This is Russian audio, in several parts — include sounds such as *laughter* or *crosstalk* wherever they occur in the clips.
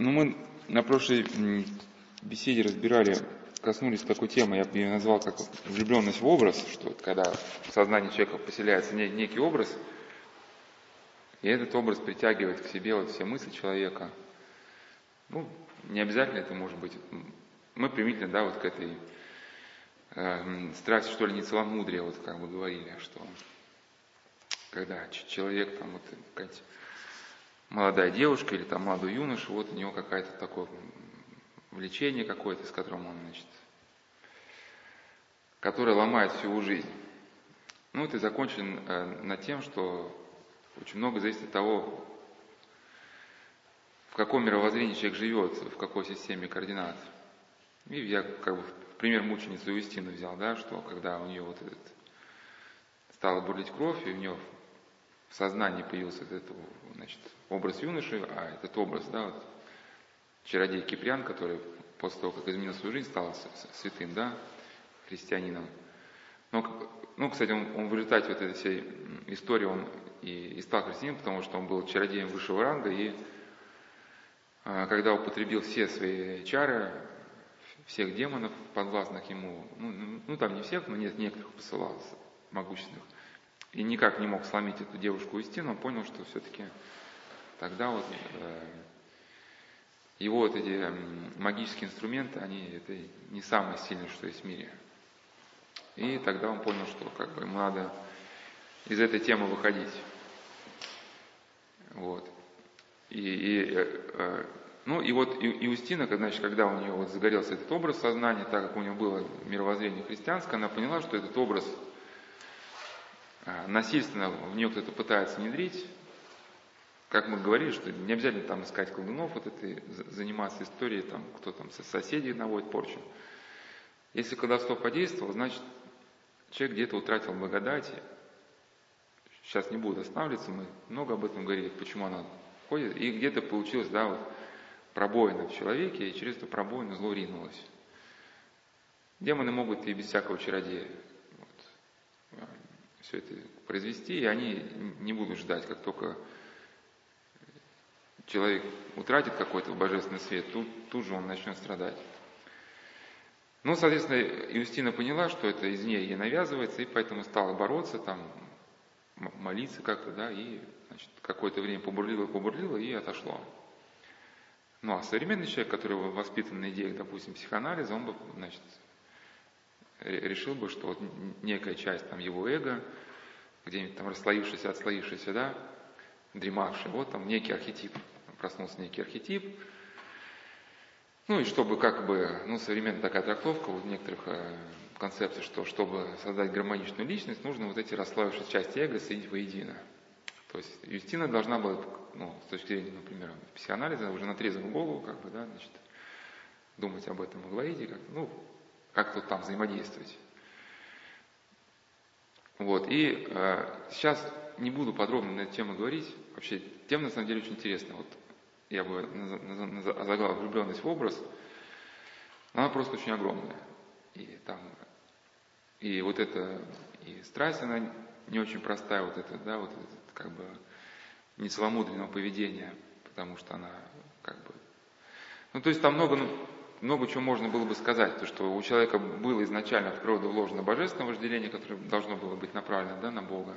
Ну, мы на прошлой беседе разбирали, коснулись такой темы, я бы ее назвал как влюбленность в образ, что когда в сознании человека поселяется некий образ, и этот образ притягивает к себе вот все мысли человека. Ну, не обязательно это может быть. Мы примительно, да, вот к этой э, страсти, что ли, не целомудрия, вот как бы говорили, что когда человек там вот какая-то молодая девушка или там молодой юноша, вот у него какая-то такое влечение какое-то, с которым он, значит, которое ломает всю его жизнь. Ну, это закончен э, над тем, что очень много зависит от того, в каком мировоззрении человек живет, в какой системе координат. И я как бы пример мученицы Юстины взял, да, что когда у нее вот этот стала бурлить кровь, и у нее в сознании появился этот значит, образ юноши, а этот образ, да, вот, чародей Киприан, который после того, как изменил свою жизнь, стал святым, да, христианином. Но, ну, кстати, он, он в результате вот этой всей истории, он и, и стал христианином, потому что он был чародеем высшего ранга, и а, когда употребил все свои чары, всех демонов, подвластных ему, ну, ну, ну там не всех, но нет, некоторых посылал могущественных, и никак не мог сломить эту девушку истину, он понял, что все-таки тогда вот э, его вот эти э, магические инструменты, они это не самое сильное, что есть в мире. И тогда он понял, что как бы ему надо из этой темы выходить. Вот. И, и, э, э ну и вот Иустина, значит, когда у нее вот загорелся этот образ сознания, так как у нее было мировоззрение христианское, она поняла, что этот образ насильственно в нее кто-то пытается внедрить, как мы говорили, что не обязательно там искать колдунов, вот это, заниматься историей, там, кто там со соседей наводит порчу. Если колдовство подействовало, значит, человек где-то утратил благодать. Сейчас не буду останавливаться, мы много об этом говорили, почему она ходит. И где-то получилось, да, вот, пробоина в человеке, и через эту пробоину зло ринулось. Демоны могут и без всякого чародея все это произвести, и они не будут ждать, как только человек утратит какой-то божественный свет, тут, тут же он начнет страдать. Ну, соответственно, Иустина поняла, что это из нее ей навязывается, и поэтому стала бороться, там, молиться как-то, да, и значит, какое-то время побурлила, побурлила и отошло. Ну, а современный человек, который воспитан на идеях, допустим, психоанализа, он бы, значит, решил бы, что вот некая часть там его эго, где-нибудь там расслоившийся, отслоившийся, да, дремавший, вот там некий архетип, проснулся некий архетип, ну и чтобы как бы, ну современная такая трактовка у некоторых э, концепций, что чтобы создать гармоничную личность, нужно вот эти расслоившиеся части эго соединить воедино. То есть Юстина должна была, ну, с точки зрения, например, психоанализа, уже на трезвую голову, как бы, да, значит, думать об этом и говорить, как, ну, как тут там взаимодействовать. Вот, и э, сейчас не буду подробно на эту тему говорить. Вообще, тема на самом деле очень интересная. Вот я бы заглавил влюбленность в образ, она просто очень огромная. И там, и вот эта, и страсть, она не очень простая, вот это, да, вот это, как бы, нецеломудренного поведения, потому что она, как бы, ну, то есть там много, ну, много чего можно было бы сказать, то, что у человека было изначально в природу вложено божественное вожделение, которое должно было быть направлено, да, на Бога,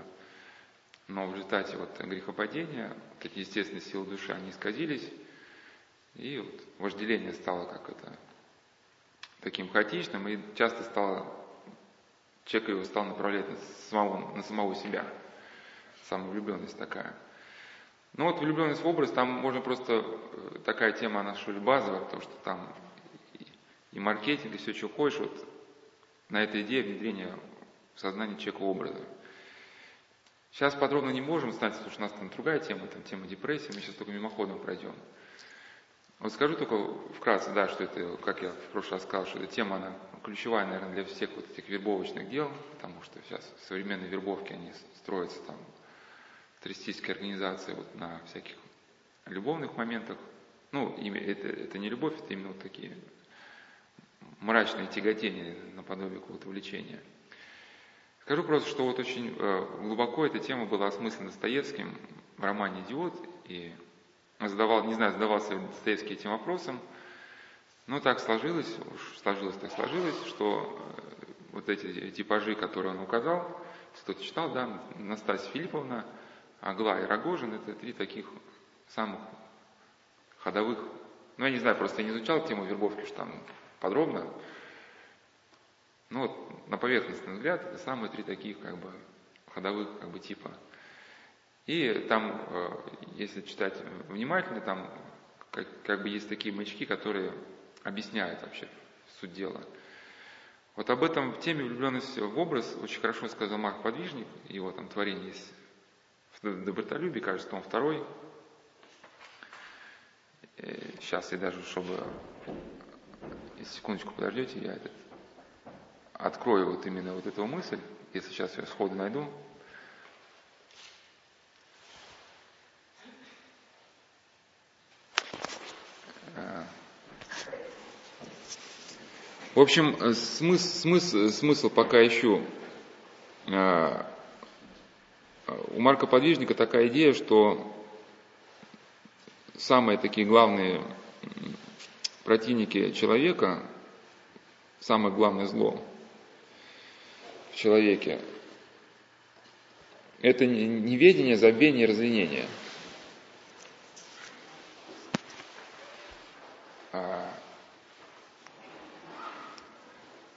но в результате вот грехопадения, эти естественные силы души, они исказились, и вот вожделение стало как это таким хаотичным, и часто стало, человек его стал направлять на самого, на самого себя. Самовлюбленность такая. Ну вот влюбленность в образ, там можно просто, э, такая тема, она что ли базовая, потому что там и, маркетинг, и все, что хочешь, вот на этой идее внедрения в сознание человека образа. Сейчас подробно не можем знать, потому что у нас там другая тема, там тема депрессии, мы сейчас только мимоходом пройдем. Вот скажу только вкратце, да, что это, как я в прошлый раз сказал, что эта тема, она ключевая, наверное, для всех вот этих вербовочных дел, потому что сейчас современные вербовки, они строятся там, туристические организации вот на всяких любовных моментах. Ну, это, это не любовь, это именно вот такие мрачные тяготения наподобие какого-то влечения – Скажу просто, что вот очень э, глубоко эта тема была осмыслена Достоевским в романе «Идиот», и задавал, не знаю, задавался Достоевский этим вопросом, но так сложилось, уж сложилось так сложилось, что э, вот эти типажи, которые он указал, кто-то читал, да, Настасья Филипповна, Аглая и Рогожин, это три таких самых ходовых, ну я не знаю, просто я не изучал тему вербовки что там подробно, ну вот на поверхностный взгляд это самые три таких как бы ходовых как бы типа. И там, э, если читать внимательно, там как, как бы есть такие маячки, которые объясняют вообще суть дела. Вот об этом в теме влюбленности в образ очень хорошо сказал Марк Подвижник, его там творение есть в добротолюбии, кажется, том второй. Сейчас я даже, чтобы, если секундочку подождете, я этот, открою вот именно вот эту мысль, если сейчас я сходу найду. В общем, э, смысл, смысл, смысл пока ищу. У Марка Подвижника такая идея, что самые такие главные противники человека, самое главное зло в человеке, это неведение, забвение, разленение –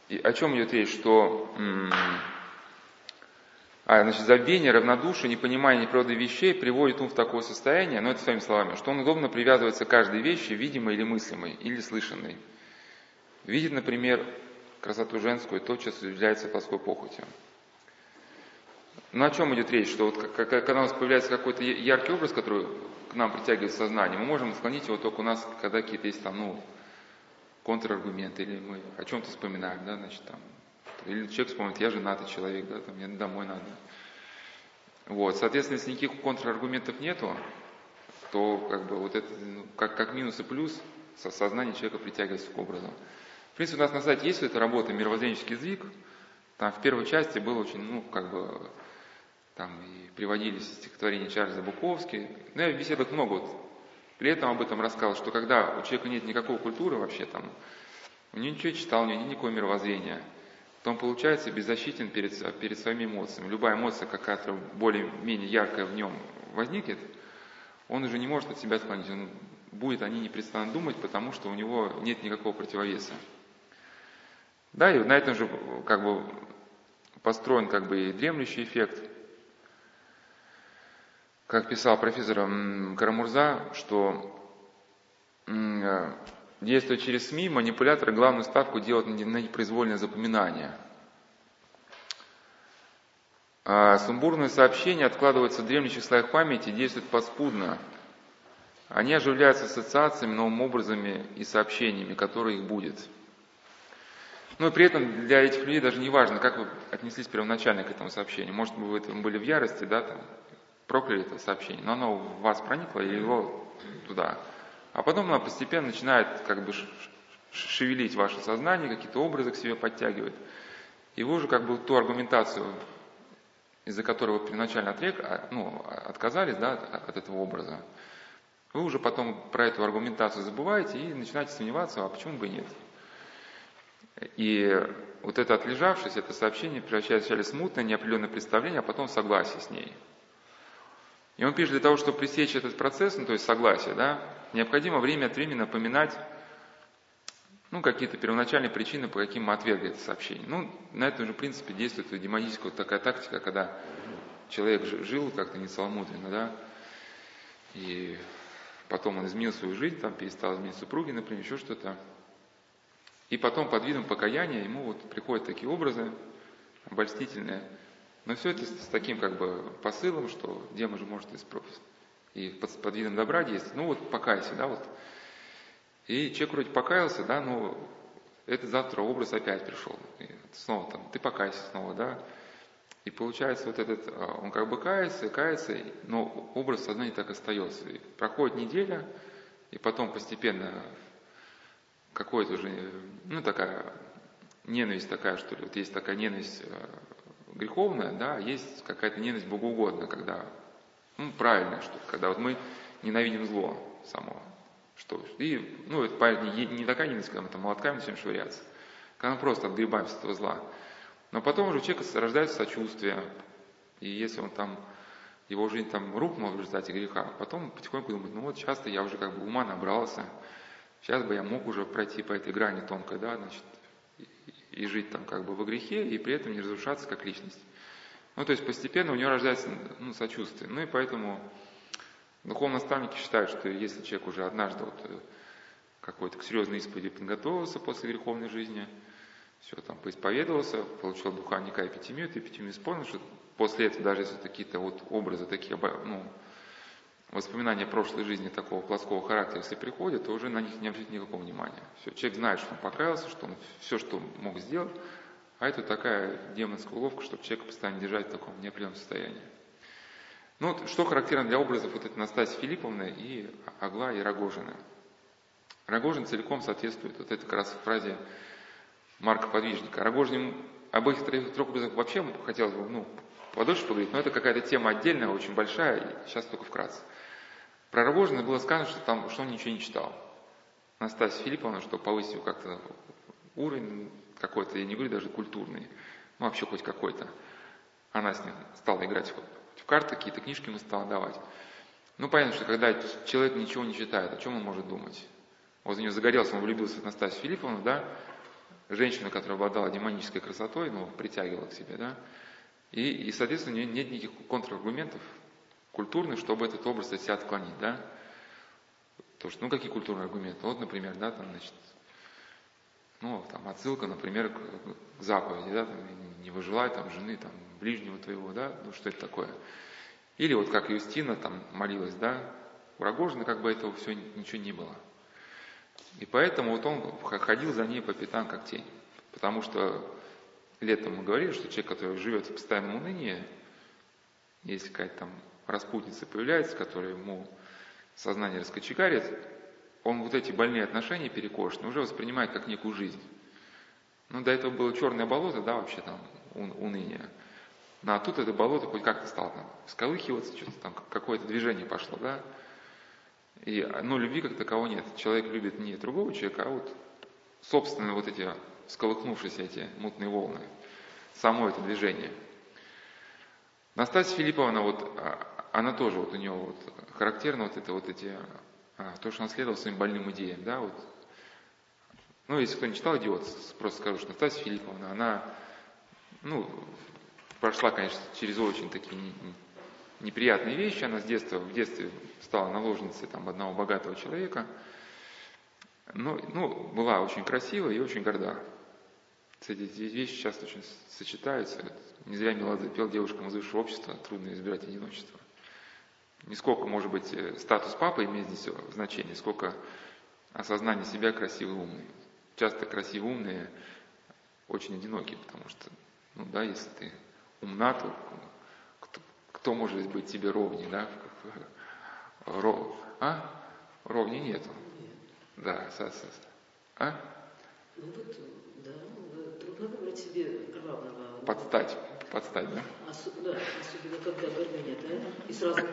И о чем идет речь? Что а, значит, забвение, равнодушие, непонимание природы вещей приводит ум в такое состояние, но это своими словами, что он удобно привязывается к каждой вещи, видимой или мыслимой, или слышанной. Видит, например, красоту женскую, тотчас удивляется плоской похотью. Ну о чем идет речь? Что вот когда у нас появляется какой-то яркий образ, который к нам притягивает сознание, мы можем склонить его только у нас, когда какие-то есть там, ну, контраргумент, или мы о чем-то вспоминаем, да, значит, там, или человек вспомнит, я женатый человек, да, там, мне домой надо. Вот, соответственно, если никаких контраргументов нету, то как бы вот это, ну, как, как минус и плюс, сознание человека притягивается к образу. В принципе, у нас на сайте есть эта работа «Мировоззренческий сдвиг», там в первой части было очень, ну, как бы, там и приводились стихотворения Чарльза Буковски, ну, я в беседах много вот при этом об этом рассказал, что когда у человека нет никакой культуры вообще там, он ничего читал, у него никакого мировоззрения, то он получается беззащитен перед, перед своими эмоциями. Любая эмоция какая-то более-менее яркая в нем возникнет, он уже не может от себя отклонить, он будет о ней непрестанно думать, потому что у него нет никакого противовеса. Да, и на этом же как бы построен как бы и дремлющий эффект – как писал профессор Карамурза, что э, действуя через СМИ, манипуляторы главную ставку делают на непроизвольное запоминание. А сумбурные сообщения откладываются в дремлющих слоях памяти и действуют подспудно. Они оживляются ассоциациями, новыми образами и сообщениями, которые их будет. Ну и при этом для этих людей даже не важно, как вы отнеслись первоначально к этому сообщению. Может быть, вы были в ярости, да, там, прокляли это сообщение, но оно в вас проникло и его туда. А потом оно постепенно начинает как бы шевелить ваше сознание, какие-то образы к себе подтягивать. И вы уже как бы ту аргументацию, из-за которой вы первоначально отрек, а, ну, отказались да, от этого образа, вы уже потом про эту аргументацию забываете и начинаете сомневаться, а почему бы и нет. И вот это отлежавшееся, это сообщение превращается в смутное, неопределенное представление, а потом согласие с ней – и он пишет, для того, чтобы пресечь этот процесс, ну то есть согласие, да, необходимо время от времени напоминать ну, какие-то первоначальные причины, по каким мы отвергли это сообщение. Ну, на этом же принципе действует демоническая вот такая тактика, когда человек жил как-то не целомудренно, да, и потом он изменил свою жизнь, там перестал изменить супруги, например, еще что-то. И потом под видом покаяния ему вот приходят такие образы обольстительные – но все это с таким как бы посылом, что демон же может исправить. И под, под видом добра действовать. Ну вот покайся, да, вот. И человек вроде покаялся, да, но это завтра образ опять пришел. И снова там, ты покайся снова, да. И получается вот этот, а, он как бы кается, кается, но образ сознания так остается. И проходит неделя, и потом постепенно какое-то уже, ну такая ненависть такая, что ли, вот есть такая ненависть греховная, да, есть какая-то ненависть богоугодная, когда, ну, правильная что-то, когда вот мы ненавидим зло. самого. Что, и, ну, это понятно, не такая ненависть, когда мы там молотками начинаем швыряться, когда мы просто отгребаемся от этого зла. Но потом уже у человека рождается сочувствие, и если он там, его жизнь там рухнула в результате греха, потом потихоньку думает, ну вот часто я уже как бы ума набрался, сейчас бы я мог уже пройти по этой грани тонкой, да, значит, и, жить там как бы во грехе, и при этом не разрушаться как личность. Ну, то есть постепенно у него рождается ну, сочувствие. Ну и поэтому духовные наставники считают, что если человек уже однажды вот э, какой-то к серьезной исповеди подготовился после греховной жизни, все там поисповедовался, получил духа Пятимию, и Пятимию исполнил, что после этого, даже если какие-то вот образы такие, ну, воспоминания прошлой жизни такого плоского характера, если приходят, то уже на них не обращать никакого внимания. Все, человек знает, что он покаялся, что он все, что мог сделать, а это такая демонская уловка, чтобы человека постоянно держать в таком неопределенном состоянии. Ну вот, что характерно для образов вот этой Настасьи Филипповны и Агла и Рогожина. Рогожин целиком соответствует вот этой как раз фразе Марка Подвижника. Рогожин обоих трех образах вообще хотелось бы ну, подольше поговорить, но это какая-то тема отдельная, очень большая, сейчас только вкратце. Про Рогожина было сказано, что, там, что он ничего не читал. Настасья Филипповна, что повысил как-то уровень какой-то, я не говорю даже культурный, ну вообще хоть какой-то. Она с ним стала играть в карты, какие-то книжки ему стала давать. Ну, понятно, что когда человек ничего не читает, о чем он может думать? Вот у него загорелся, он влюбился в Настасью Филипповну, да, женщину, которая обладала демонической красотой, ну, притягивала к себе, да, и, и соответственно, у нее нет никаких контраргументов культурных, чтобы этот образ от себя отклонить, да. То что, ну, какие культурные аргументы? Вот, например, да, там, значит, ну, там, отсылка, например, к, к заповеди, да, там, не выжелай там жены, там, ближнего твоего, да, ну, что это такое? Или вот как Юстина там молилась, да, у Рогожина как бы этого все ничего не было. И поэтому вот он ходил за ней по пятам, как тень. Потому что летом мы говорили, что человек, который живет в постоянном унынии, если какая-то там распутница появляется, которая ему сознание раскочегарит, он вот эти больные отношения перекошенные уже воспринимает как некую жизнь. Ну, до этого было черное болото, да, вообще там уныние. Ну, а тут это болото хоть как-то стало там сколыхиваться, что-то там какое-то движение пошло, да. И, ну, любви как такового нет. Человек любит не другого человека, а вот собственно вот эти сколыхнувшиеся эти мутные волны, само это движение. Настасья Филипповна, вот, а, она тоже, вот у нее вот характерно вот это вот эти а, то, что он следовал своим больным идеям, да, вот. Ну, если кто не читал «Идиот», просто скажу, что Настасья Филипповна, она, ну, прошла, конечно, через очень такие неприятные вещи. Она с детства, в детстве стала наложницей там, одного богатого человека. Ну, ну, была очень красивая и очень горда. Кстати, эти вещи часто очень сочетаются. Не зря Меладзе пел девушкам из высшего общества, трудно избирать одиночество не сколько, может быть, э, статус папы имеет здесь значение, сколько осознание себя красивый умный. Часто красивые умные очень одинокие, потому что, ну да, если ты умна, то кто, кто может быть тебе ровнее, да? *laughs* Ров, а? Ровнее нету. Да, со, со, а? Ну вот, да, трудно выбрать себе равного. Подстать, подстать, да? Осо, да, особенно когда гордыня, да, и сразу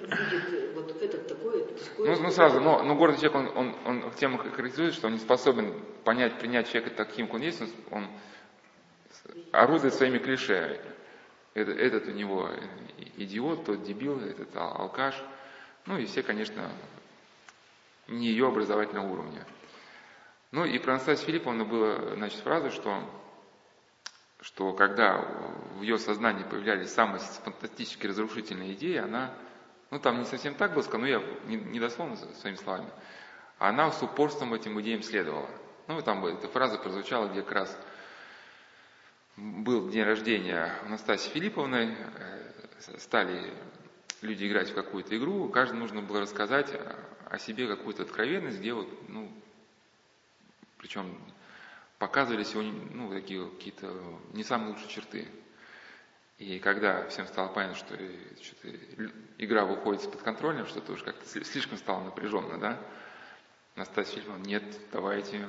видит вот этот такой, такой. Ну, ну сразу, но, но гордый человек, он, он, он тем характеризует, что он не способен понять, принять человека таким, как он есть, он, он орудует своими клише. Этот, этот у него идиот, тот дебил, этот алкаш. Ну и все, конечно, не ее образовательного уровня. Ну и про Анастасию Филипповну была, значит, фраза, что, что когда в ее сознании появлялись самые фантастические разрушительные идеи, она ну там не совсем так было сказано, но я не, не дословно своими словами, она с упорством этим идеям следовала. Ну там эта фраза прозвучала, где как раз был день рождения Анастасии Филипповны, э, стали люди играть в какую-то игру, каждому нужно было рассказать о себе какую-то откровенность, где вот, ну, причем показывались его, ну, такие какие-то не самые лучшие черты. И когда всем стало понятно, что, что игра выходит из-под контроля, что-то уже как-то слишком стало напряженно, да, Настасья Филипповна, нет, давайте.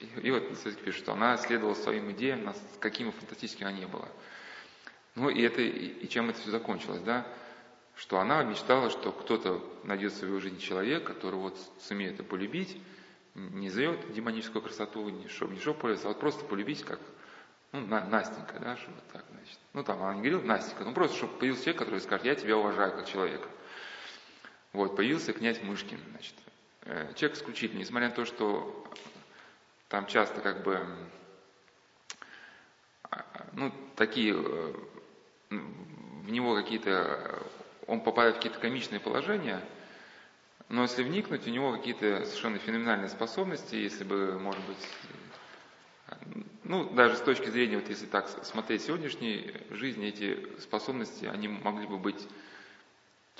И, и вот Настасья пишет, что она следовала своим идеям, какими фантастическими она не была. Ну и это, и, чем это все закончилось, да? что она мечтала, что кто-то найдет в своей жизни человек, который вот сумеет это полюбить, не зовет демоническую красоту, не чтобы не шоп пользоваться, а вот просто полюбить, как ну, на, Настенька, да, чтобы так, значит. Ну, там, она не говорила Настенька, ну, просто, чтобы появился человек, который скажет, я тебя уважаю как человека. Вот, появился князь Мышкин, значит. Э, человек исключительный, несмотря на то, что там часто как бы, а, ну, такие, э, в него какие-то, он попадает в какие-то комичные положения, но если вникнуть, у него какие-то совершенно феноменальные способности, если бы, может быть, ну, даже с точки зрения, вот если так смотреть сегодняшней жизни, эти способности, они могли бы быть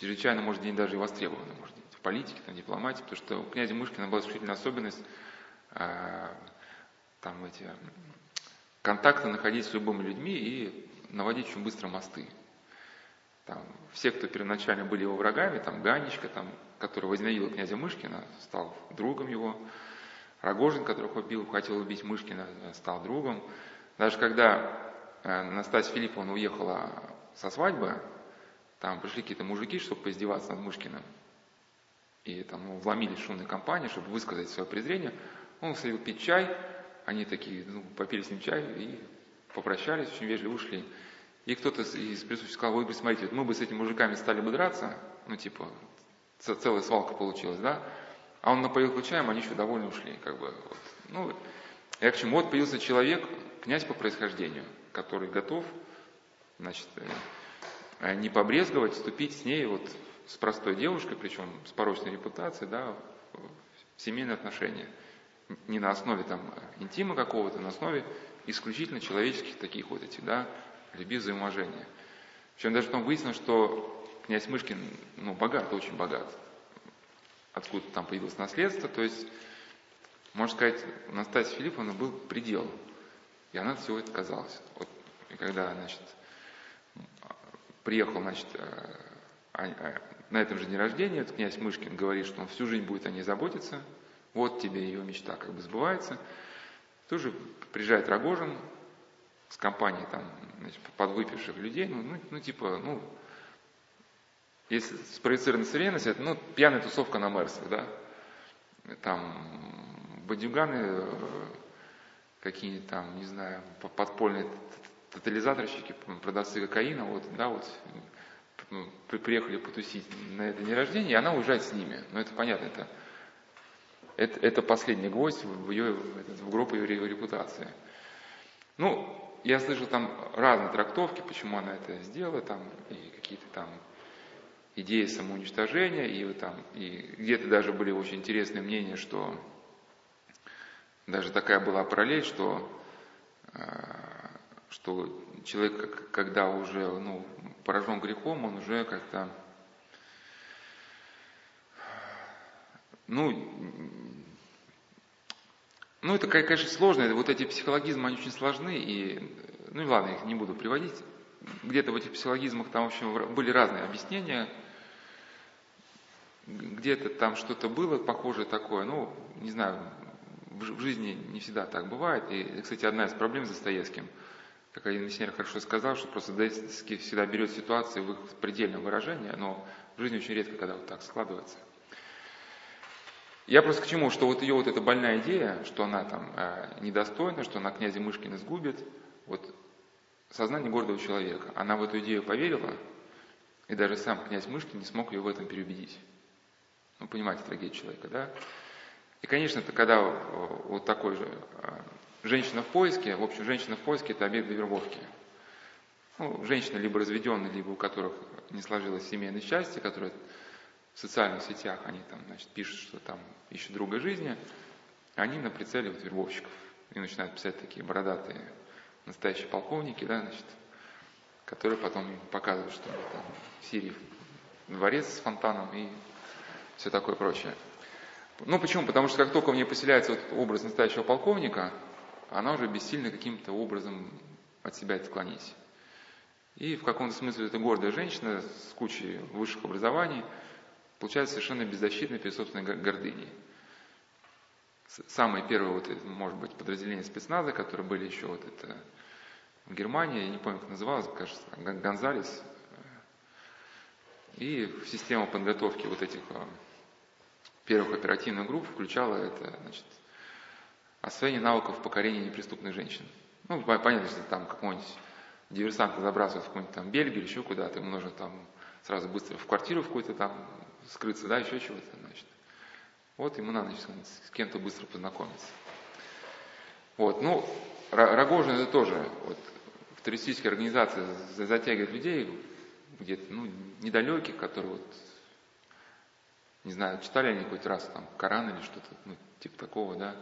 чрезвычайно, может быть, даже и востребованы, может быть, в политике, в дипломатии, потому что у князя Мышкина была исключительная особенность э, там эти контакты находить с любыми людьми и наводить очень быстро мосты. Там, все, кто первоначально были его врагами, там Ганечка, там, который возненавидел князя Мышкина, стал другом его. Рогожин, которого убил, хотел убить Мышкина, стал другом. Даже когда э, Настасья Филипповна уехала со свадьбы, там пришли какие-то мужики, чтобы поиздеваться над Мышкиным. И там ну, вломились в шумной компании, чтобы высказать свое презрение. Он садил пить чай, они такие, ну, попили с ним чай и попрощались, очень вежливо ушли. И кто-то из присутствующих сказал, ой, смотрите, мы бы с этими мужиками стали бы драться, ну, типа, целая свалка получилась, да, а он напоил чаем, они еще довольно ушли. Как бы, вот. Ну, я к чему? Вот появился человек, князь по происхождению, который готов значит, э, не побрезговать, вступить с ней вот с простой девушкой, причем с порочной репутацией, да, в семейные отношения. Не на основе там интима какого-то, на основе исключительно человеческих таких вот этих, да, любви, взаимоуважения. Причем даже потом выяснилось, что князь Мышкин, ну, богат, очень богат откуда там появилось наследство. То есть, можно сказать, у Настасьи Филипповны был предел. И она от всего отказалась. Вот, и когда, значит, приехал, значит, э, а, а, на этом же дне рождения, этот князь Мышкин говорит, что он всю жизнь будет о ней заботиться, вот тебе ее мечта как бы сбывается. Тут же приезжает Рогожин с компанией там, значит, подвыпивших людей, ну, ну, ну типа, ну, если спроецировать на современность, это ну, пьяная тусовка на Мерсах, да. Там бадюганы, э, какие-нибудь там, не знаю, подпольные тотализаторщики, продавцы кокаина, вот, да, вот, ну, приехали потусить на это день рождения, и она уезжает с ними. Ну, это понятно, это, это, это последний гвоздь в, ее, в группу ее репутации. Ну, я слышал там разные трактовки, почему она это сделала, там, и какие-то там идеи самоуничтожения, и, там, и где-то даже были очень интересные мнения, что даже такая была параллель, что, э, что человек, когда уже ну, поражен грехом, он уже как-то ну, ну, это, конечно, сложно. Вот эти психологизмы, они очень сложны. И, ну, и ладно, их не буду приводить. Где-то в этих психологизмах там, в общем, были разные объяснения где-то там что-то было похожее такое, ну, не знаю, в жизни не всегда так бывает. И, кстати, одна из проблем с Достоевским, как один миссионер хорошо сказал, что просто Достоевский всегда берет ситуации в их предельном выражении, но в жизни очень редко, когда вот так складывается. Я просто к чему, что вот ее вот эта больная идея, что она там э, недостойна, что она князя Мышкина сгубит, вот сознание гордого человека, она в эту идею поверила, и даже сам князь Мышкин не смог ее в этом переубедить. Ну, понимаете, трагедия человека, да? И, конечно, это когда вот такой же а, женщина в поиске, в общем, женщина в поиске – это объект для вербовки. Ну, женщины либо разведенные, либо у которых не сложилось семейное счастье, которые в социальных сетях, они там, значит, пишут, что там ищут друга жизни, они на прицеле вот вербовщиков. И начинают писать такие бородатые настоящие полковники, да, значит, которые потом им показывают, что там в Сирии дворец с фонтаном и все такое прочее. Ну почему? Потому что как только в ней поселяется вот образ настоящего полковника, она уже бессильна каким-то образом от себя отклонить. И в каком-то смысле эта гордая женщина с кучей высших образований получается совершенно беззащитной перед собственной гордыней. Самые первые, вот, может быть, подразделения спецназа, которые были еще вот это в Германии, я не помню, как называлось, кажется, Гонзалес, И в систему подготовки вот этих а, первых оперативных групп включало это, значит, освоение навыков покорения неприступных женщин. Ну, понятно, что там какой-нибудь диверсант забрасывает в какую-нибудь там Бельгию или еще куда-то, ему нужно там сразу быстро в квартиру в какую-то там скрыться, да, еще чего-то, значит. Вот ему надо значит, с кем-то быстро познакомиться. Вот, ну, Рогожин это тоже, вот, в туристической организации затягивает людей, где-то, ну, недалеких, которые вот, не знаю, читали они хоть раз там Коран или что-то, ну, типа такого, да,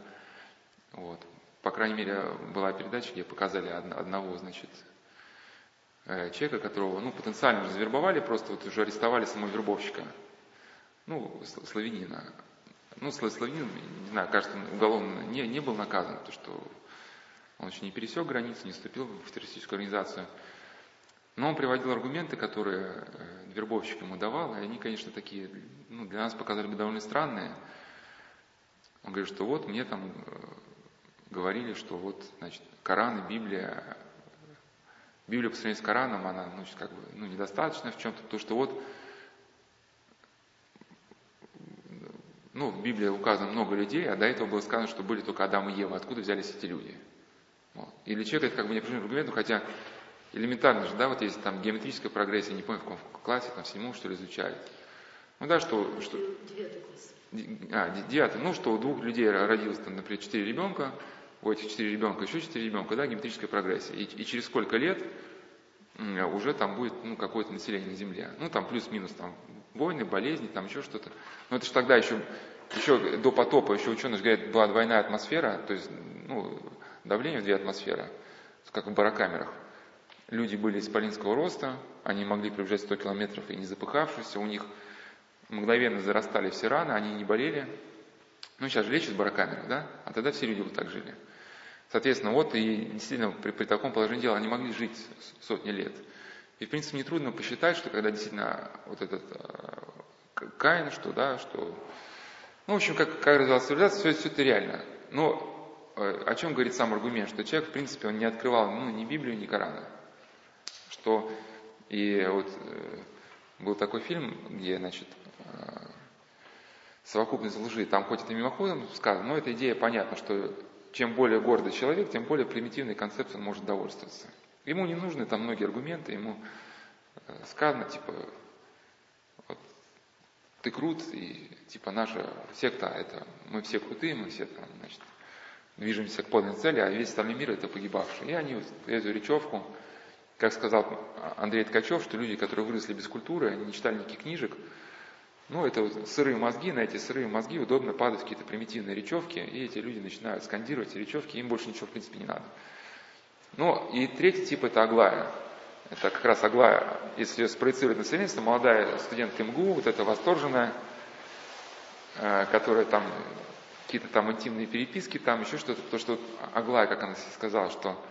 вот. По крайней мере, была передача, где показали одного, значит, э, человека, которого, ну, потенциально завербовали, просто вот уже арестовали самого вербовщика, ну, славянина. Ну, славянин, не знаю, кажется, уголовно не, не был наказан, потому что он еще не пересек границу, не вступил в террористическую организацию. Но он приводил аргументы, которые э, вербовщик ему давал, и они, конечно, такие, ну, для нас показали бы довольно странные. Он говорит, что вот мне там э, говорили, что вот, значит, Коран и Библия, Библия по сравнению с Кораном, она, ну, как бы, ну, недостаточна в чем-то, потому что вот, ну, в Библии указано много людей, а до этого было сказано, что были только Адам и Ева. Откуда взялись эти люди? Вот. Или человек это как бы неопределенный аргумент, хотя элементарно же, да, вот есть там геометрическая прогрессия, не помню в каком классе, там в седьмом что ли изучают. Ну да, что... что девятый класс. А, девятый. Ну, что у двух людей родилось, там, например, четыре ребенка, у этих четыре ребенка еще четыре ребенка, да, геометрическая прогрессия. И, и через сколько лет уже там будет ну, какое-то население на Земле. Ну, там плюс-минус там войны, болезни, там еще что-то. Но это же тогда еще, еще до потопа, еще ученые говорят, была двойная атмосфера, то есть ну, давление в две атмосферы, как в барокамерах. Люди были исполинского роста, они могли пробежать 100 километров и не запыхавшись, у них мгновенно зарастали все раны, они не болели. Ну, сейчас же лечат в да? А тогда все люди вот так жили. Соответственно, вот и действительно при, при таком положении дела они могли жить сотни лет. И, в принципе, нетрудно посчитать, что когда действительно вот этот э, Каин, что, да, что... Ну, в общем, как, как развивалась цивилизация, все, все это реально. Но э, о чем говорит сам аргумент? Что человек, в принципе, он не открывал ну, ни Библию, ни Корана. Что и вот э, был такой фильм, где, значит, э, совокупность лжи, там хоть это мимоходом сказано, но эта идея понятна, что чем более гордый человек, тем более примитивной концепцией он может довольствоваться. Ему не нужны там многие аргументы, ему э, сказано, типа, вот, ты крут, и типа наша секта, это мы все крутые, мы все там, значит, движемся к подлинной цели, а весь остальной мир это погибавший. И они эту речевку, как сказал Андрей Ткачев, что люди, которые выросли без культуры, они не читали никаких книжек, ну, это вот сырые мозги, на эти сырые мозги удобно падать какие-то примитивные речевки, и эти люди начинают скандировать речевки, им больше ничего, в принципе, не надо. Ну, и третий тип – это Аглая. Это как раз Аглая, если ее спроецировать на современность, молодая студентка МГУ, вот эта восторженная, э, которая там какие-то там интимные переписки, там еще что-то, потому что Аглая, как она сказала, что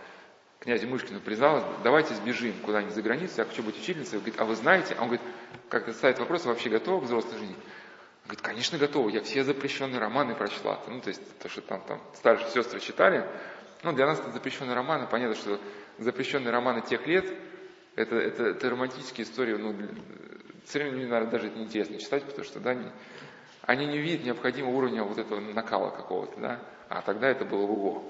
князю Мышкину призналась, давайте сбежим куда-нибудь за границу, я хочу быть учительницей. Он говорит, а вы знаете? А он говорит, как-то ставит вопрос, вообще готова к взрослой жизни? Говорит, конечно, готова, я все запрещенные романы прочла. Ну, то есть, то, что там, там старшие сестры читали. Ну, для нас это запрещенные романы. Понятно, что запрещенные романы тех лет, это, это, это романтические истории, ну, современным наверное, даже это неинтересно читать, потому что, да, они, они не видят необходимого уровня вот этого накала какого-то, да, а тогда это было ого.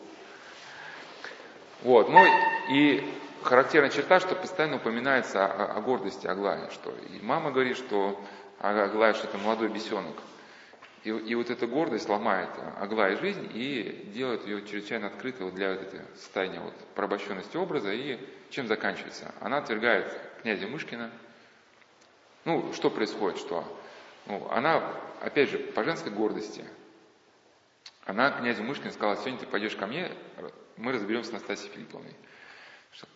Вот, ну и характерная черта, что постоянно упоминается о, о гордости Аглая, что и мама говорит, что Аглая, что это молодой бесенок. И, и вот эта гордость ломает Аглая жизнь и делает ее чрезвычайно открытой вот для вот этой состояния вот порабощенности образа. И чем заканчивается? Она отвергает князя Мышкина. Ну, что происходит? Что ну, она, опять же, по женской гордости, она князю Мышкину сказала, сегодня ты пойдешь ко мне, мы разберемся с Настасьей Филипповной.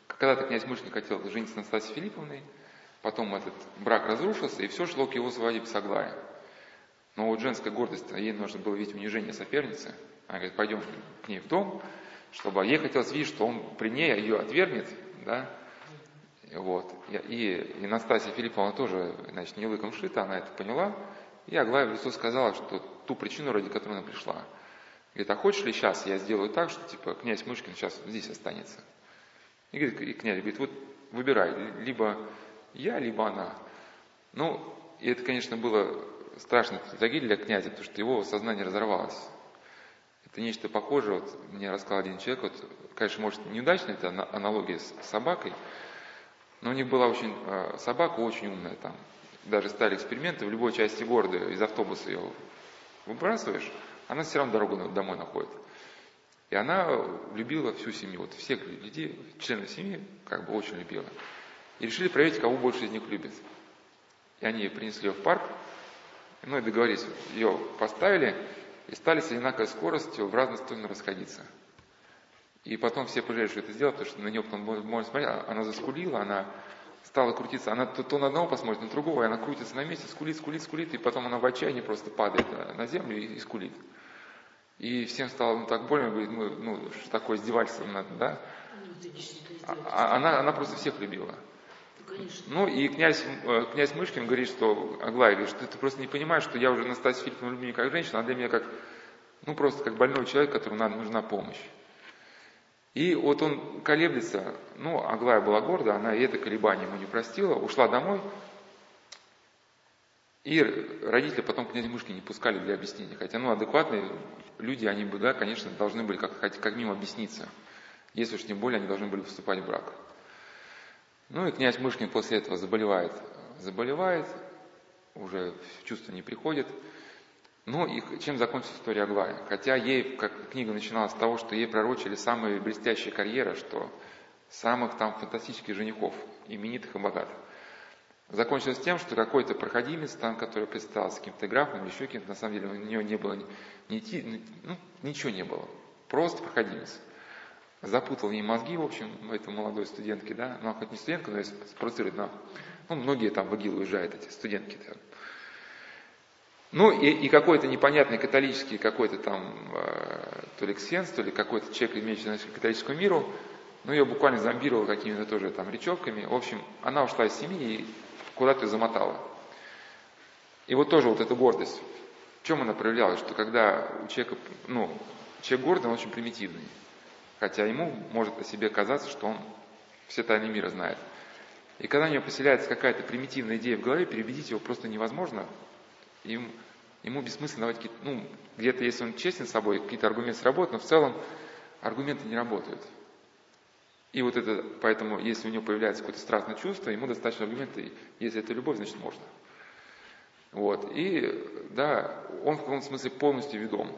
Когда-то князь Мышкин хотел жениться с Настасьей Филипповной, потом этот брак разрушился, и все шло к его свадьбе с Аглаей. Но вот женская гордость, ей нужно было видеть унижение соперницы. Она говорит, пойдем к ней в дом, чтобы ей хотелось видеть, что он при ней ее отвергнет, да, вот. И, и Настасья Филипповна тоже, значит, не лыком шита, она это поняла, и Аглая в лицо сказала, что ту причину, ради которой она пришла. Говорит, а хочешь ли сейчас я сделаю так, что типа князь Мышкин сейчас здесь останется? И, говорит, и князь говорит, вот выбирай, либо я, либо она. Ну, и это, конечно, было страшно трагедия для князя, потому что его сознание разорвалось. Это нечто похожее, вот мне рассказал один человек, вот, конечно, может, неудачная это аналогия с собакой, но у них была очень, э, собака очень умная там. Даже стали эксперименты, в любой части города из автобуса ее выбрасываешь, она все равно дорогу домой находит. И она любила всю семью, вот всех людей, членов семьи, как бы очень любила. И решили проверить, кого больше из них любит. И они принесли ее в парк, ну и договорились, ее поставили и стали с одинаковой скоростью в разные стороны расходиться. И потом все пожалели, что это сделали, потому что на нее потом можно смотреть, а она заскулила, она стала крутиться, она то, то на одного посмотрит, на другого, и она крутится на месте, скулит, скулит, скулит, и потом она в отчаянии просто падает на землю и, и скулит. И всем стало ну, так больно, говорит, мы, ну, что такое издевательство надо, да? Ну, а, а, она, она просто всех любила. Ну и князь, э, князь Мышкин говорит, что Аглая говорит, что ты просто не понимаешь, что я уже Настасью Филипповну люблю не как женщина, а для меня как, ну просто как больной человек, которому надо, нужна помощь. И вот он колеблется, ну, Аглая была горда, она и это колебание ему не простила, ушла домой, и родители потом князя Мышки не пускали для объяснения. Хотя, ну, адекватные люди, они бы, да, конечно, должны были как, как минимум объясниться. Если уж тем более они должны были вступать в брак. Ну и князь Мышкин после этого заболевает. Заболевает, уже чувства не приходит. Ну и чем закончится история Аглая? Хотя ей, как книга начиналась с того, что ей пророчили самые блестящие карьеры, что самых там фантастических женихов, именитых и богатых. Закончилось тем, что какой-то проходимец там, который представился каким-то графом еще кем-то, на самом деле у него не было ни, ни, ну, ничего не было. Просто проходимец запутал ей мозги, в общем, этой молодой студентке, да, ну, хоть не студентка, но спровоцирует, но, ну, многие там в ИГИЛ уезжают, эти студентки. -то. Ну, и, и какой-то непонятный католический, какой-то там, э, то ли ксенс, то ли какой-то человек, имеющий отношение к католическому миру, ну, ее буквально зомбировал какими-то тоже там речевками. В общем, она ушла из семьи и куда-то ее замотала. И вот тоже вот эта гордость. В чем она проявлялась? Что когда у человека, ну, человек гордый, он очень примитивный. Хотя ему может о себе казаться, что он все тайны мира знает. И когда у него поселяется какая-то примитивная идея в голове, переубедить его просто невозможно. Им, ему бессмысленно давать какие-то, ну, где-то, если он честен с собой, какие-то аргументы сработают, но в целом аргументы не работают. И вот это, поэтому, если у него появляется какое-то страстное чувство, ему достаточно аргумента, если это любовь, значит можно. Вот. И, да, он в каком-то смысле полностью ведом.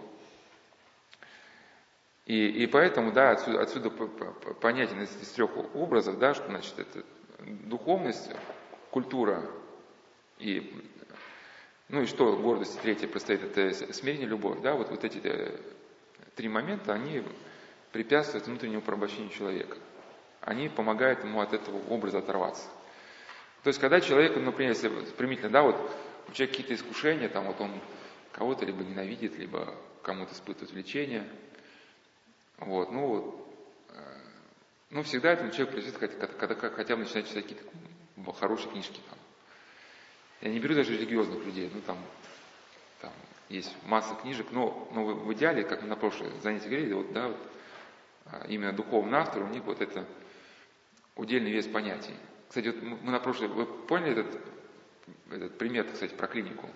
И, и поэтому, да, отсюда, отсюда понятен из, из трех образов, да, что значит это духовность, культура и, ну и что гордость третья простоит, это смирение, любовь, да, вот, вот эти э, три момента, они препятствуют внутреннему порабощению человека. Они помогают ему от этого образа оторваться. То есть, когда человек, ну, например, если примитивно, да, вот у человека какие-то искушения, там вот он кого-то либо ненавидит, либо кому-то испытывает влечение – вот, ну, э, ну, всегда этому человеку придется, когда, когда хотя бы начинать читать какие-то хорошие книжки там. Я не беру даже религиозных людей, ну, там, там есть масса книжек, но, но в, в идеале, как мы на прошлое занятие говорили, вот, да, вот, а, именно духовный автор, у них вот это удельный вес понятий. Кстати, вот мы на прошлое, вы поняли этот, этот пример, кстати, про клинику?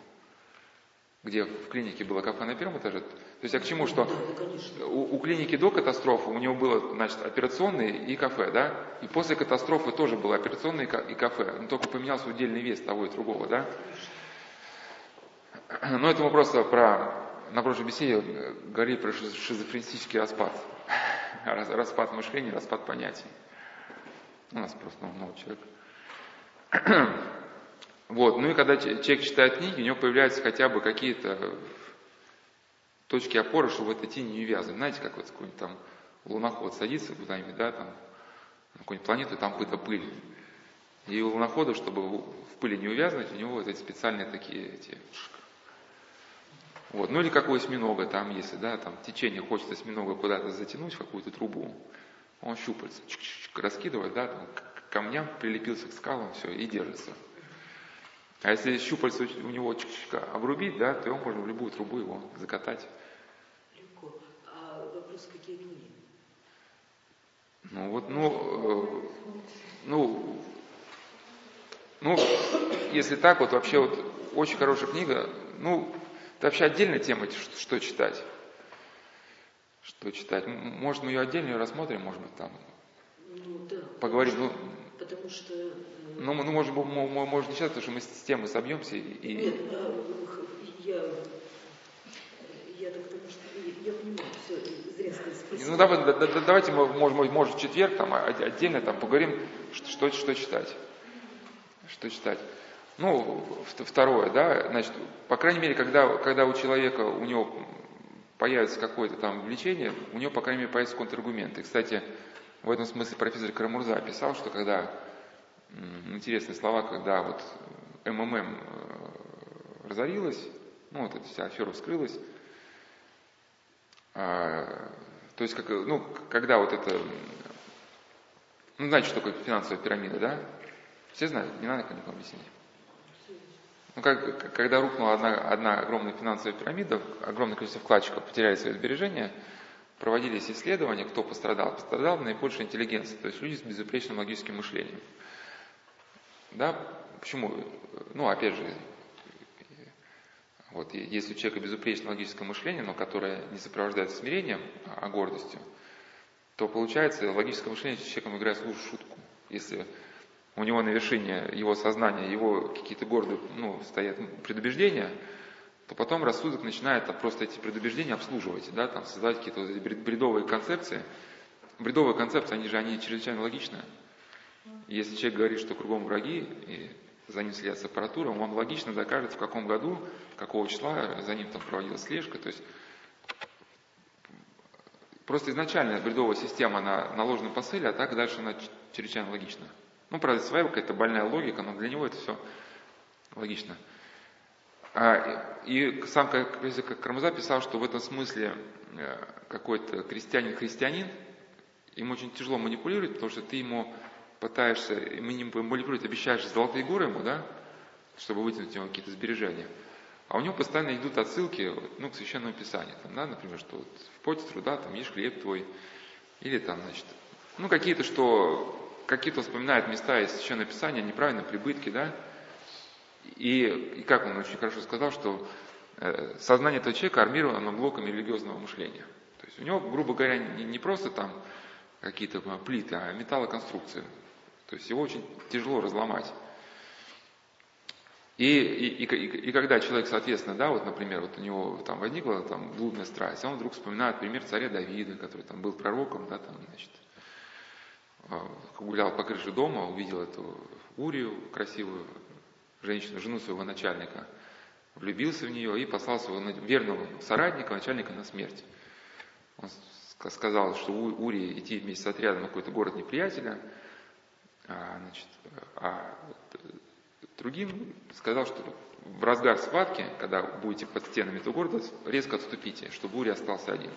Где в клинике было кафе на первом этаже. То есть, а к чему, что у, у клиники до катастрофы у него было, значит, операционный и кафе, да? И после катастрофы тоже было операционный и кафе. Но только поменялся удельный вес того и другого, да? Но это мы просто про, на прошлой беседе говорили про шизофренический распад. Распад мышления, распад понятий. У нас просто много человек. Вот. Ну и когда человек читает книги, у него появляются хотя бы какие-то точки опоры, чтобы в этой не вязать. Знаете, как вот какой-нибудь там луноход садится куда-нибудь, да, там, на какую-нибудь планету, там какая-то пыль. И у лунохода, чтобы в пыли не увязнуть, у него вот эти специальные такие эти вот. Ну или как у осьминога, там, если да, там течение хочет осьминога куда-то затянуть в какую-то трубу, он щупальца раскидывает, да, там, к камням прилепился к скалам, все, и держится. А если щупальца у него обрубить, да, то его можно в любую трубу его закатать. Легко. А вопрос, какие книги? Ну вот, ну, э, ну, Ну, если так, вот вообще вот очень хорошая книга. Ну, это вообще отдельная тема, что, что читать. Что читать. Может, мы ее отдельно рассмотрим, может быть, там. Ну, да. Поговорим. Ну, потому что э, ну, ну, может, может не сейчас, потому что мы с темы собьемся и... Нет, а, я, я так потому что я понимаю, все, зря сказать. Ну давай, да, да, давайте, может, может, в четверг там отдельно там поговорим, что, что читать. Что читать. Ну, второе, да, значит, по крайней мере, когда, когда у человека, у него появится какое-то там влечение, у него, по крайней мере, появятся контраргументы. Кстати, в этом смысле профессор Карамурза писал, что когда, интересные слова, когда вот МММ э, разорилась, ну, вот эта вся афера вскрылась, а, то есть, как, ну, когда вот это, ну, знаете, что такое финансовая пирамида, да? Все знают, не надо никому объяснить. Ну, как, когда рухнула одна, одна огромная финансовая пирамида, огромное количество вкладчиков потеряли свои сбережения, проводились исследования, кто пострадал. Пострадал наибольшая интеллигенция, то есть люди с безупречным логическим мышлением. Да, почему? Ну, опять же, вот, если у человека безупречное логическое мышление, но которое не сопровождается смирением, а гордостью, то получается логическое мышление с человеком играет в шутку. Если у него на вершине его сознания, его какие-то гордые, ну, стоят предубеждения, то потом рассудок начинает просто эти предубеждения обслуживать, да, там, создавать какие-то вот бредовые концепции. Бредовые концепции, они же, они чрезвычайно логичны. если человек говорит, что кругом враги, и за ним следят с аппаратурой, он логично докажет, в каком году, какого числа за ним там проводилась слежка. То есть просто изначально бредовая система на, на ложном посыле, а так дальше она чрезвычайно логична. Ну, правда, своя какая-то больная логика, но для него это все логично. А, и сам Кармаза писал, что в этом смысле э, какой-то крестьянин-христианин, ему очень тяжело манипулировать, потому что ты ему пытаешься манипулировать, обещаешь золотые горы ему, да, чтобы вытянуть ему какие-то сбережения. А у него постоянно идут отсылки ну, к священному писанию. Там, да, например, что вот в поте труда там ешь хлеб твой. Или там, значит, ну какие-то, что какие-то вспоминает места из Священного Писания, неправильные прибытки, да, и, и как он очень хорошо сказал, что э, сознание этого человека армировано блоками религиозного мышления. То есть у него, грубо говоря, не, не просто там какие-то плиты, а металлоконструкции. То есть его очень тяжело разломать. И, и, и, и когда человек, соответственно, да, вот, например, вот у него там возникла там блудная страсть, он вдруг вспоминает пример царя Давида, который там был пророком, да, там, значит, а, гулял по крыше дома, увидел эту Урию, красивую женщину, жену своего начальника, влюбился в нее и послал своего верного соратника, начальника на смерть. Он сказал, что у Урии идти вместе с отрядом на какой-то город неприятеля, а, значит, а другим сказал, что в разгар схватки, когда будете под стенами этого города, резко отступите, чтобы Урия остался один.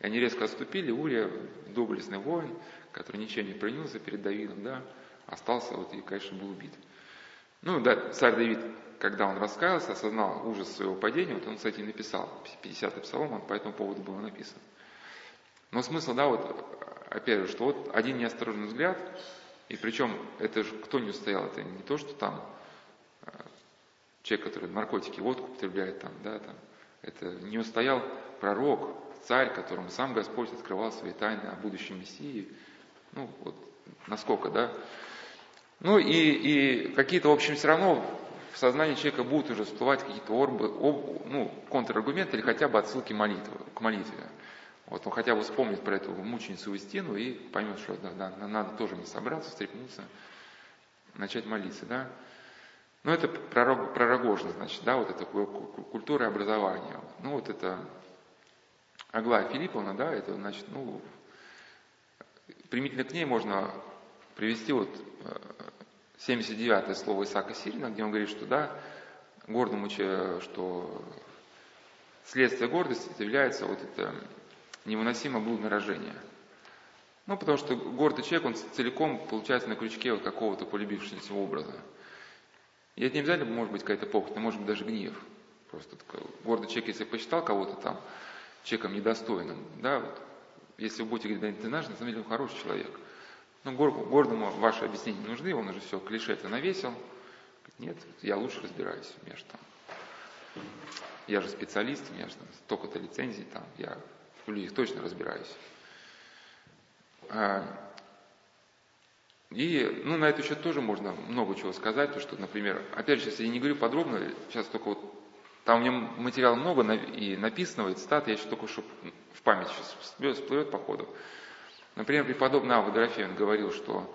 И они резко отступили, Урия, доблестный воин, который ничем не принялся перед Давидом, да, остался вот и, конечно, был убит. Ну, да, царь Давид, когда он раскаялся, осознал ужас своего падения, вот он, кстати, написал, 50-й псалом, он по этому поводу был написан. Но смысл, да, вот, опять же, что вот один неосторожный взгляд, и причем это же кто не устоял, это не то, что там э, человек, который наркотики, водку употребляет там, да, там, это не устоял пророк, царь, которому сам Господь открывал свои тайны о будущем Мессии. Ну, вот насколько, да. Ну и, и какие-то, в общем, все равно в сознании человека будут уже всплывать какие-то орбы, об, ну, контраргументы или хотя бы отсылки молитвы, к молитве. Вот он хотя бы вспомнит про эту мученицу Истину и поймет, что да, да, надо тоже не собраться, встрепнуться, начать молиться, да. Ну, это пророг, пророгожно, значит, да, вот это культура и образование. Ну, вот это Аглая Филипповна, да, это, значит, ну, примительно к ней можно привести вот 79-е слово Исаака Сирина, где он говорит, что да, гордому, что следствие гордости является вот это невыносимо блудное рожение. Ну, потому что гордый человек, он целиком получается на крючке вот какого-то полюбившегося образа. И это не обязательно может быть какая-то похоть, это может быть даже гнев. Просто гордый человек, если посчитал кого-то там человеком недостойным, да, вот, если вы будете говорить, да, ты знаешь, на самом деле он хороший человек, Ну, гордому ваши объяснения не нужны, он уже все, клише это навесил. Нет, я лучше разбираюсь, у меня же там, я же специалист, у меня же там столько-то лицензий, там, я в людях точно разбираюсь. А, и, ну, на этот счет тоже можно много чего сказать, то, что, например, опять же, если я не говорю подробно, сейчас только вот, там у меня материала много и написанного, и цитат, я еще только, чтобы в память сейчас всплывет по ходу. Например, преподобный Авва Дорофеев говорил, что,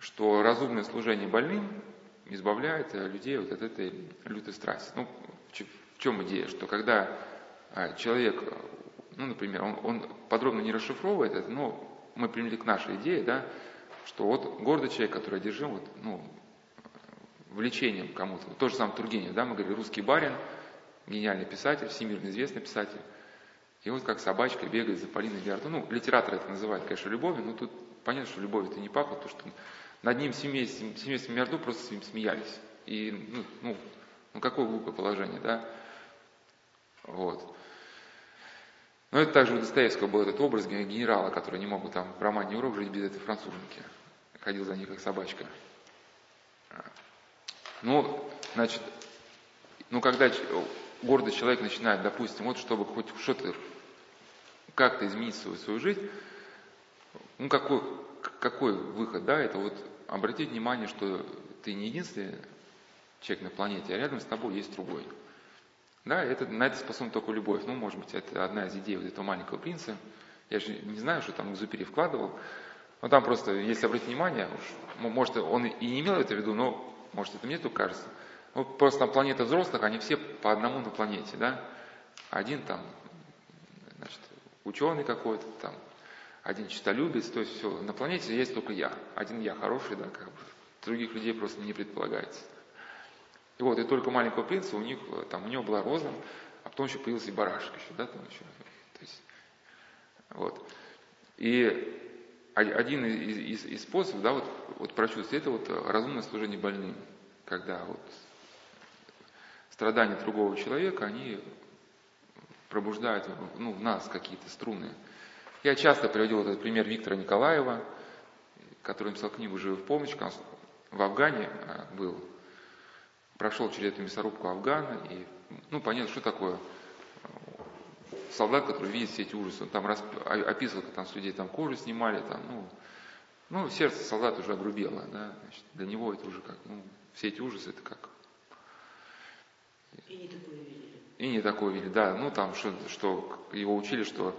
что разумное служение больным избавляет людей вот от этой лютой страсти. Ну, в чем идея? Что когда а, человек, ну, например, он, он подробно не расшифровывает это, но мы примели к нашей идее, да, что вот гордый человек, который одержим вот, ну, влечением кому-то. Вот то же самое Тургенев, да, мы говорили, русский барин, гениальный писатель, всемирно известный писатель. И вот как собачка бегает за Полиной Виардо. Ну, литератор это называет, конечно, любовью, но тут понятно, что любовь это не пахло, потому что над ним семейством, семейством Виардо просто с ним смеялись. И, ну, ну, ну какое глупое положение, да? Вот. Но это также у Достоевского был этот образ генерала, который не мог бы там в романе «Урок» жить без этой француженки. Ходил за ней как собачка. Ну, значит, ну когда гордый человек начинает, допустим, вот чтобы хоть что-то, как-то изменить свою, свою жизнь, ну какой, какой выход, да, это вот обратить внимание, что ты не единственный человек на планете, а рядом с тобой есть другой. Да, это, на это способна только любовь. Ну, может быть, это одна из идей вот этого маленького принца. Я же не знаю, что там Зупери вкладывал. Но там просто, если обратить внимание, уж, может, он и не имел это в виду, но, может, это мне только кажется, ну, просто там планета взрослых, они все по одному на планете, да. Один там, значит, ученый какой-то, там, один чистолюбец, то есть все, на планете есть только я. Один я хороший, да, как бы. Других людей просто не предполагается. И вот, и только маленького принца у них, там, у него была роза, а потом еще появился и барашек еще, да, там еще. То есть, вот. И один из, из, из способов, да, вот, вот прочувствовать, это вот разумное служение больным, когда вот страдания другого человека, они пробуждают ну, в нас какие-то струны. Я часто приводил этот пример Виктора Николаева, который написал книгу «Живы в помощь», в Афгане а, был, прошел через эту мясорубку Афгана, и, ну, понятно, что такое солдат, который видит все эти ужасы. Он там расп... описывал, как там с людей там кожу снимали, там, ну, ну, сердце солдата уже огрубело, да, значит, для него это уже как, ну, все эти ужасы, это как... И не такое видели. И не такое видели, да, ну, там, что, что его учили, что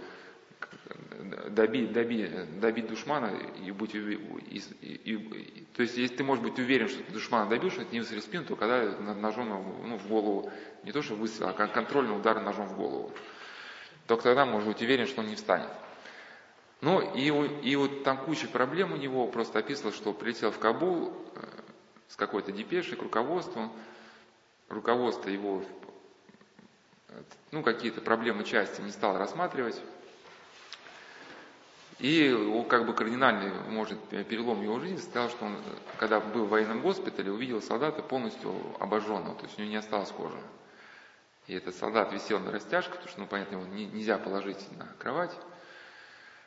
добить, добить, добить душмана и быть и, и, и, то есть если ты можешь быть уверен, что ты душмана добьешь, это не выстрелить в спину, то когда ножом ну, в голову, не то что выстрел, а контрольный удар ножом в голову. Только тогда можно быть уверен, что он не встанет. Ну и, и вот там куча проблем у него, просто описывал, что прилетел в Кабул э, с какой-то депешей к руководству, руководство его ну, какие-то проблемы части не стал рассматривать, и как бы кардинальный, может, перелом его жизни состоял, что он, когда был в военном госпитале, увидел солдата полностью обожженного, то есть у него не осталось кожи. И этот солдат висел на растяжке, потому что, ну, понятно, его не, нельзя положить на кровать.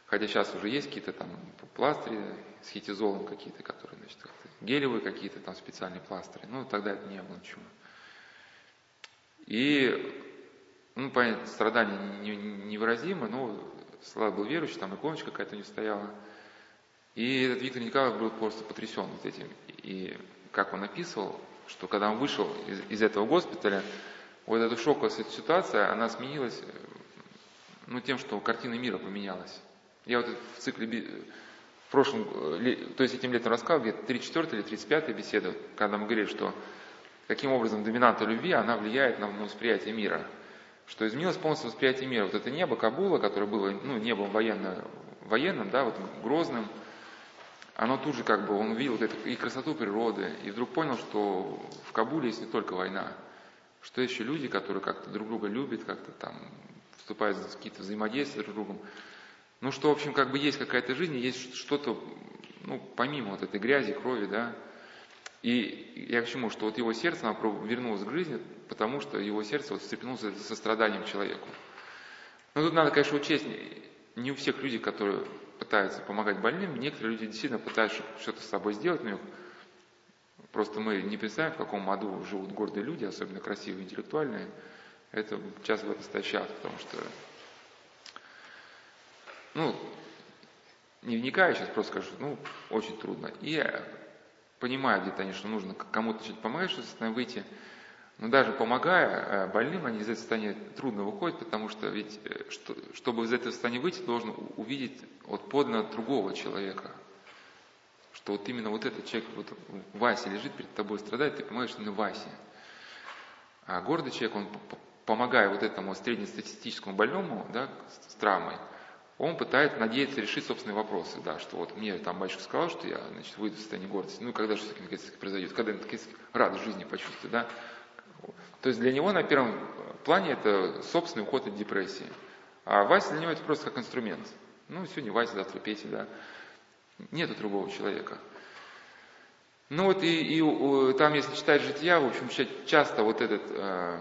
Хотя сейчас уже есть какие-то там пластыри с хитизолом какие-то, которые, значит, гелевые какие-то там специальные пластыри. Ну, тогда это не было ничего. И, ну, понятно, страдания невыразимы, но Слава был верующий, там иконочка какая-то не стояла. И этот Виктор Николаевич был просто потрясен вот этим. И как он описывал, что когда он вышел из, из этого госпиталя, вот эта шоковая ситуация, она сменилась ну, тем, что картина мира поменялась. Я вот в цикле, в прошлом, то есть этим летом рассказывал, где-то 34 или 35 беседа, когда мы говорили, что каким образом доминанта любви, она влияет на восприятие мира что изменилось полностью восприятие мира. Вот это небо Кабула, которое было ну, небом военно, военным, да, вот грозным, оно тут же как бы, он увидел вот эту и красоту природы, и вдруг понял, что в Кабуле есть не только война, что еще люди, которые как-то друг друга любят, как-то там вступают в какие-то взаимодействия друг с другом. Ну, что, в общем, как бы есть какая-то жизнь, есть что-то, ну, помимо вот этой грязи, крови, да. И я к чему, что вот его сердце, оно вернулось к жизни, потому что его сердце вот встрепенулось за состраданием человеку. Но тут надо, конечно, учесть, не у всех людей, которые пытаются помогать больным, некоторые люди действительно пытаются что-то с собой сделать, но просто мы не представим, в каком аду живут гордые люди, особенно красивые, интеллектуальные. Это часто в это стащат, потому что, ну, не вникая, сейчас просто скажу, ну, очень трудно. И понимаю где-то они, что нужно кому-то начать помогать, что-то выйти, но даже помогая э, больным, они из этого состояния трудно выходят, потому что ведь, э, что, чтобы из этого состояния выйти, должен увидеть вот подлинно другого человека. Что вот именно вот этот человек, вот Вася лежит перед тобой, страдает, ты понимаешь, что он Вася. А гордый человек, он помогая вот этому среднестатистическому больному, да, с травмой, он пытается надеяться решить собственные вопросы, да, что вот мне там батюшка сказал, что я, значит, выйду в состояние гордости, ну, когда же все-таки наконец произойдет, когда я наконец радость жизни почувствую, да, то есть для него на первом плане это собственный уход от депрессии. А Вася для него это просто как инструмент. Ну, сегодня Вася, завтра Петя, да. Нету другого человека. Ну вот и, и там, если читать жития, в общем, часто вот этот э,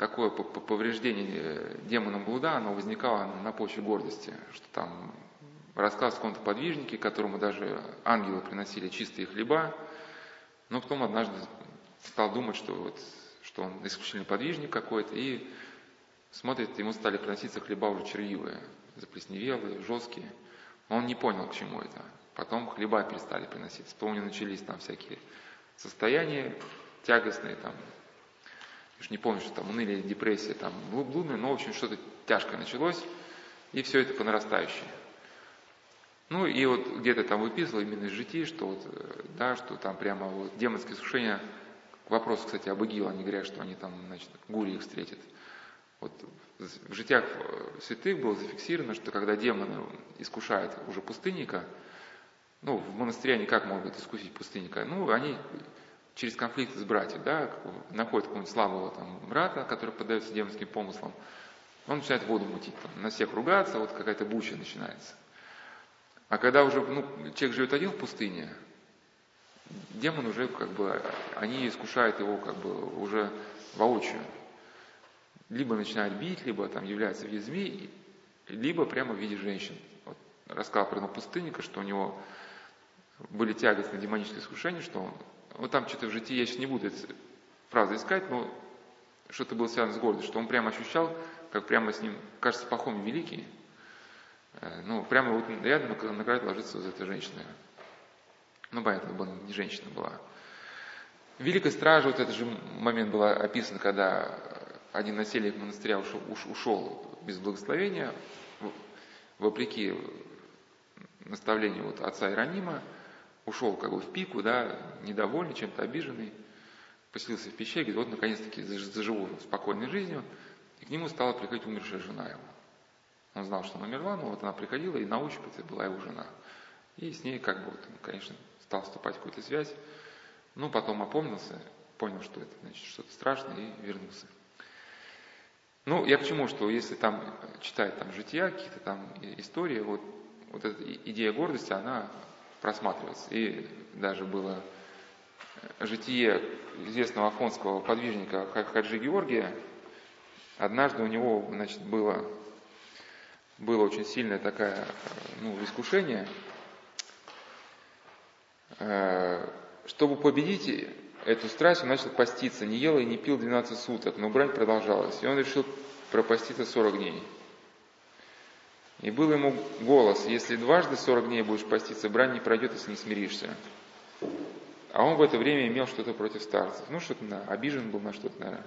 такое повреждение демоном блуда, оно возникало на почве гордости, что там рассказ о каком-то подвижнике, которому даже ангелы приносили чистые хлеба, но потом однажды стал думать, что вот что он исключительный подвижник какой-то, и смотрит, ему стали приноситься хлеба уже червивые, заплесневелые, жесткие. Но он не понял, к чему это. Потом хлеба перестали приноситься. Потом у него начались там всякие состояния тягостные, там, уж не помню, что там унылие, депрессия, там, блудные, но, в общем, что-то тяжкое началось, и все это по нарастающей. Ну, и вот где-то там выписывал именно из житий, что вот, э, да, что там прямо вот демонские сушения Вопрос, кстати, об ИГИЛ, они говорят, что они там, значит, гури их встретят. Вот в житиях э, святых было зафиксировано, что когда демоны искушают уже пустынника, ну, в монастыре они как могут искусить пустынника? Ну, они через конфликт с братьями, да, находят какого-нибудь слабого там брата, который поддается демонским помыслам, он начинает воду мутить, там, на всех ругаться, вот какая-то буча начинается. А когда уже ну, человек живет один в пустыне, демон уже как бы, они искушают его как бы уже воочию. Либо начинают бить, либо там являются в змей, либо прямо в виде женщин. Вот, рассказал про пустынника, что у него были тягостные демонические искушения, что он, вот там что-то в житии, я сейчас не буду эту фразу искать, но что-то было связано с гордостью, что он прямо ощущал, как прямо с ним, кажется, Пахом великий, э, ну, прямо вот рядом на край ложится вот эта женщина. Ну, понятно, была не женщина была. В Великой Страже вот этот же момент был описан, когда один насельник монастыря ушел, ушел без благословения, вопреки наставлению вот отца Иронима, ушел как бы в пику, да, недовольный, чем-то обиженный, поселился в пещере, говорит, вот наконец-таки заживу спокойной жизнью, и к нему стала приходить умершая жена его. Он знал, что она умерла, но вот она приходила, и на ощупь это была его жена. И с ней как бы, вот, конечно, стал вступать в какую-то связь. Ну, потом опомнился, понял, что это значит что-то страшное и вернулся. Ну, я к чему, что если там читать там жития, какие-то там истории, вот, вот эта идея гордости, она просматривается. И даже было житие известного афонского подвижника Хаджи Георгия. Однажды у него, значит, было, было очень сильное такое ну, искушение – Э, чтобы победить эту страсть, он начал поститься, не ел и не пил 12 суток, но брань продолжалась, и он решил пропаститься 40 дней. И был ему голос, если дважды 40 дней будешь поститься, брань не пройдет, если не смиришься. А он в это время имел что-то против старцев. Ну, что-то, да, обижен был на что-то, наверное.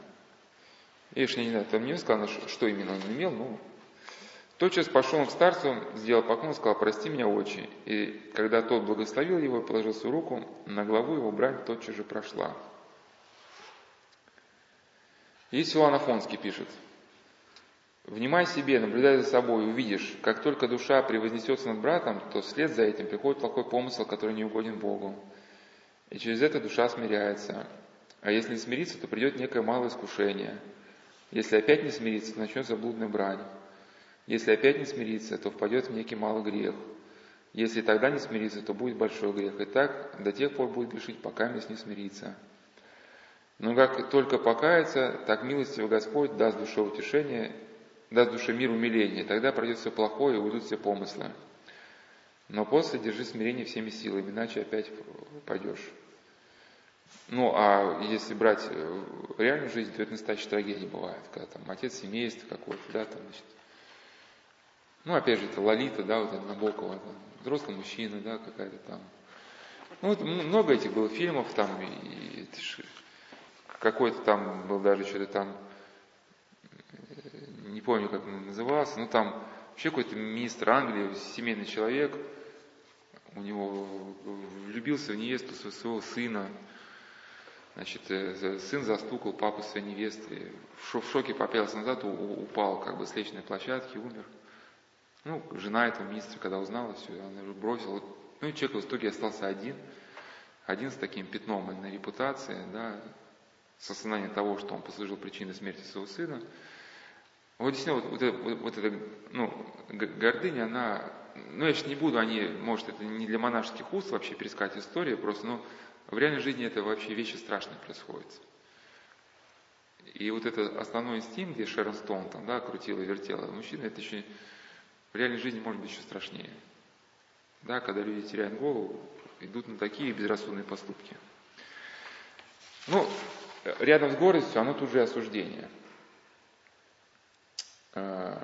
Я не знаю, там не сказано, что именно он имел, но Тотчас пошел он к старцу, сделал поклон сказал, прости меня, отче. И когда тот благословил его и положил свою руку, на главу его брань тотчас же прошла. И Силуан Афонский пишет, «Внимай себе, наблюдай за собой, увидишь, как только душа превознесется над братом, то вслед за этим приходит плохой помысл, который не угоден Богу. И через это душа смиряется. А если не смириться, то придет некое малое искушение. Если опять не смириться, то начнется блудная брань. Если опять не смириться, то впадет в некий малый грех. Если тогда не смириться, то будет большой грех. И так до тех пор будет грешить, пока не смириться. Но как только покается, так милостивый Господь даст душе утешение, даст душе мир умиления. Тогда пройдет все плохое и уйдут все помыслы. но после держи смирение всеми силами, иначе опять пойдешь. Ну, а если брать э, реальную жизнь, то это настоящая трагедия бывает, когда там отец семейства какой-то, да, там, значит, ну, опять же, это Лолита, да, вот это Набокова, там, взрослый мужчина, да, какая-то там. Ну, вот много этих было фильмов там, и, и какой-то там был даже что-то там, не помню, как он назывался, ну, там вообще какой-то министр Англии, семейный человек, у него влюбился в невесту своего сына, Значит, э, сын застукал папу своей невесты, в шоке попялся назад, упал как бы с лестничной площадки, умер. Ну, жена этого министра, когда узнала все, она уже бросила. Ну, и человек в итоге остался один, один с таким пятном на репутации, да, с осознанием того, что он послужил причиной смерти своего сына. Вот действительно, вот, вот, вот эта ну, гордыня, она, ну, я сейчас не буду, они, может, это не для монашеских уст вообще перескать историю, просто, ну, в реальной жизни это вообще вещи страшные происходят. И вот это основной инстинкт, где Шерон Стоун там, да, крутила и вертела мужчина, это еще в реальной жизни может быть еще страшнее. Да, когда люди теряют голову, идут на такие безрассудные поступки. Ну, рядом с гордостью, оно тут же осуждение. А,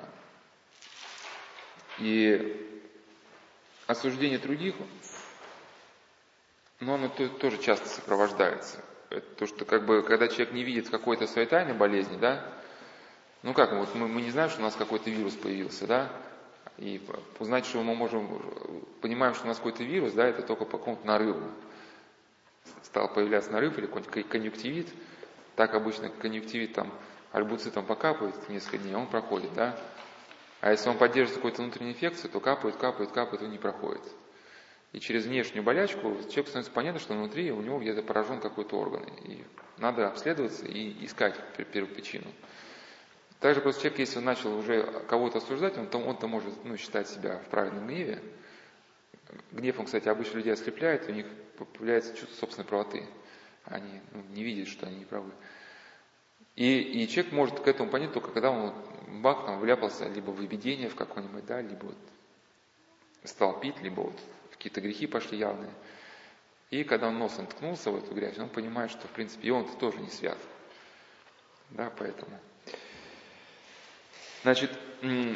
и осуждение других но оно тоже часто сопровождается. То, что как бы, когда человек не видит какой-то своей тайной болезни, да, ну как, вот мы, мы не знаем, что у нас какой-то вирус появился, да, и узнать, что мы можем, понимаем, что у нас какой-то вирус, да, это только по какому-то нарыву. Стал появляться нарыв или какой-нибудь конъюнктивит, так обычно конъюнктивит там альбуцитом покапывает несколько дней, он проходит, да. А если он поддерживает какую-то внутреннюю инфекцию, то капает, капает, капает, он не проходит. И через внешнюю болячку человеку становится понятно, что внутри у него где-то поражен какой-то орган. И надо обследоваться и искать первую причину. Также просто человек, если он начал уже кого-то осуждать, он-то, он-то может ну, считать себя в правильном гневе. Гнев, он, кстати, обычно людей ослепляет, у них появляется чувство собственной правоты. Они ну, не видят, что они не правы. И, и человек может к этому понять только когда он бах, там, вляпался либо в видение в какое-нибудь, да, либо вот стал пить, либо вот какие-то грехи пошли явные. И когда он носом ткнулся в эту грязь, он понимает, что в принципе и он-то тоже не свят. Да, поэтому. Значит, э,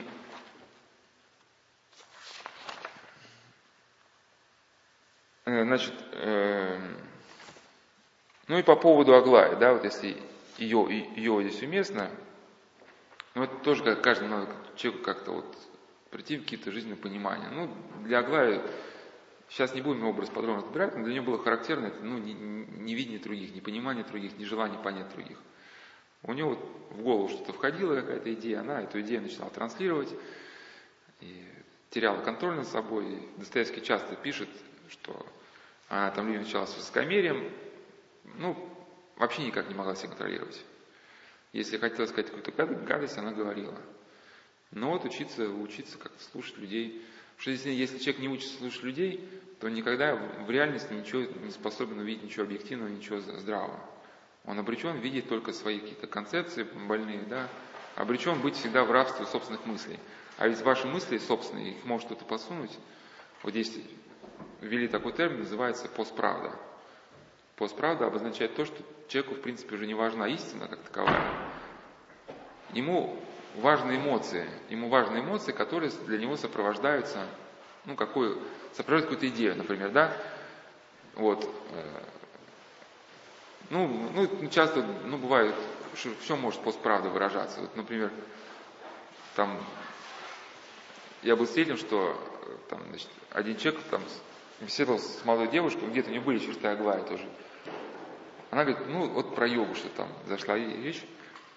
значит, э, ну и по поводу Аглаи, да, вот если ее, ее здесь уместно, ну это тоже как каждому надо человеку как-то вот прийти в какие-то жизненные понимания. Ну, для Аглаи Сейчас не будем образ подробно разбирать, но для нее было характерно это, ну, невидение других, непонимание других, нежелание понять других. У нее вот в голову что-то входило, какая-то идея, она эту идею начинала транслировать, и теряла контроль над собой. И Достоевский часто пишет, что она там людям начала с высокомерием, ну, вообще никак не могла себя контролировать. Если хотела сказать какую-то гадость, она говорила. Но вот учиться, учиться как-то слушать людей, что если, если человек не учится слушать людей, то никогда в реальности ничего не способен увидеть ничего объективного, ничего здравого. Он обречен видеть только свои какие-то концепции больные, да, обречен быть всегда в рабстве собственных мыслей. А ведь ваши мысли собственные, их может кто-то посунуть. Вот здесь ввели такой термин, называется постправда. Постправда обозначает то, что человеку, в принципе, уже не важна истина как таковая. Ему важные эмоции. Ему важны эмоции, которые для него сопровождаются, ну, какую, сопровождают какую-то идею, например, да? Вот. Э, ну, ну, часто, ну, бывает, все может постправда выражаться. Вот, например, там, я был свидетелем, что там, значит, один человек там беседовал с молодой девушкой, где-то у нее были черты Аглая тоже. Она говорит, ну, вот про йогу что там зашла речь,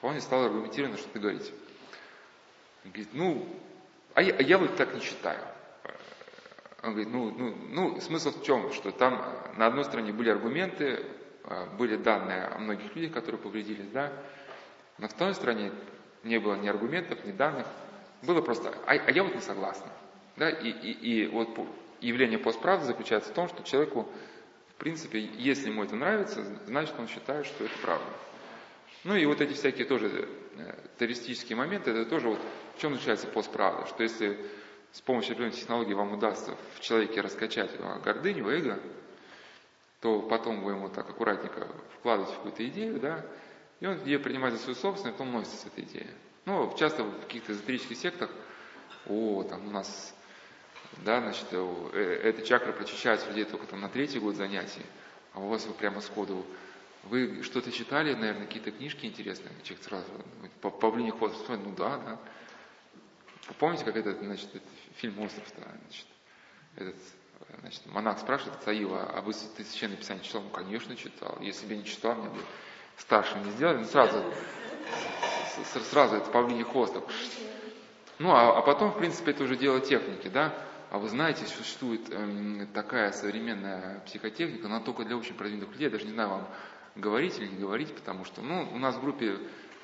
он не стал аргументированно что-то говорить. Говорит, ну, а я, а я вот так не считаю. Он говорит, ну, ну, ну, смысл в чем? Что там на одной стороне были аргументы, а, были данные о многих людях, которые повредились, да. На второй стороне не было ни аргументов, ни данных. Было просто, а, а я вот не согласна. Да? И, и, и вот явление постправды заключается в том, что человеку, в принципе, если ему это нравится, значит он считает, что это правда. Ну и вот эти всякие тоже э, террористические моменты, это тоже вот в чем заключается постправда, что если с помощью определенной технологии вам удастся в человеке раскачать гордыню, эго, то потом вы ему так аккуратненько вкладываете в какую-то идею, да, и он ее принимает за свою собственную, потом носится с этой идеей. Ну, часто в каких-то эзотерических сектах, о, там у нас, да, значит, э, эта чакра прочищается людей только там на третий год занятий, а у вас вы прямо сходу, вы что-то читали, наверное, какие-то книжки интересные, человек сразу, по павлине хвост, ну да, да. Помните, как этот, значит, этот фильм «Остров», значит, этот Значит, монах спрашивает Цаила, а вы ты священное писание читал? Ну, конечно, читал. Если бы не читал, мне бы старшим не сделали. Ну, сразу, сразу это павлиний хвост. Ну, а, а потом, в принципе, это уже дело техники, да? А вы знаете, существует эм, такая современная психотехника, она только для очень продвинутых людей. Я даже не знаю, вам говорить или не говорить, потому что, ну, у нас в группе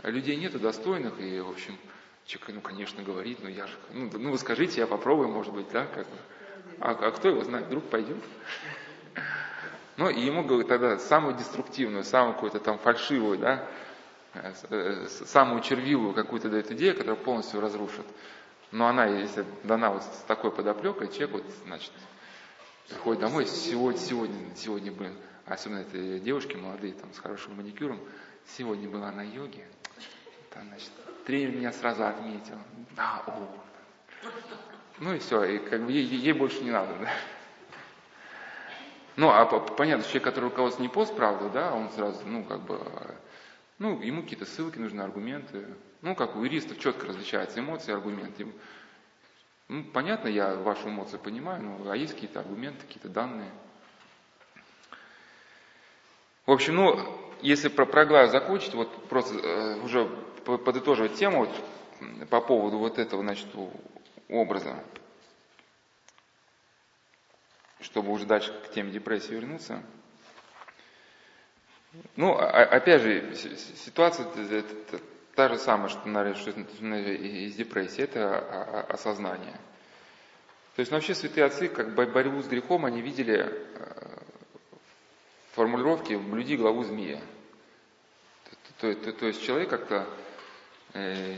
людей нету достойных, и, в общем, человек, ну, конечно, говорит, но я же, ну, ну вы скажите, я попробую, может быть, да, как бы. А, а кто его знает, вдруг пойдет? Ну, и ему говорят тогда самую деструктивную, самую какую-то там фальшивую, да, э, э, самую червивую какую-то дает идею, которая полностью разрушит. Но она, если дана вот с такой подоплекой, человек вот, значит, приходит домой, сегодня, сегодня, сегодня, блин, особенно это девушки молодые, там, с хорошим маникюром, сегодня была на йоге, там, значит, тренер меня сразу отметил, да, о, ну и все, и как бы ей, ей больше не надо, да. Ну, а понятно, человек, который руководствует не пост, правда, да, он сразу, ну, как бы, ну, ему какие-то ссылки нужны, аргументы. Ну, как у юристов четко различаются эмоции и аргументы. Ну, понятно, я вашу эмоцию понимаю, но а есть какие-то аргументы, какие-то данные. В общем, ну, если про, про глаз закончить, вот просто э, уже подытоживать тему вот, по поводу вот этого, значит, образа, чтобы уже дальше к теме депрессии вернуться. Ну, а, а, опять же, ситуация та же самая, что, что из депрессии, это осознание. То есть ну, вообще святые отцы, как борьбу с грехом, они видели э, формулировки «блюди главу змея». То, то, то есть человек как-то э,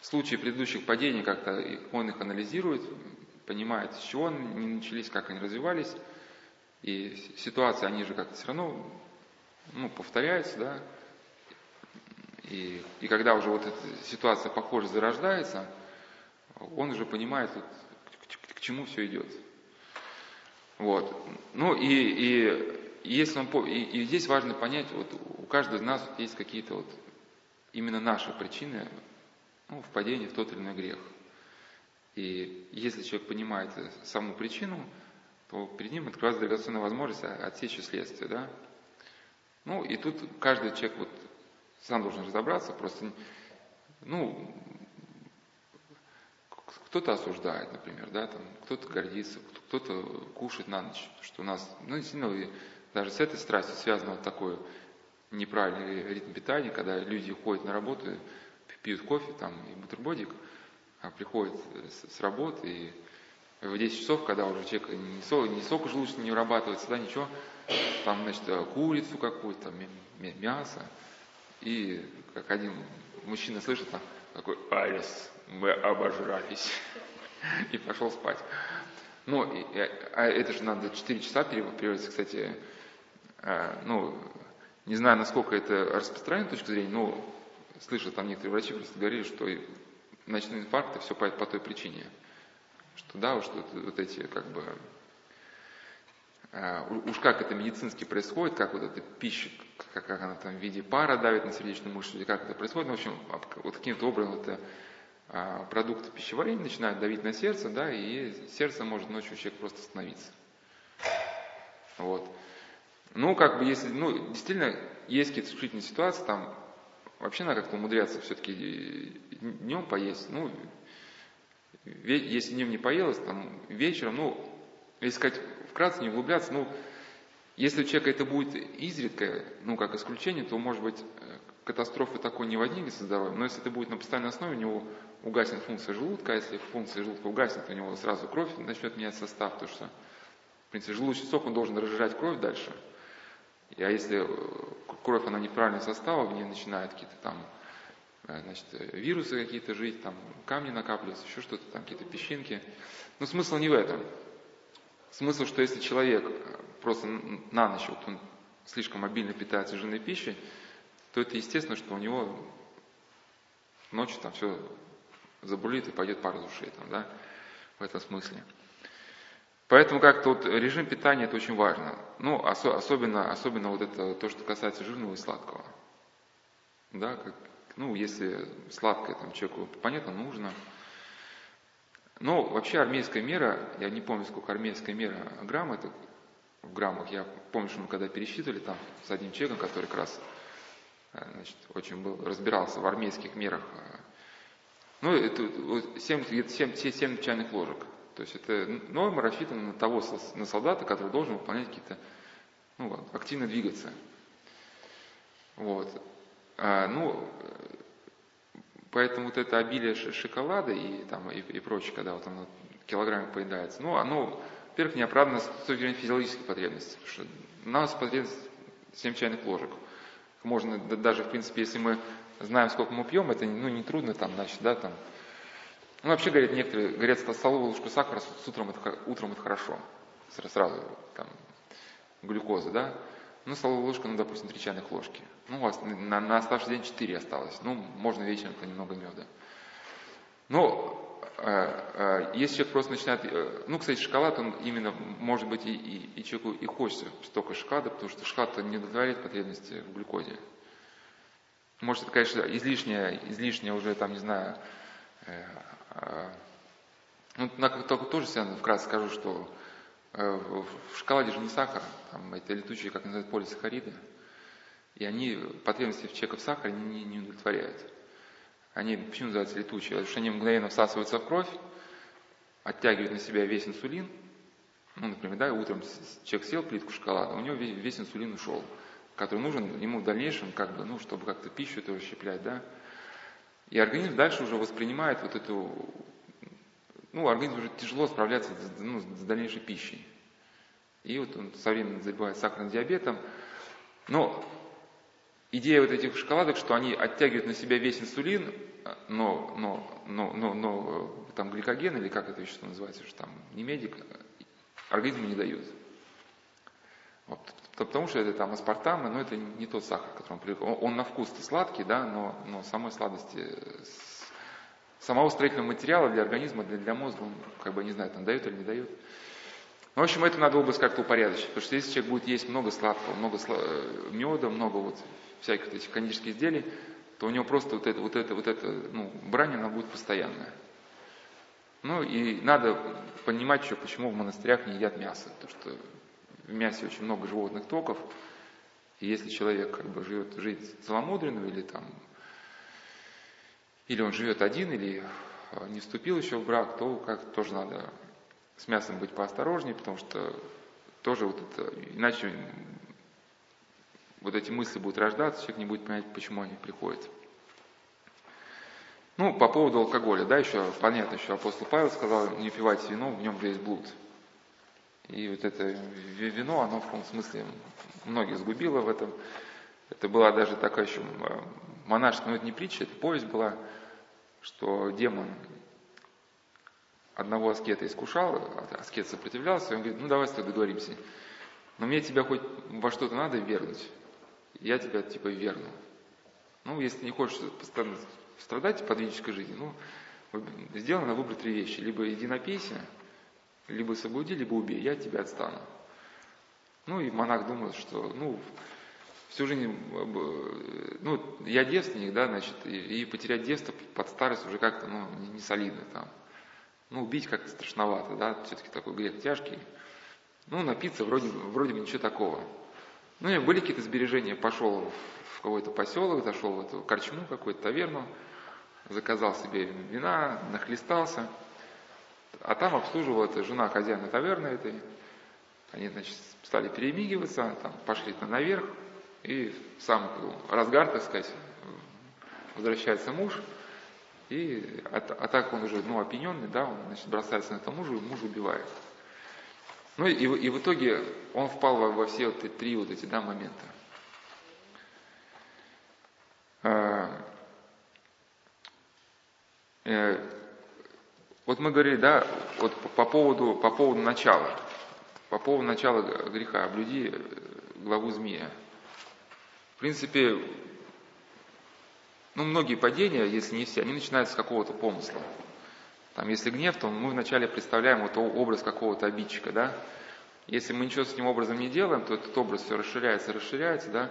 в случае предыдущих падений как-то он их анализирует, понимает, с чего они начались, как они развивались, и ситуации, они же как-то все равно ну, повторяются, да, и, и когда уже вот эта ситуация, похоже, зарождается, он уже понимает, вот, к, к, к чему все идет. Вот. Ну и, и, если он, и, и здесь важно понять, вот у каждого из нас есть какие-то вот именно наши причины ну, впадение в тот или иной грех. И если человек понимает саму причину, то перед ним открывается драгоценная возможность отсечь следствие. Да? Ну и тут каждый человек вот сам должен разобраться, просто, ну, кто-то осуждает, например, да, там, кто-то гордится, кто-то кушает на ночь, что у нас, ну, действительно, даже с этой страстью связано вот такой неправильный ритм питания, когда люди ходят на работу, пьют кофе там и бутербродик, а приходят с, с работы и в 10 часов, когда уже человек не, сок, не сок желудочный не вырабатывается, да, ничего, там, значит, курицу какую-то, мясо, и как один мужчина слышит, там, такой, Алис, мы обожрались, *laughs* и пошел спать. Ну, и, а это же надо 4 часа переводится, кстати, а, ну, не знаю, насколько это распространенная точка зрения, но слышал, там некоторые врачи просто говорили, что ночные инфаркты все по, по той причине, что да, что вот эти как бы уж как это медицински происходит, как вот эта пища, как, как она там в виде пара давит на сердечную мышцу, или как это происходит, ну, в общем, вот каким-то образом это а, продукты пищеварения начинают давить на сердце, да, и сердце может ночью у человека просто остановиться. Вот. Ну, как бы, если, ну, действительно, есть какие-то исключительные ситуации, там, Вообще надо как-то умудряться все-таки днем поесть. Ну, если днем не поелось, там вечером, ну, если сказать вкратце, не углубляться, ну, если у человека это будет изредка, ну, как исключение, то, может быть, катастрофы такой не возникнет со здоровьем, но если это будет на постоянной основе, у него угаснет функция желудка, а если функция желудка угаснет, у него сразу кровь начнет менять состав, потому что, в принципе, желудочный сок, он должен разжижать кровь дальше – а если э, кровь, она неправильного состава, в ней начинают какие-то там э, значит, вирусы какие-то жить, там камни накапливаются, еще что-то, там какие-то песчинки. Но смысл не в этом. Смысл, что если человек просто на ночь, вот он слишком мобильно питается жирной пищей, то это естественно, что у него ночью там все забулит и пойдет пар из ушей, там, да, в этом смысле. Поэтому как-то вот режим питания это очень важно. Ну, осо- особенно, особенно вот это то, что касается жирного и сладкого. Да, как, ну, если сладкое там человеку, понятно, нужно. Но вообще армейская мера, я не помню, сколько армейская мера грамм это в граммах, я помню, что мы когда пересчитывали там с одним человеком, который как раз э, значит, очень был, разбирался в армейских мерах. Э, ну, это 7, 7, 7 чайных ложек. То есть это норма рассчитана на того, на солдата, который должен выполнять какие-то, ну, активно двигаться. Вот. А, ну, поэтому вот это обилие шоколада и, там, и, и прочее, когда вот оно килограмме поедается, ну, оно, во-первых, не оправдано с точки зрения физиологической потребности, потому что у нас потребность 7 чайных ложек. Можно даже, в принципе, если мы знаем, сколько мы пьем, это ну, не трудно там, значит, да, там, ну, вообще, говорят некоторые, говорят, столовую ложку сахара с утром это, утром это хорошо. Сразу там глюкоза, да? Ну, столовая ложка, ну, допустим, три чайных ложки. Ну, у вас на, на оставшийся день четыре осталось. Ну, можно вечером немного меда. Но э, э, если человек просто начинает... Э, ну, кстати, шоколад, он именно, может быть, и, и, и человеку и хочется столько шоколада, потому что шоколад не удовлетворяет потребности в глюкозе. Может, это, конечно, излишнее, излишнее уже, там, не знаю, э, а, ну, только тоже вкратце скажу, что э, в шоколаде же не сахар, там это летучие, как называют, полисахариды, и они потребности в человека в сахаре не, не удовлетворяют. Они почему называются летучие? Потому что они мгновенно всасываются в кровь, оттягивают на себя весь инсулин. Ну, например, да, утром человек съел плитку шоколада, у него весь, весь инсулин ушел, который нужен ему в дальнейшем, как бы, ну, чтобы как-то пищу эту расщеплять, да. И организм дальше уже воспринимает вот эту... Ну, организм уже тяжело справляться ну, с дальнейшей пищей. И вот он со временем забивает сахарным диабетом. Но идея вот этих шоколадок, что они оттягивают на себя весь инсулин, но, но, но, но, но там гликоген или как это вещество называется, что там не медик, организму не дают. Вот, потому что это там аспартам, но это не тот сахар, который он привык. Он, он на вкус сладкий, да, но, но самой сладости, самого строительного материала для организма, для, для мозга, он как бы не знаю, там дает или не дает. Ну, в общем, это надо было бы как-то упорядочить, потому что если человек будет есть много сладкого, много сла... Э, меда, много вот всяких этих кондитерских изделий, то у него просто вот это, вот это, вот это, ну, брань, она будет постоянная. Ну и надо понимать еще, почему в монастырях не едят мясо. Потому что в мясе очень много животных токов, и если человек как бы живет жизнь целомудренную или там, или он живет один, или а, не вступил еще в брак, то как тоже надо с мясом быть поосторожнее, потому что тоже вот это, иначе вот эти мысли будут рождаться, человек не будет понимать, почему они приходят. Ну, по поводу алкоголя, да, еще понятно, еще апостол Павел сказал, не пивайте вино, в нем же есть блуд. И вот это вино, оно в каком смысле многих сгубило в этом. Это была даже такая еще монашеская, но это не притча, это повесть была, что демон одного аскета искушал, а аскет сопротивлялся, и он говорит, ну давай с тобой договоримся. Но мне тебя хоть во что-то надо вернуть, я тебя типа верну. Ну, если не хочешь постоянно страдать в подвижнической жизни, ну, сделано выбрать три вещи. Либо иди напейся, либо соблуди, либо убей, я тебя отстану. Ну и монах думает, что, ну, всю жизнь, э, ну, я девственник, да, значит, и, и потерять девство под старость уже как-то, ну, не, не солидно там. Ну, убить как-то страшновато, да, все-таки такой грех тяжкий. Ну, напиться вроде, вроде бы ничего такого. Ну, и были какие-то сбережения, пошел в какой-то поселок, зашел в эту корчму, какую-то таверну, заказал себе вина, нахлестался – а там обслуживала эта жена хозяина таверны этой. Они, значит, стали перемигиваться, там пошли-то наверх, и сам разгар, так сказать, возвращается муж, и а, а так он уже, ну, опьяненный, да, он, значит, бросается на этого мужа, и муж убивает. Ну и, и в итоге он впал во, во все вот эти три вот эти, да, момента. А, Э, вот мы говорили, да, вот по поводу, по поводу начала, по поводу начала греха, облюди главу змея. В принципе, ну, многие падения, если не все, они начинаются с какого-то помысла. Там, если гнев, то мы вначале представляем вот образ какого-то обидчика, да. Если мы ничего с этим образом не делаем, то этот образ все расширяется, расширяется, да.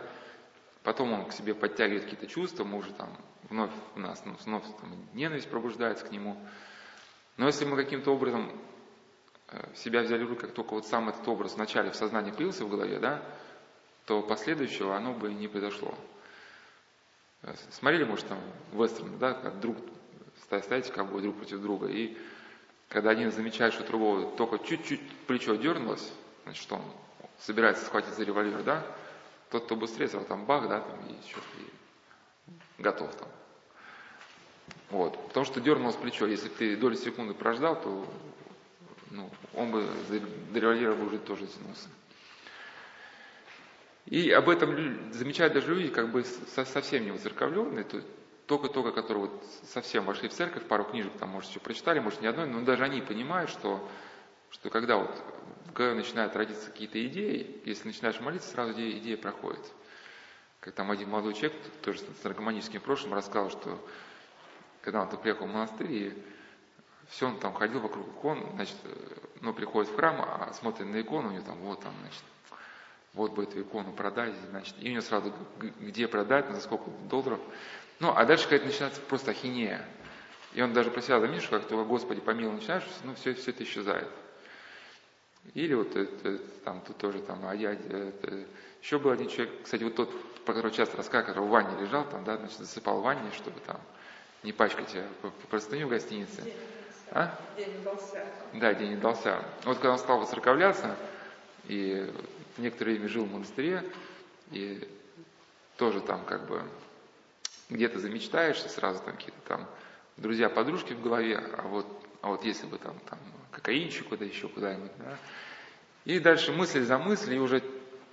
Потом он к себе подтягивает какие-то чувства, мы уже там вновь у нас ну, вновь там, ненависть пробуждается к нему. Но если мы каким-то образом э, себя взяли в руки, как только вот сам этот образ вначале в сознании появился в голове, да, то последующего оно бы не произошло. Смотрели, может, там вестерн, да, как друг как бы друг против друга, и когда один замечает, что другого только чуть-чуть плечо дернулось, значит, что он собирается схватить за револьвер, да, тот, кто быстрее, сразу там бах, да, там, и что и готов там. Вот. Потому что дернулось плечо. Если ты долю секунды прождал, то ну, он бы до револьвера бы уже тоже тянулся. И об этом замечают даже люди, как бы совсем не воцерковленные, то только-только, которые вот совсем вошли в церковь, пару книжек там, может, еще прочитали, может, ни одной, но даже они понимают, что, что когда вот в голове начинают родиться какие-то идеи, если начинаешь молиться, сразу идея, проходит. Как там один молодой человек, тоже с наркоманическим прошлым, рассказал, что когда он приехал в монастырь, и все, он там ходил вокруг икон, значит, ну, приходит в храм, а смотрит на икону, у него там, вот там, значит, вот бы эту икону продать, значит, и у него сразу, где продать, за сколько долларов. Ну, а дальше какая-то начинается просто ахинея. И он даже про себя заметил, как только Господи помилуй начинаешь, ну, все, все это исчезает. Или вот это, там, тут тоже там, а я, это, еще был один человек, кстати, вот тот, про которого часто рассказывал, который в ванне лежал, там, да, значит, засыпал в ванне, чтобы там не пачкать по, по простыню в гостинице. День А? День удался. Да, день не дался. Вот когда он стал воцерковляться, и некоторое время жил в монастыре, и тоже там как бы где-то замечтаешься, сразу там какие-то там друзья-подружки в голове, а вот, а вот если бы там, там кокаинчик куда еще куда-нибудь, да. И дальше мысль за мыслью, и уже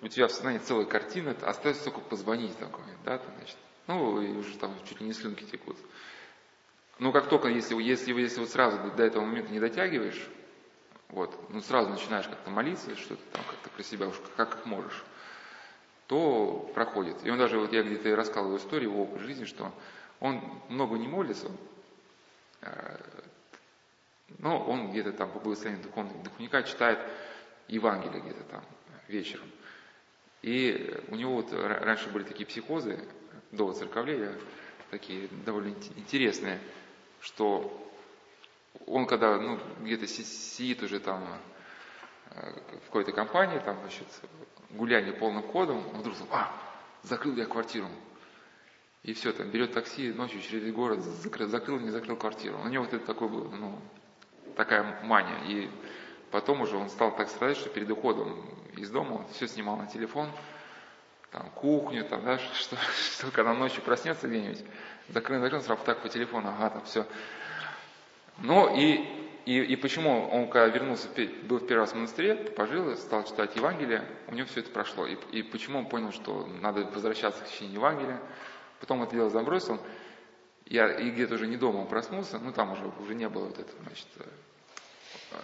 у тебя в сознании целая картина, остается только позвонить такой, да, там, значит, ну, и уже там чуть ли не слюнки текут. Ну, как только, если, если, если вот сразу до этого момента не дотягиваешь, вот, ну, сразу начинаешь как-то молиться, что-то там как-то про себя уж как, как можешь, то проходит. И он даже, вот я где-то рассказал его историю, его опыт жизни, что он много не молится, э, но он где-то там по благословению духовника читает Евангелие где-то там вечером. И у него вот раньше были такие психозы до воцерковления, такие довольно интересные, что он когда ну, где-то сидит уже там э, в какой-то компании, там, значит, гуляние полным ходом, он вдруг, а, закрыл я квартиру. И все, там, берет такси ночью через город, закрыл, закрыл, не закрыл квартиру. У него вот это такой был, ну, такая мания. И потом уже он стал так страдать, что перед уходом из дома он все снимал на телефон, там, кухню, там, да, *laughs* что, что когда ночью проснется где-нибудь, закрыл, закрыл, сразу так по телефону, ага, там все. Ну и и, и почему он, когда вернулся, был в первый раз в монастыре, пожил, стал читать Евангелие, у него все это прошло. И, и почему он понял, что надо возвращаться к чтению Евангелия, потом это дело забросил, я, и где-то уже не дома он проснулся, ну там уже, уже не было вот этого, значит, э,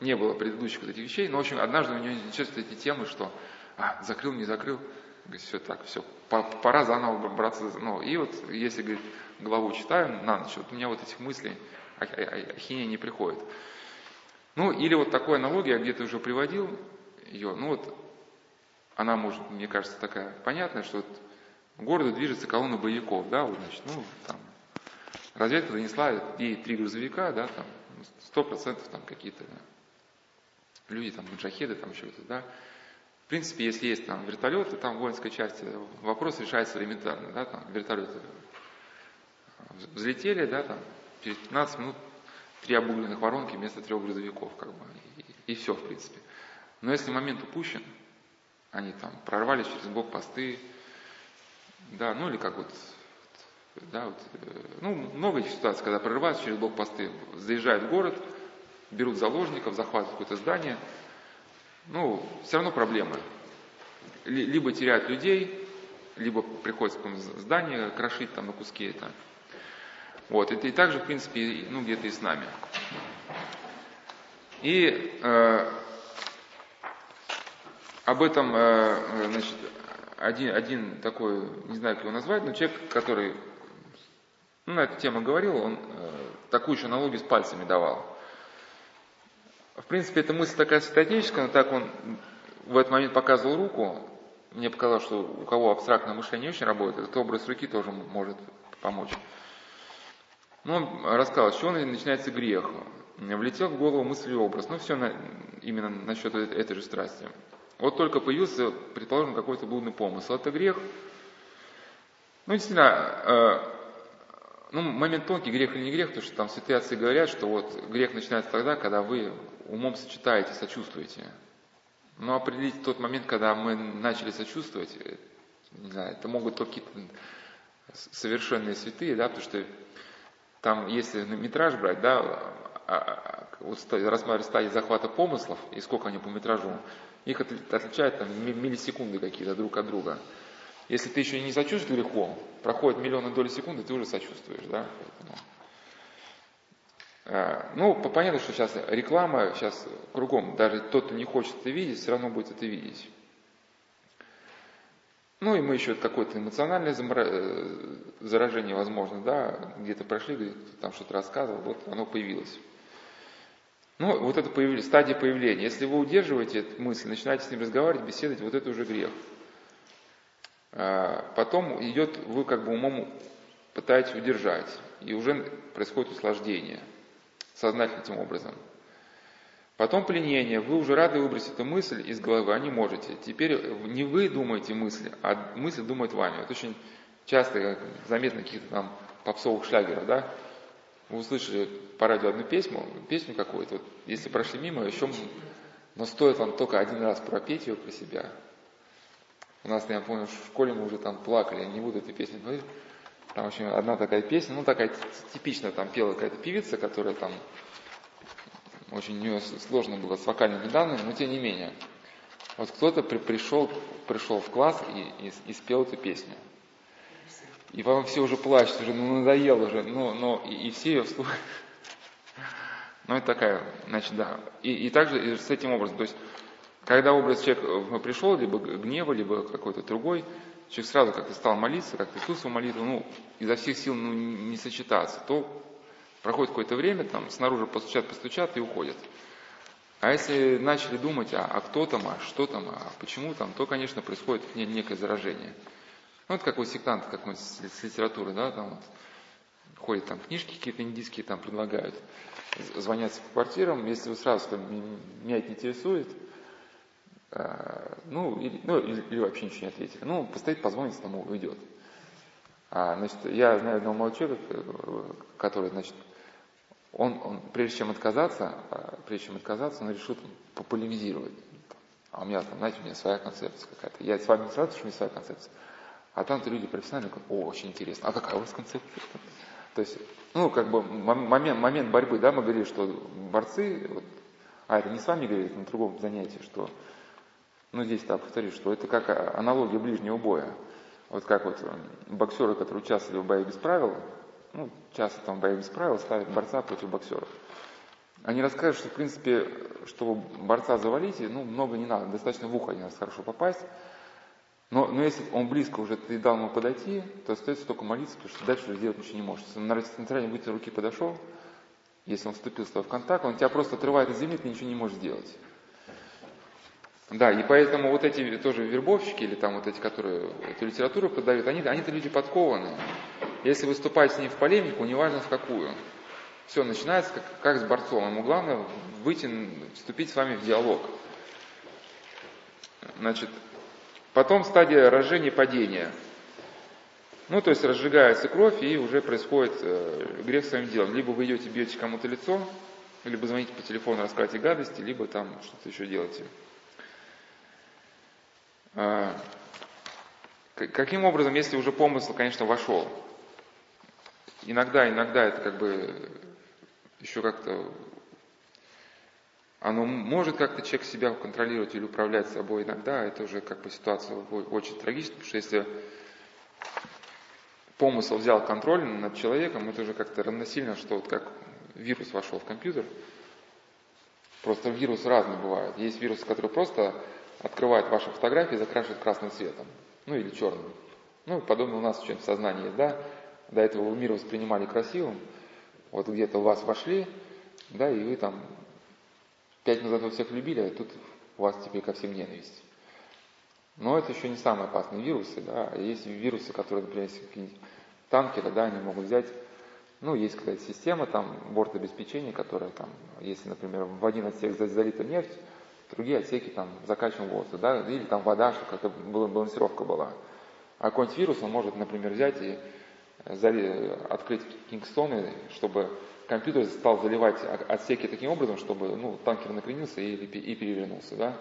не было предыдущих вот этих вещей, но, в общем, однажды у него начались эти темы, что а, закрыл, не закрыл, говорит, все так, все, пора заново браться, ну, и вот, если, говорит, главу читаю на ночь, вот у меня вот этих мыслей, ахинея не приходит. Ну, или вот такой аналогия, я где-то уже приводил ее, ну вот, она может, мне кажется, такая понятная, что вот в городе движется колонна боевиков, да, вот, значит, ну, там, разведка занесла ей три грузовика, да, там, сто процентов там какие-то люди, там, маджахеды, там еще что-то, да. В принципе, если есть там вертолеты, там воинская часть, вопрос решается элементарно, да, там вертолеты взлетели, да, там, через 15 минут три обугленных воронки вместо трех грузовиков, как бы, и, и все, в принципе. Но если момент упущен, они там прорвались через блокпосты, да, ну или как вот, да, вот, э, ну, много ситуаций, когда прорываются через блокпосты, заезжают в город, берут заложников, захватывают какое-то здание, ну, все равно проблемы. Либо теряют людей, либо приходится здание крошить там на куски это. Вот, это и также, в принципе, ну, где-то и с нами. И э, об этом, э, значит, один, один такой, не знаю, как его назвать, но человек, который ну, на эту тему говорил, он э, такую еще аналогию с пальцами давал. В принципе, эта мысль такая статическая, но так он в этот момент показывал руку. Мне показалось, что у кого абстрактное мышление очень работает, этот образ руки тоже может помочь. Ну, рассказал, с чего начинается грех. Влетел в голову мысль и образ. Ну, все на, именно насчет этой же страсти. Вот только появился, предположим, какой-то блудный помысл. Это грех. Ну, действительно, э, ну, момент тонкий, грех или не грех, потому что там святые отцы говорят, что вот грех начинается тогда, когда вы умом сочетаете, сочувствуете. Но определить тот момент, когда мы начали сочувствовать, э, не знаю, это могут только какие-то совершенные святые, да, потому что там, если метраж брать, да, а, а, вот рассматривать стадии захвата помыслов и сколько они по метражу, их отличают там миллисекунды какие-то друг от друга. Если ты еще не сочувствуешь грехом, проходит миллионы доли секунды, ты уже сочувствуешь, да? Э, ну, понятно, что сейчас реклама, сейчас кругом, даже тот, кто не хочет это видеть, все равно будет это видеть. Ну и мы еще какое-то эмоциональное э, заражение, возможно, да, где-то прошли, там что-то рассказывал, вот оно появилось. Ну, вот это появ... стадия появления. Если вы удерживаете эту мысль, начинаете с ним разговаривать, беседовать, вот это уже грех. А потом идет, вы как бы умом пытаетесь удержать, и уже происходит услаждение, сознательным образом. Потом пленение, вы уже рады выбросить эту мысль из головы, а не можете. Теперь не вы думаете мысли, а мысль думает вами. Это очень часто заметно каких-то там попсовых шлягеров, да? Вы услышали по радио одну песню, песню какую-то, вот, если прошли мимо, еще, но стоит вам только один раз пропеть ее про себя. У нас, я помню, в школе мы уже там плакали, не буду эту песню говорить. Там очень одна такая песня, ну такая типичная, там пела какая-то певица, которая там очень у нее сложно было с вокальными данными, но тем не менее. Вот кто-то при, пришел, пришел в класс и, и, и спел эту песню. И потом все уже плачут, уже ну, надоело уже, ну, ну, и, и все ее слушают. Ну, это такая, значит, да. И, и также и с этим образом, то есть, когда образ человека пришел, либо гнева, либо какой-то другой, человек сразу как-то стал молиться, как-то Иисусу молитву, ну, изо всех сил ну, не сочетаться, то проходит какое-то время, там, снаружи постучат, постучат и уходят. А если начали думать, а, а кто там, а что там, а почему там, то, конечно, происходит некое заражение. Ну, это как вот сектант какой-нибудь с литературы, да, там вот, ходят там книжки какие-то индийские там предлагают, звонят по квартирам, если вы сразу там, меня это не интересует, э, ну, или, ну, или, или вообще ничего не ответили. Ну, постоит, позвонит, там уйдет. А, значит, я знаю одного молодого человека, который, значит, он, он, прежде чем отказаться, э, прежде чем отказаться, он решил пополемизировать. А у меня там, знаете, у меня своя концепция какая-то. Я с вами не сразу, что у меня своя концепция. А там-то люди профессиональные говорят, о, очень интересно, а какая у вас концепция? То есть, ну, как бы момент, момент борьбы, да, мы говорили, что борцы, вот, а это не с вами говорили, на другом занятии, что, ну, здесь, да, повторю, что это как аналогия ближнего боя. Вот как вот боксеры, которые участвовали в бою без правил, ну, часто там в бою без ставят борца против боксеров. Они расскажут, что, в принципе, чтобы борца завалить, ну, много не надо, достаточно в ухо один раз хорошо попасть, но, но если он близко уже ты дал ему подойти, то остается только молиться, потому что дальше сделать ничего не может. Если он на расстоянии вытянутой руки подошел, если он вступил с тобой в контакт, он тебя просто отрывает от земли, ты ничего не можешь сделать. Да, и поэтому вот эти тоже вербовщики, или там вот эти, которые эту литературу подают, они, они-то люди подкованные. Если выступать с ним в полемику, неважно в какую. Все, начинается как, как с борцом. Ему главное выйти, вступить с вами в диалог. Значит, Потом стадия рождения и падения. Ну, то есть разжигается кровь, и уже происходит э, грех своим делом. Либо вы идете, бьете кому-то лицо, либо звоните по телефону, рассказываете гадости, либо там что-то еще делаете. А, каким образом, если уже помысл, конечно, вошел? Иногда, иногда это как бы еще как-то оно может как-то человек себя контролировать или управлять собой иногда, это уже как бы ситуация очень трагичная, потому что если помысл взял контроль над человеком, это уже как-то равносильно, что вот как вирус вошел в компьютер. Просто вирусы разные бывают. Есть вирусы, которые просто открывают ваши фотографии и закрашивают красным цветом. Ну или черным. Ну, подобно у нас что-нибудь в сознании есть, да? До этого вы мир воспринимали красивым. Вот где-то у вас вошли, да, и вы там пять назад вы всех любили, а тут у вас теперь ко всем ненависть. Но это еще не самые опасные вирусы, да. Есть вирусы, которые, например, какие-нибудь танкеры, да, они могут взять, ну, есть какая-то система, там, борт обеспечения, которая там, если, например, в один отсек залита нефть, в другие отсеки там закачиваем воздух, да, или там вода, что как-то балансировка была. А какой-нибудь вирус он может, например, взять и открыть кингстоны, чтобы компьютер стал заливать отсеки таким образом, чтобы ну, танкер накренился и, и перевернулся. Да?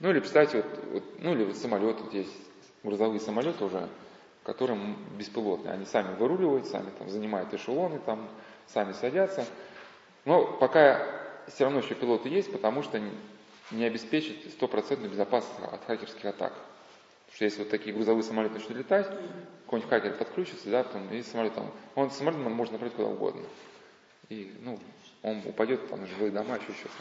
Ну или представьте, вот, вот, ну или вот самолет, вот есть грузовые самолеты уже, которые беспилотные. Они сами выруливают, сами там занимают эшелоны, там, сами садятся. Но пока все равно еще пилоты есть, потому что не обеспечить стопроцентную безопасность от хакерских атак. Что если вот такие грузовые самолеты начнут летать, какой-нибудь хакер подключится, да, потом, и самолет там, он самолет можно направить куда угодно. И, ну, он упадет там жилые дома, еще что-то.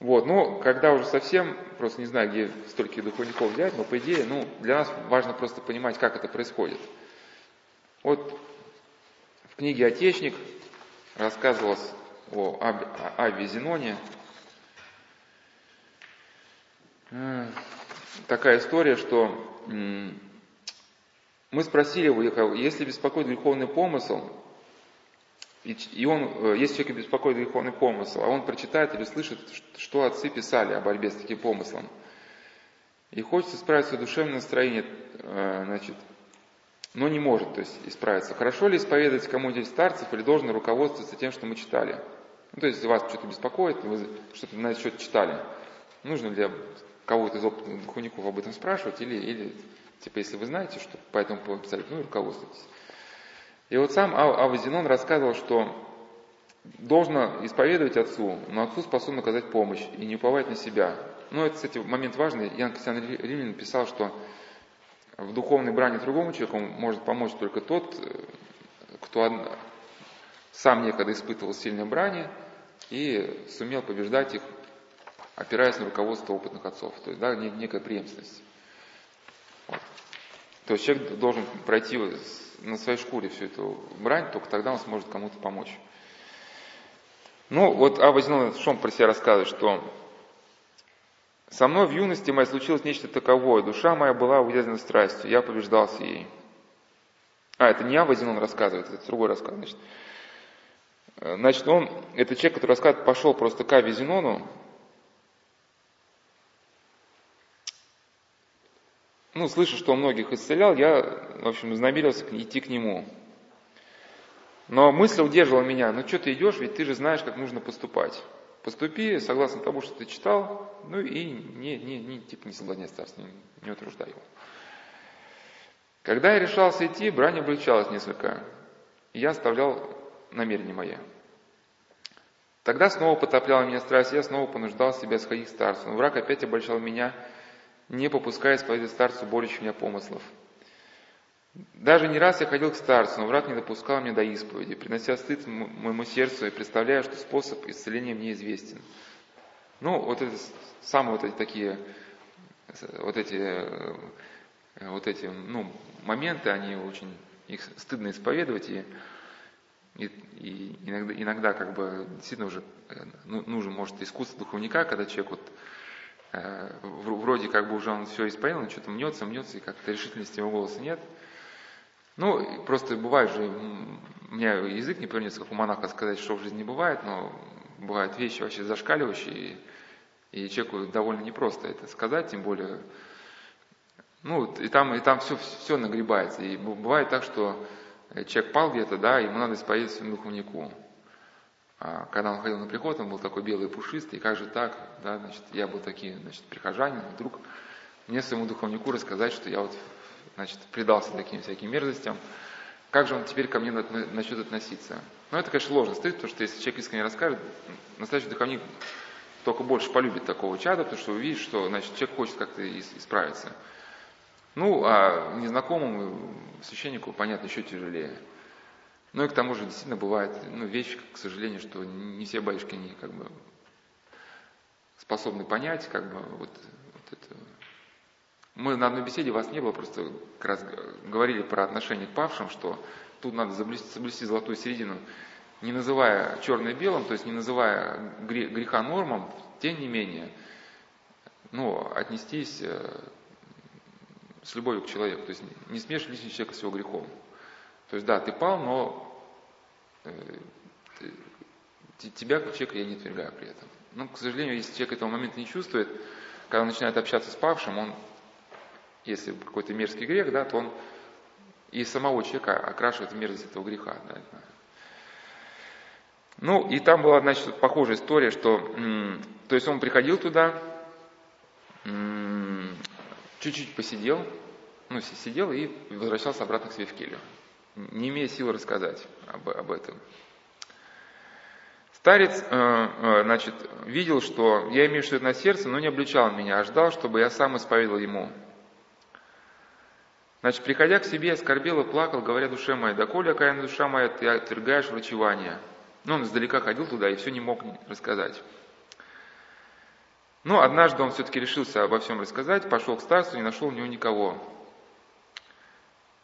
Вот, ну, когда уже совсем, просто не знаю, где столько духовников взять, но по идее, ну, для нас важно просто понимать, как это происходит. Вот в книге «Отечник» рассказывалось о Аве Зеноне. Такая история, что мы спросили его, если беспокоит греховный помысл, и он, э, если человек беспокоит греховный помысл, а он прочитает или слышит, что отцы писали о борьбе с таким помыслом, и хочет исправить свое душевное настроение, э, значит, но не может, то есть исправиться. Хорошо ли исповедовать кому-нибудь старцев или должен руководствоваться тем, что мы читали? Ну, то есть, вас что-то беспокоит, вы что-то на этот счет читали, нужно ли кого-то из опытных духовников об этом спрашивать, или, или типа, если вы знаете, что по этому поводу писали, ну руководствуйтесь. И вот сам Авазинон рассказывал, что должно исповедовать отцу, но отцу способен оказать помощь и не уповать на себя. Ну, это, кстати, момент важный. Ян Кристиан Римлян написал, что в духовной брани другому человеку может помочь только тот, кто сам некогда испытывал сильные брани и сумел побеждать их, опираясь на руководство опытных отцов. То есть, да, некая преемственность. Вот. То есть человек должен пройти на своей шкуре всю эту брань, только тогда он сможет кому-то помочь. Ну, вот Абба Шом про себя рассказывает, что «Со мной в юности моей случилось нечто таковое, душа моя была увязана страстью, я побеждался ей». А, это не Абба Зинон рассказывает, это другой рассказ, значит. Значит, он, это человек, который рассказывает, пошел просто к Абе Зинону, ну, слышу, что он многих исцелял, я, в общем, намерился идти к нему. Но мысль удерживала меня, ну что ты идешь, ведь ты же знаешь, как нужно поступать. Поступи согласно тому, что ты читал, ну и не, не, не, типа не соблазняй царство, не, не утруждай его. Когда я решался идти, брань облегчалась несколько, и я оставлял намерение мое. Тогда снова потопляла меня страсть, я снова понуждал себя сходить к старцу, но враг опять обольщал меня не попуская исповедовать старцу более меня помыслов. Даже не раз я ходил к старцу, но враг не допускал меня до исповеди, принося стыд моему сердцу и представляя, что способ исцеления мне известен. Ну, вот это самые вот эти такие, вот эти, э, вот эти, ну, моменты, они очень, их стыдно исповедовать, и, и, и иногда, иногда как бы действительно уже э, ну, нужен, может, искусство духовника, когда человек вот вроде как бы уже он все исполнил, но что-то мнется, мнется, и как-то решительности его голоса нет. Ну, просто бывает же, у меня язык не повернется, как у монаха сказать, что в жизни бывает, но бывают вещи вообще зашкаливающие, и, и человеку довольно непросто это сказать, тем более, ну, и там, и там все, все нагребается. И бывает так, что человек пал где-то, да, ему надо исповедовать своему духовнику. А когда он ходил на приход, он был такой белый пушистый, как же так, да, значит, я был такие, значит, прихожанин, вдруг мне своему духовнику рассказать, что я вот, значит, предался таким всяким мерзостям, как же он теперь ко мне начнет относиться? Ну, это, конечно, ложно стоит, потому что если человек искренне расскажет, настоящий духовник только больше полюбит такого чада, потому что увидит, что, значит, человек хочет как-то исправиться. Ну, а незнакомому священнику, понятно, еще тяжелее. Ну и к тому же действительно бывает ну, вещь, к сожалению, что не все батюшки не как бы способны понять, как бы вот, вот это. Мы на одной беседе вас не было, просто как раз говорили про отношение к павшим, что тут надо соблюсти, соблюсти золотую середину, не называя черное белым, то есть не называя греха нормом, тем не менее, ну, отнестись э, с любовью к человеку, то есть не смешивать личный человека с его грехом. То есть да, ты пал, но э, тебя как человека я не отвергаю при этом. Но, к сожалению, если человек этого момента не чувствует, когда он начинает общаться с павшим, он, если какой-то мерзкий грех, да, то он и самого человека окрашивает в мерзость этого греха. Да, ну, и там была, значит, похожая история, что, то есть он приходил туда, чуть-чуть посидел, ну, сидел и возвращался обратно к себе в келью, не имея силы рассказать об, об этом. Старец, э, э, значит, видел, что я имею что-то на сердце, но не обличал меня, а ждал, чтобы я сам исповедовал ему. Значит, приходя к себе, оскорбел и плакал, говоря душе моей, доколе, окаянная душа моя, ты отвергаешь врачевание. Ну, он издалека ходил туда и все не мог рассказать. Но однажды он все-таки решился обо всем рассказать, пошел к старцу, не нашел у него никого.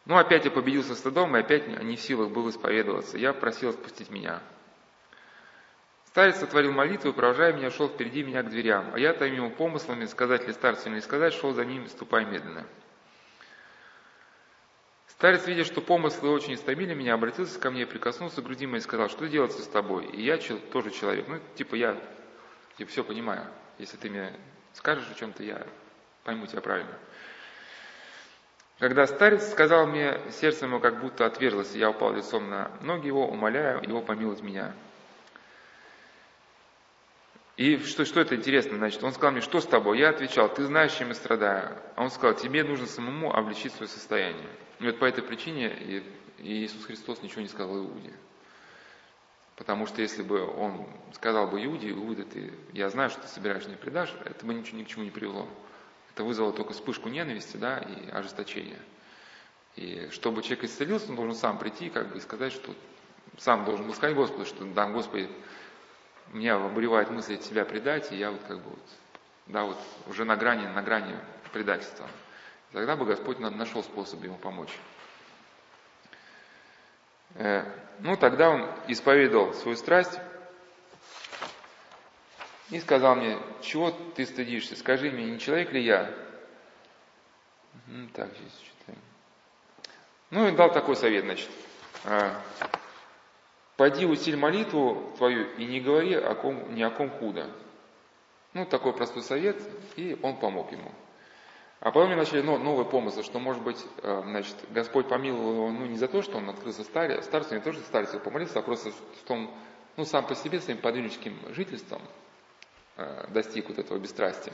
Ну, опять я победился стыдом, и опять не в силах был исповедоваться. Я просил отпустить меня. Старец сотворил молитву и, провожая меня, шел впереди меня к дверям, а я тайми ему помыслами, сказать ли старцу или не сказать, шел за ним, ступая медленно. Старец, видя, что помыслы очень истомили меня, обратился ко мне, прикоснулся к груди моей и сказал, что делается с тобой? И я тоже человек. Ну, типа, я типа, все понимаю. Если ты мне скажешь о чем-то, я пойму тебя правильно. Когда старец сказал мне, сердце ему как будто отверзлось, я упал лицом на ноги его, умоляя его помиловать меня. И что, что это интересно, значит, он сказал мне, что с тобой? Я отвечал, ты знаешь, чем я страдаю. А он сказал, тебе нужно самому облегчить свое состояние. И вот по этой причине Иисус Христос ничего не сказал Иуде. Потому что если бы он сказал бы Иуде, Иуда, ты, я знаю, что ты собираешь мне предашь, это бы ничего ни к чему не привело. Это вызвало только вспышку ненависти, да, и ожесточения. И чтобы человек исцелился, он должен сам прийти как бы, и сказать, что сам должен был сказать Господу, что да, Господи, меня обуревает мысль себя предать, и я вот как бы вот, да, вот уже на грани, на грани предательства. Тогда бы Господь нашел способ ему помочь. Э, ну, тогда он исповедовал свою страсть и сказал мне, чего ты стыдишься, скажи мне, не человек ли я? Так, здесь читаем. Ну, и дал такой совет, значит. «А, Пойди усиль молитву твою и не говори о ком, ни о ком худо. Ну, такой простой совет, и он помог ему. А потом мне начали новые помыслы, что, может быть, э, значит, Господь помиловал его, ну, не за то, что он открылся старе, старцу, не то, что старец его помолился, а просто в том, ну, сам по себе, своим подвижническим жительством достиг вот этого бесстрастия.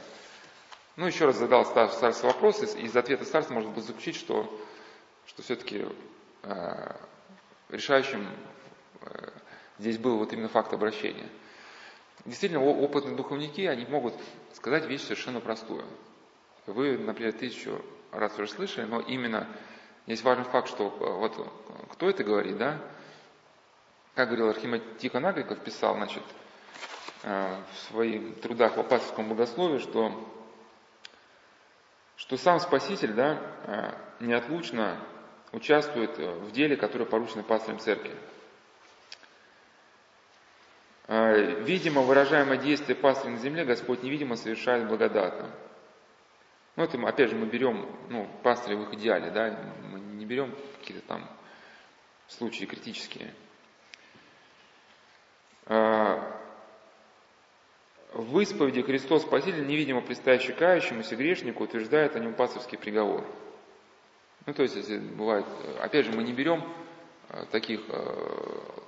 Ну, еще раз задал старцу вопрос, и из ответа старца можно было заключить, что, что все-таки э, решающим э, здесь был вот именно факт обращения. Действительно, опытные духовники, они могут сказать вещь совершенно простую – вы, например, тысячу раз уже слышали, но именно есть важный факт, что э, вот кто это говорит, да? Как говорил Архимед Тихон Агриков, писал, значит, э, в своих трудах в Апостольском богословии, что, что сам Спаситель, да, э, неотлучно участвует в деле, которое поручено пастырем церкви. Видимо, выражаемое действие пастыря на земле Господь невидимо совершает благодатно. Ну, это, опять же, мы берем, ну, пастыря в их идеале, да, мы не берем какие-то там случаи критические. В исповеди Христос Спаситель, невидимо предстоящий кающемуся грешнику, утверждает о нем пасторский приговор. Ну, то есть, если бывает, опять же, мы не берем а, таких а,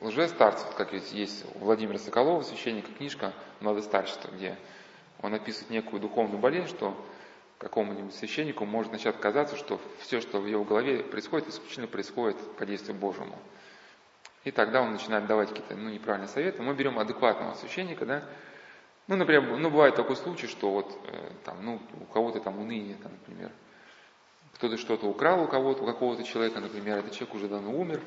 лжестарцев, как есть у Владимира Соколова, священника, книжка «Младостарчество», где он описывает некую духовную болезнь, что какому-нибудь священнику может начать казаться, что все, что в его голове происходит, исключительно происходит по действию Божьему. И тогда он начинает давать какие-то ну, неправильные советы. Мы берем адекватного священника, да, ну, например, ну, бывает такой случай, что вот э, там, ну, у кого-то там уныние, там, например, кто-то что-то украл у кого-то, у какого-то человека, например, этот человек уже давно умер,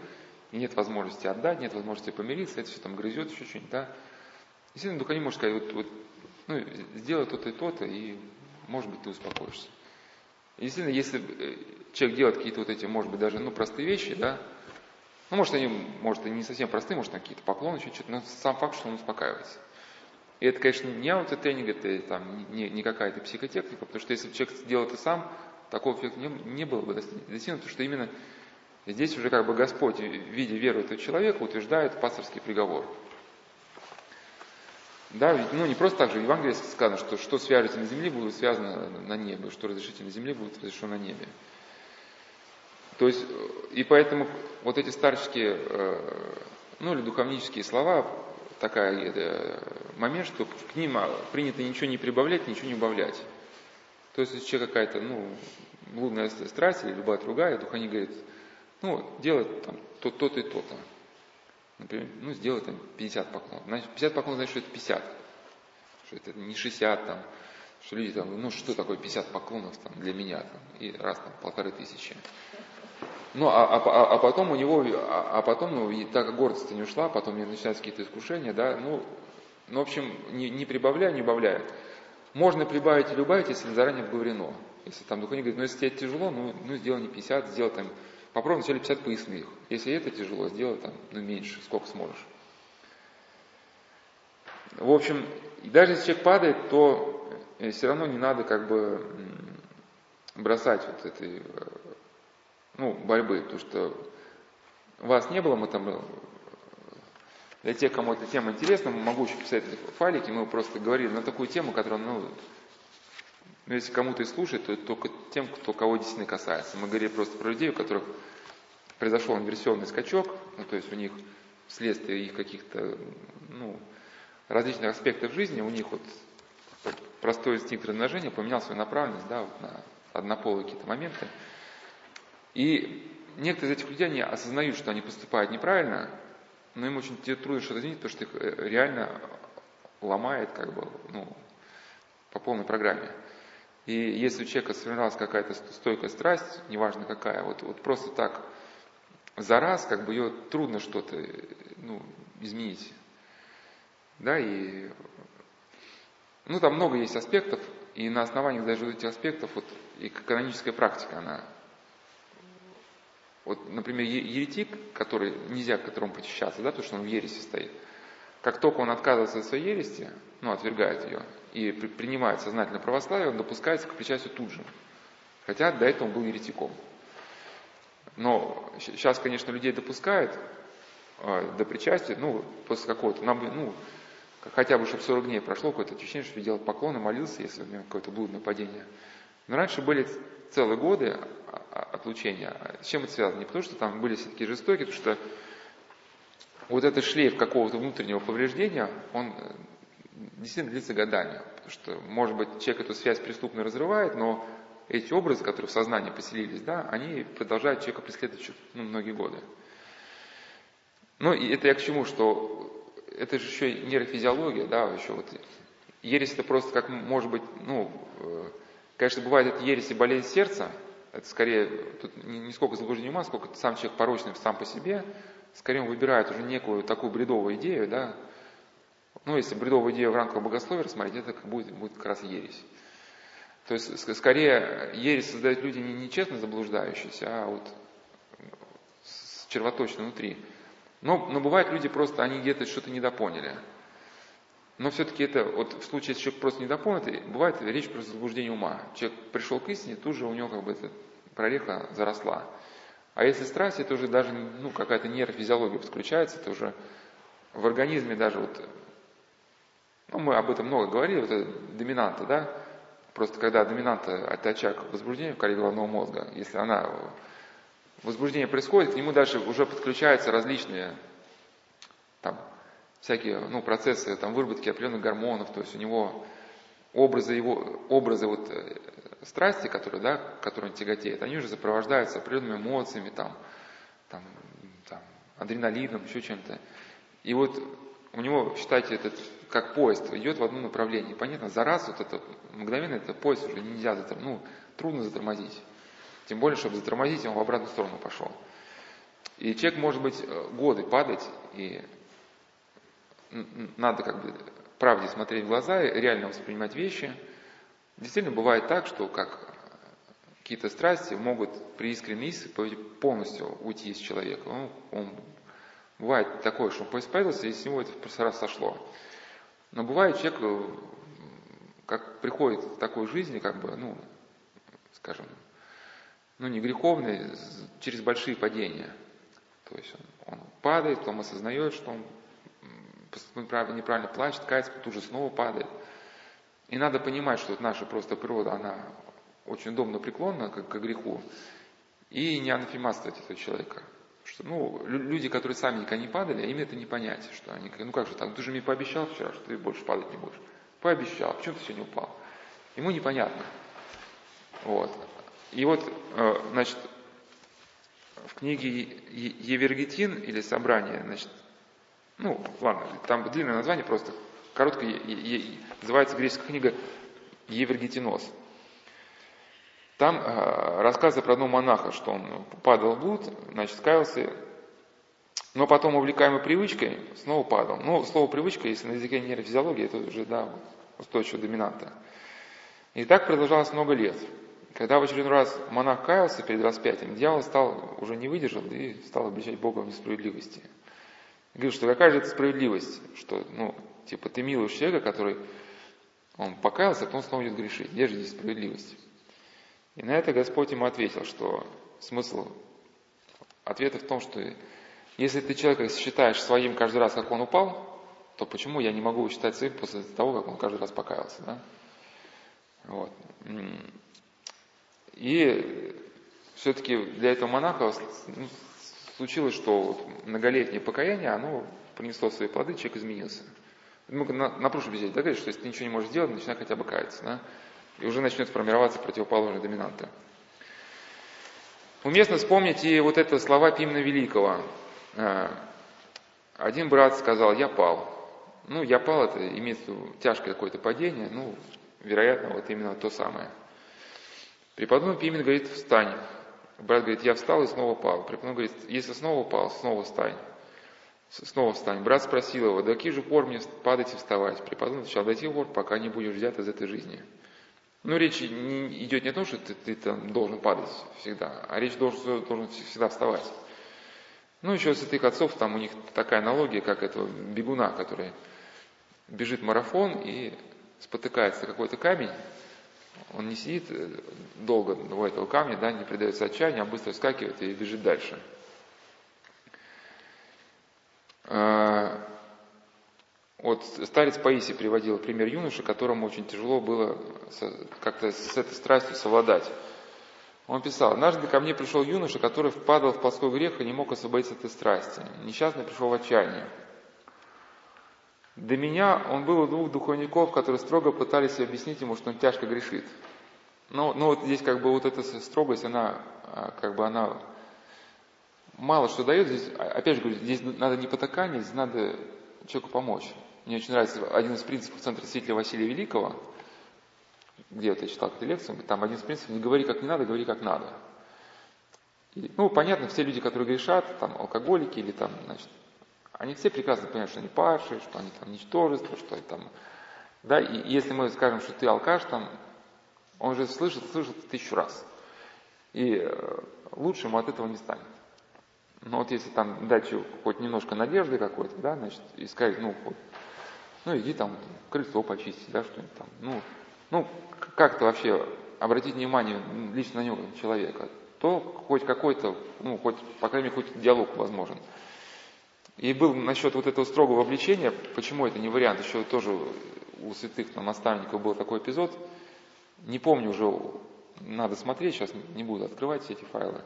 и нет возможности отдать, нет возможности помириться, это все там грызет еще что-нибудь, да. Естественно, только не может сказать, вот, вот ну, сделай то-то и то-то, и, может быть, ты успокоишься. Естественно, если э, человек делает какие-то вот эти, может быть, даже, ну, простые вещи, да, ну, может, они, может, и не совсем простые, может, какие-то поклоны, еще что-то, но сам факт, что он успокаивается. И это, конечно, не аутотренинг, это там, не, не какая-то психотехника, потому что если человек сделал это сам, такого эффекта не, не было бы достигнуто, потому что именно здесь уже как бы Господь в виде веры этого человека утверждает пасторский приговор. Да, ведь, ну не просто так же в Евангелии сказано, что что свяжете на земле, будет связано на небе, что разрешите на земле, будет разрешено на небе. То есть, и поэтому вот эти старческие, э, ну или духовнические слова, такая это, момент, что к ним принято ничего не прибавлять, ничего не убавлять. То есть, если человек какая-то, ну, блудная страсть или любая другая, дух они говорят, ну, делай там то-то и то-то. Например, ну, сделай там 50 поклонов. Значит, 50 поклонов, значит, что это 50. Что это не 60 там, что люди там, ну, что такое 50 поклонов там для меня там, и раз там полторы тысячи. Ну, а, а, а, а потом у него, а, а потом, ну, и так как гордость не ушла, потом начинаются какие-то искушения, да, ну, ну, в общем, не, не прибавляя, не убавляя. Можно прибавить или убавить, если заранее обговорено. Если там духовник говорит, ну, если тебе тяжело, ну, ну сделай не 50, сделай там Попробуй вначале 50 поясных. Если это тяжело, сделай там, ну, меньше, сколько сможешь. В общем, даже если человек падает, то э, все равно не надо как бы бросать вот этой э, ну, борьбы, потому что вас не было, мы там э, для тех, кому эта тема интересна, могу еще писать файлики, мы просто говорили на такую тему, которая, ну, ну, если кому-то и слушать, то только тем, кто, кого действительно касается. Мы говорили просто про людей, у которых произошел инверсионный скачок, ну, то есть у них вследствие их каких-то ну, различных аспектов жизни, у них вот простой инстинкт размножения поменял свою направленность да, вот на однополые какие-то моменты. И некоторые из этих людей, они осознают, что они поступают неправильно, но им очень трудно что-то изменить, потому что их э, реально ломает как бы, ну, по полной программе. И если у человека сформировалась какая-то стойкая страсть, неважно какая, вот, вот просто так за раз, как бы ее трудно что-то ну, изменить. Да, и ну, там много есть аспектов, и на основании даже этих аспектов вот и каноническая практика, она вот, например, еретик, который нельзя к которому почищаться, да, потому что он в ересе стоит. Как только он отказывается от своей ереси, ну, отвергает ее, и при, принимает сознательно православие, он допускается к причастию тут же. Хотя до этого он был еретиком. Но сейчас, конечно, людей допускают э, до причастия, ну, после какого-то, ну, хотя бы, чтобы 40 дней прошло, какое-то ощущение, что делал поклоны, молился, если у него какое-то блудное падение. Но раньше были целые годы отлучения. С чем это связано? Не потому, что там были все-таки жестокие, потому что вот этот шлейф какого-то внутреннего повреждения, он э, действительно длится годами. Потому что, может быть, человек эту связь преступно разрывает, но эти образы, которые в сознании поселились, да, они продолжают человека преследовать ну, многие годы. Ну и это я к чему, что это же еще нейрофизиология, да, еще вот ересь это просто как может быть, ну, э, конечно, бывает это ересь и болезнь сердца, это скорее, тут не сколько заблуждение ума, сколько сам человек порочный сам по себе, скорее он выбирает уже некую такую бредовую идею, да, ну, если бредовую идею в рамках богословия рассмотреть, это будет, будет как раз ересь. То есть, скорее, ересь создают люди не нечестно заблуждающиеся, а вот червоточно внутри. Но, но бывает люди просто, они где-то что-то недопоняли. Но все-таки это, вот в случае, если человек просто недопонятый, бывает речь про заблуждение ума. Человек пришел к истине, тут же у него как бы эта прореха заросла. А если страсть, это уже даже ну, какая-то нейрофизиология подключается, это уже в организме даже вот, ну, мы об этом много говорили, вот это доминанта, да, Просто когда доминанта – это очаг возбуждения в коре головного мозга, если она возбуждение происходит, к нему даже уже подключаются различные там, всякие ну, процессы там, выработки определенных гормонов, то есть у него образы его, образы вот, э, страсти, которые, да, которые он тяготеет, они уже сопровождаются определенными эмоциями, там, там, там, адреналином, еще чем-то. И вот у него, считайте, этот как поезд идет в одном направлении. Понятно, за раз вот это мгновенно это поезд уже нельзя затормозить, ну, трудно затормозить. Тем более, чтобы затормозить, он в обратную сторону пошел. И человек может быть э, годы падать, и надо как бы правде смотреть в глаза и реально воспринимать вещи. Действительно бывает так, что как какие-то страсти могут при искренней исповеди полностью уйти из человека. Ну, он, бывает такое, что он поисповедовался, и с него это раз сошло. Но бывает человек, э, как приходит в такой жизни, как бы, ну, скажем, ну не греховный, через большие падения. То есть он, он падает, потом осознает, что он неправильно плачет, кается, тут же снова падает. И надо понимать, что наша просто природа, она очень удобно преклонна к, к греху, и не анафематствовать этого человека. Что, ну, люди, которые сами никогда не падали, им это не понять, что они, ну как же так, ты же мне пообещал вчера, что ты больше падать не будешь. Пообещал, почему ты сегодня упал? Ему непонятно. Вот. И вот, э, значит, в книге Евергетин или собрание, значит, ну, ладно, там длинное название просто, короткое, называется греческая книга Евергетиноз. Там э, рассказывается про одного монаха, что он падал в блуд, значит, каялся, но потом, увлекаемый привычкой, снова падал. Ну, слово привычка, если на языке нейрофизиологии, это уже, да, устойчивая доминанта. И так продолжалось много лет. Когда в очередной раз монах каялся перед распятием, дьявол стал, уже не выдержал и стал обличать Бога в несправедливости. Говорит, что какая же это справедливость, что, ну, типа, ты милуешь человека, который, он покаялся, а потом снова идет грешить. Где же здесь справедливость? И на это Господь ему ответил, что смысл ответа в том, что если ты человека считаешь своим каждый раз, как он упал, то почему я не могу считать своим после того, как он каждый раз покаялся? Да? Вот. И все-таки для этого монаха ну, случилось, что многолетнее покаяние, оно принесло свои плоды, человек изменился. Мы на, на прошлой беседе договорились, что если ты ничего не можешь сделать, начинай хотя бы каяться. Да? И уже начнет формироваться противоположная доминанта. Уместно вспомнить и вот это слова Пимна Великого. А, один брат сказал, я пал. Ну, я пал, это имеет тяжкое какое-то падение, ну, вероятно, вот именно то самое. Преподобный Пимен говорит, встань. Брат говорит, я встал и снова пал. Преподобный говорит, если снова упал, снова встань. Снова встань. Брат спросил его, до каких же пор мне падать и вставать? Преподобный отвечал, до тех пор, пока не будешь взят из этой жизни. Ну, речь не, идет не о том, что ты, ты там должен падать всегда, а речь должен, должен всегда вставать. Ну, еще с этих отцов, там у них такая аналогия, как этого бегуна, который бежит марафон и спотыкается какой-то камень, он не сидит э, долго у этого камня, да, не предается отчаянию, а быстро вскакивает и бежит дальше. А, вот старец Паисий приводил пример юноши, которому очень тяжело было как-то с этой страстью совладать. Он писал, «Однажды ко мне пришел юноша, который впадал в плоской грех и не мог освободиться от этой страсти. Несчастный пришел в отчаяние. До меня он был у двух духовников, которые строго пытались объяснить ему, что он тяжко грешит. Но, но вот здесь как бы вот эта строгость, она а, как бы она мало что дает. Здесь, а, опять же говорю, здесь надо не потакание, здесь надо человеку помочь. Мне очень нравится один из принципов Центра святителя Василия Великого, где вот я читал эту лекцию, там один из принципов, не говори как не надо, говори как надо. И, ну, понятно, все люди, которые грешат, там, алкоголики или там, значит, они все прекрасно понимают, что они падшие, что они там ничтожество, что они там... Да, и если мы скажем, что ты алкаш, там, он же слышит, слышит тысячу раз. И э, лучше ему от этого не станет. Но вот если там дать хоть немножко надежды какой-то, да, значит, и сказать, ну, вот, ну, иди там крыльцо почистить, да, что-нибудь там, ну, ну, как-то вообще обратить внимание лично на него, человека, то хоть какой-то, ну, хоть, по крайней мере, хоть диалог возможен. И был насчет вот этого строгого обличения, почему это не вариант, еще тоже у святых там, наставников был такой эпизод, не помню уже, надо смотреть, сейчас не буду открывать все эти файлы.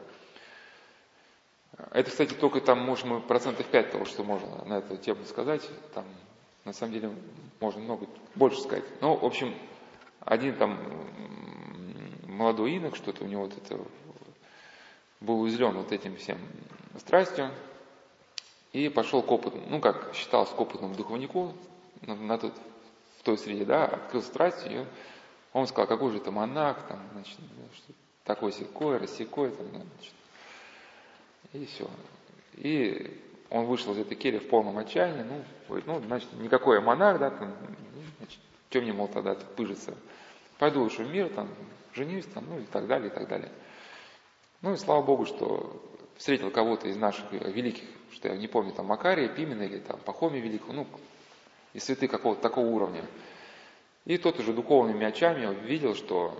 Это, кстати, только там, может, мы процентов 5 того, что можно на эту тему сказать, там, на самом деле, можно много больше сказать. Ну, в общем, один там молодой инок, что-то у него вот это был уязвлен вот этим всем страстью, и пошел к опытному, ну как считался к опытному духовнику на, на тот, в той среде, да, открыл страсть, и он сказал, какой же это монах, там, значит, что, такой секой, рассекой, там, ну, значит, и все. И он вышел из этой кельи в полном отчаянии, ну, говорит, ну, значит, никакой монах, да, там, ну, значит, чем мне, мол, тогда пыжиться? Пойду лучше в мир, там, женюсь, там, ну, и так далее, и так далее. Ну, и слава Богу, что встретил кого-то из наших великих, что я не помню, там, Макария, Пимена или там Пахомия Великого, ну, и святых какого-то такого уровня. И тот уже духовными очами видел, что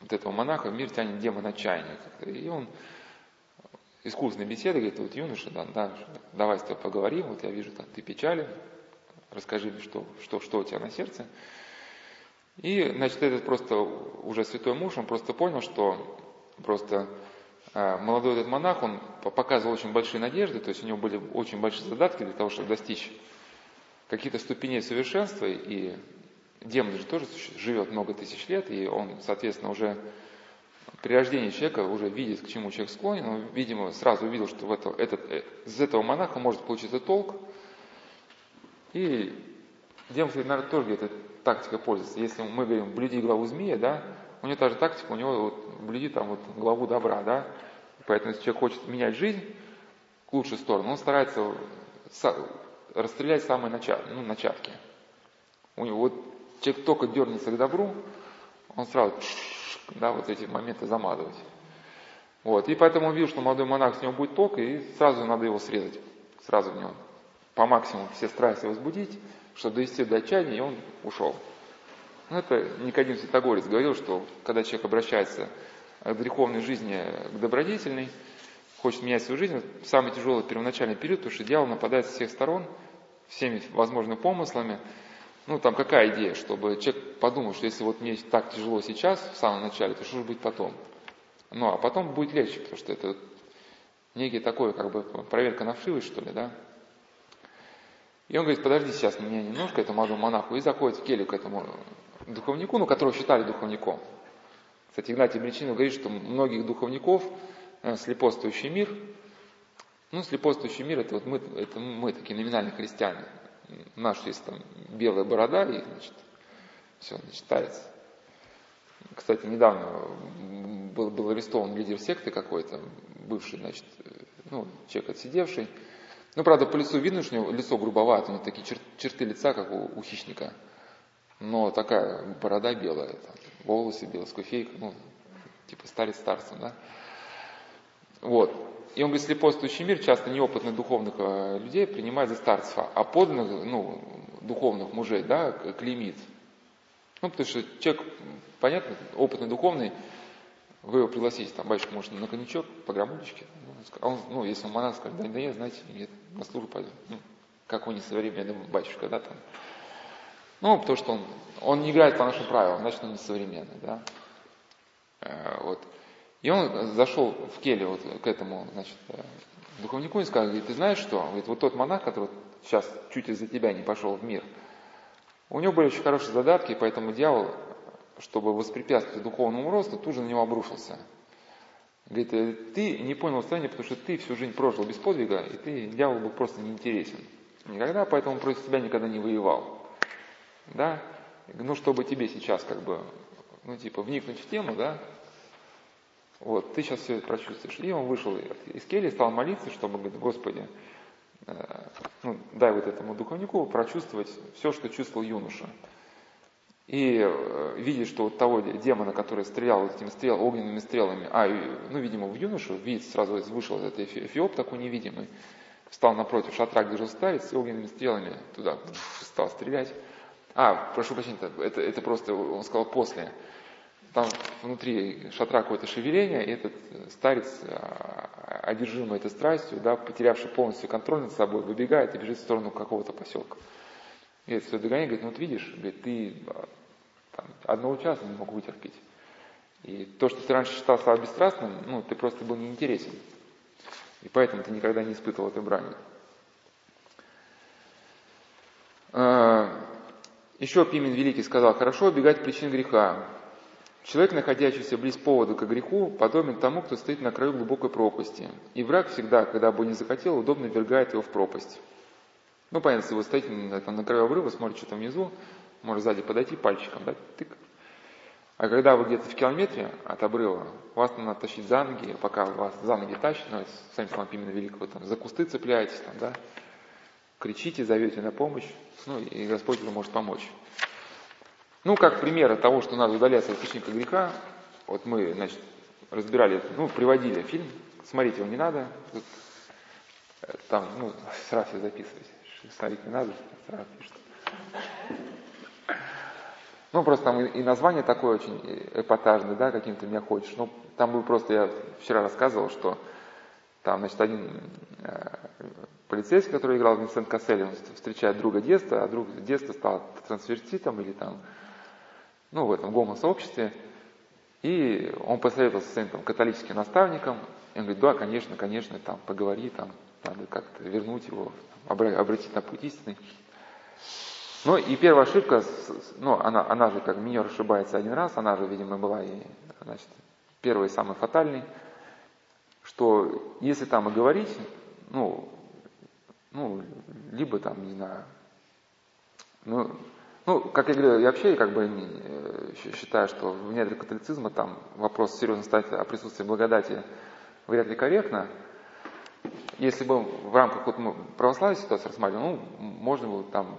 вот этого монаха мир тянет демон отчаяния. И он искусственной беседы говорит, вот юноша, да, да, давай с тобой поговорим, вот я вижу, там, ты печален, расскажи мне, что, что, что у тебя на сердце. И, значит, этот просто уже святой муж, он просто понял, что просто э, молодой этот монах, он показывал очень большие надежды, то есть у него были очень большие задатки для того, чтобы достичь каких-то ступеней совершенства, и демон же тоже живет много тысяч лет, и он, соответственно, уже при рождении человека уже видит, к чему человек склонен, он, видимо, сразу увидел, что в это, этот, э, из этого монаха может получиться толк. И демон, кстати, наверное, тоже где-то тактика пользуется. Если мы говорим «блюди главу змея», да, у него та же тактика, у него вот, блюди там вот главу добра, да. Поэтому, если человек хочет менять жизнь к лучшей сторону, он старается расстрелять самые начат, ну, начатки. У него вот человек только дернется к добру, он сразу да, вот эти моменты замазывать. Вот. И поэтому видел, что молодой монах с него будет ток, и сразу надо его срезать. Сразу в него. По максимуму все страсти возбудить, чтобы довести до отчаяния, и он ушел. Ну, это Никодим Святогорец говорил, что когда человек обращается к греховной жизни, к добродетельной, хочет менять свою жизнь, самый тяжелый первоначальный период, потому что дьявол нападает с всех сторон, всеми возможными помыслами, ну, там какая идея, чтобы человек подумал, что если вот мне так тяжело сейчас, в самом начале, то что же будет потом? Ну, а потом будет легче, потому что это некий такой, как бы, проверка на вшивость, что ли, да? И он говорит, подожди сейчас меня немножко, этому молодому монаху, и заходит в келью к этому духовнику, ну, которого считали духовником. Кстати, Игнатий Бричинов говорит, что многих духовников э, слепоствующий мир, ну, слепоствующий мир, это вот мы, это мы такие номинальные христиане наш есть там белая борода, и, значит, все, значит, таец. Кстати, недавно был, был арестован лидер секты какой-то, бывший, значит, ну, человек отсидевший. Ну, правда, по лицу видно, что у него лицо грубовато, у него такие чер- черты лица, как у, у хищника. Но такая борода белая, там, волосы белые, скуфейка, ну, типа старец старцем, да. Вот. И он говорит, слепоствующий мир часто неопытных духовных э, людей принимает за старцев, а подлинных, ну, духовных мужей, да, клеймит. Ну, потому что человек, понятно, опытный духовный, вы его пригласите, там, батюшка, может, на коньячок, по граммулечке. А он, ну, если он монах скажет, да, да нет, знаете, нет, на службу пойду. Ну, как он батюшка, да, там. Ну, потому что он, он не играет по нашим правилам, значит, он несовременный, да. Э, вот. И он зашел в келе вот к этому, значит, э, духовнику и сказал, говорит, ты знаешь что? Говорит, вот тот монах, который сейчас чуть из-за тебя не пошел в мир, у него были очень хорошие задатки, поэтому дьявол, чтобы воспрепятствовать духовному росту, тут же на него обрушился. Говорит, «Э, ты не понял состояние, потому что ты всю жизнь прожил без подвига, и ты, дьявол был просто неинтересен. Никогда, поэтому против тебя никогда не воевал. Да? Ну, чтобы тебе сейчас как бы, ну, типа, вникнуть в тему, да, вот, ты сейчас все это прочувствуешь. И он вышел из кельи, стал молиться, чтобы, говорит, Господи, э, ну, дай вот этому духовнику прочувствовать все, что чувствовал юноша. И э, видит, что вот того демона, который стрелял вот этими стрел, огненными стрелами, а, ну, видимо, в юношу, видит, сразу вышел этот эфиоп такой невидимый, встал напротив шатра, где жил старец, и огненными стрелами туда стал стрелять. А, прошу прощения, это, это просто, он сказал после там внутри шатра какое-то шевеление, и этот старец, а, одержимый этой страстью, да, потерявший полностью контроль над собой, выбегает и бежит в сторону какого-то поселка. И это все догоняет, говорит, ну вот видишь, говорит, ты а, там, одного часа не мог вытерпеть. И то, что ты раньше считал себя бесстрастным, ну, ты просто был неинтересен. И поэтому ты никогда не испытывал этой брани. Еще Пимен Великий сказал, хорошо убегать причин греха, Человек, находящийся близ повода к греху, подобен тому, кто стоит на краю глубокой пропасти. И враг всегда, когда бы не захотел, удобно ввергает его в пропасть. Ну, понятно, если вы стоите там, на краю обрыва, смотрите что-то внизу, может сзади подойти пальчиком, да, тык. А когда вы где-то в километре от обрыва, вас надо тащить за ноги, пока вас за ноги тащат, ну, сами словами именно великого, там, за кусты цепляетесь, там, да, кричите, зовете на помощь, ну, и Господь уже может помочь. Ну, как пример того, что надо удаляться от источника греха, вот мы, значит, разбирали, ну, приводили фильм, смотрите его не надо, тут, э, там, ну, сразу все записывайте, смотреть не надо, сразу пишут. Ну, просто там и, название такое очень эпатажное, да, каким ты меня хочешь. Ну, там был просто, я вчера рассказывал, что там, значит, один э, полицейский, который играл Винсент Кассель, он встречает друга детства, а друг детства стал трансвертитом или там, ну, в этом гомосообществе. И он посоветовался с своим там, католическим наставником, и он говорит, да, конечно, конечно, там, поговори, там, надо как-то вернуть его, обратить на путь истинный. Ну и первая ошибка, ну она, она же как минер ошибается один раз, она же, видимо, была и, значит, первый самый фатальный, что если там и говорить, ну, ну, либо там, не знаю, ну, ну, как я говорю, я вообще как бы не, э, считаю, что в недре католицизма там вопрос серьезно ставить о присутствии благодати вряд ли корректно. Если бы в рамках вот православия ситуации рассматривали, ну, можно было там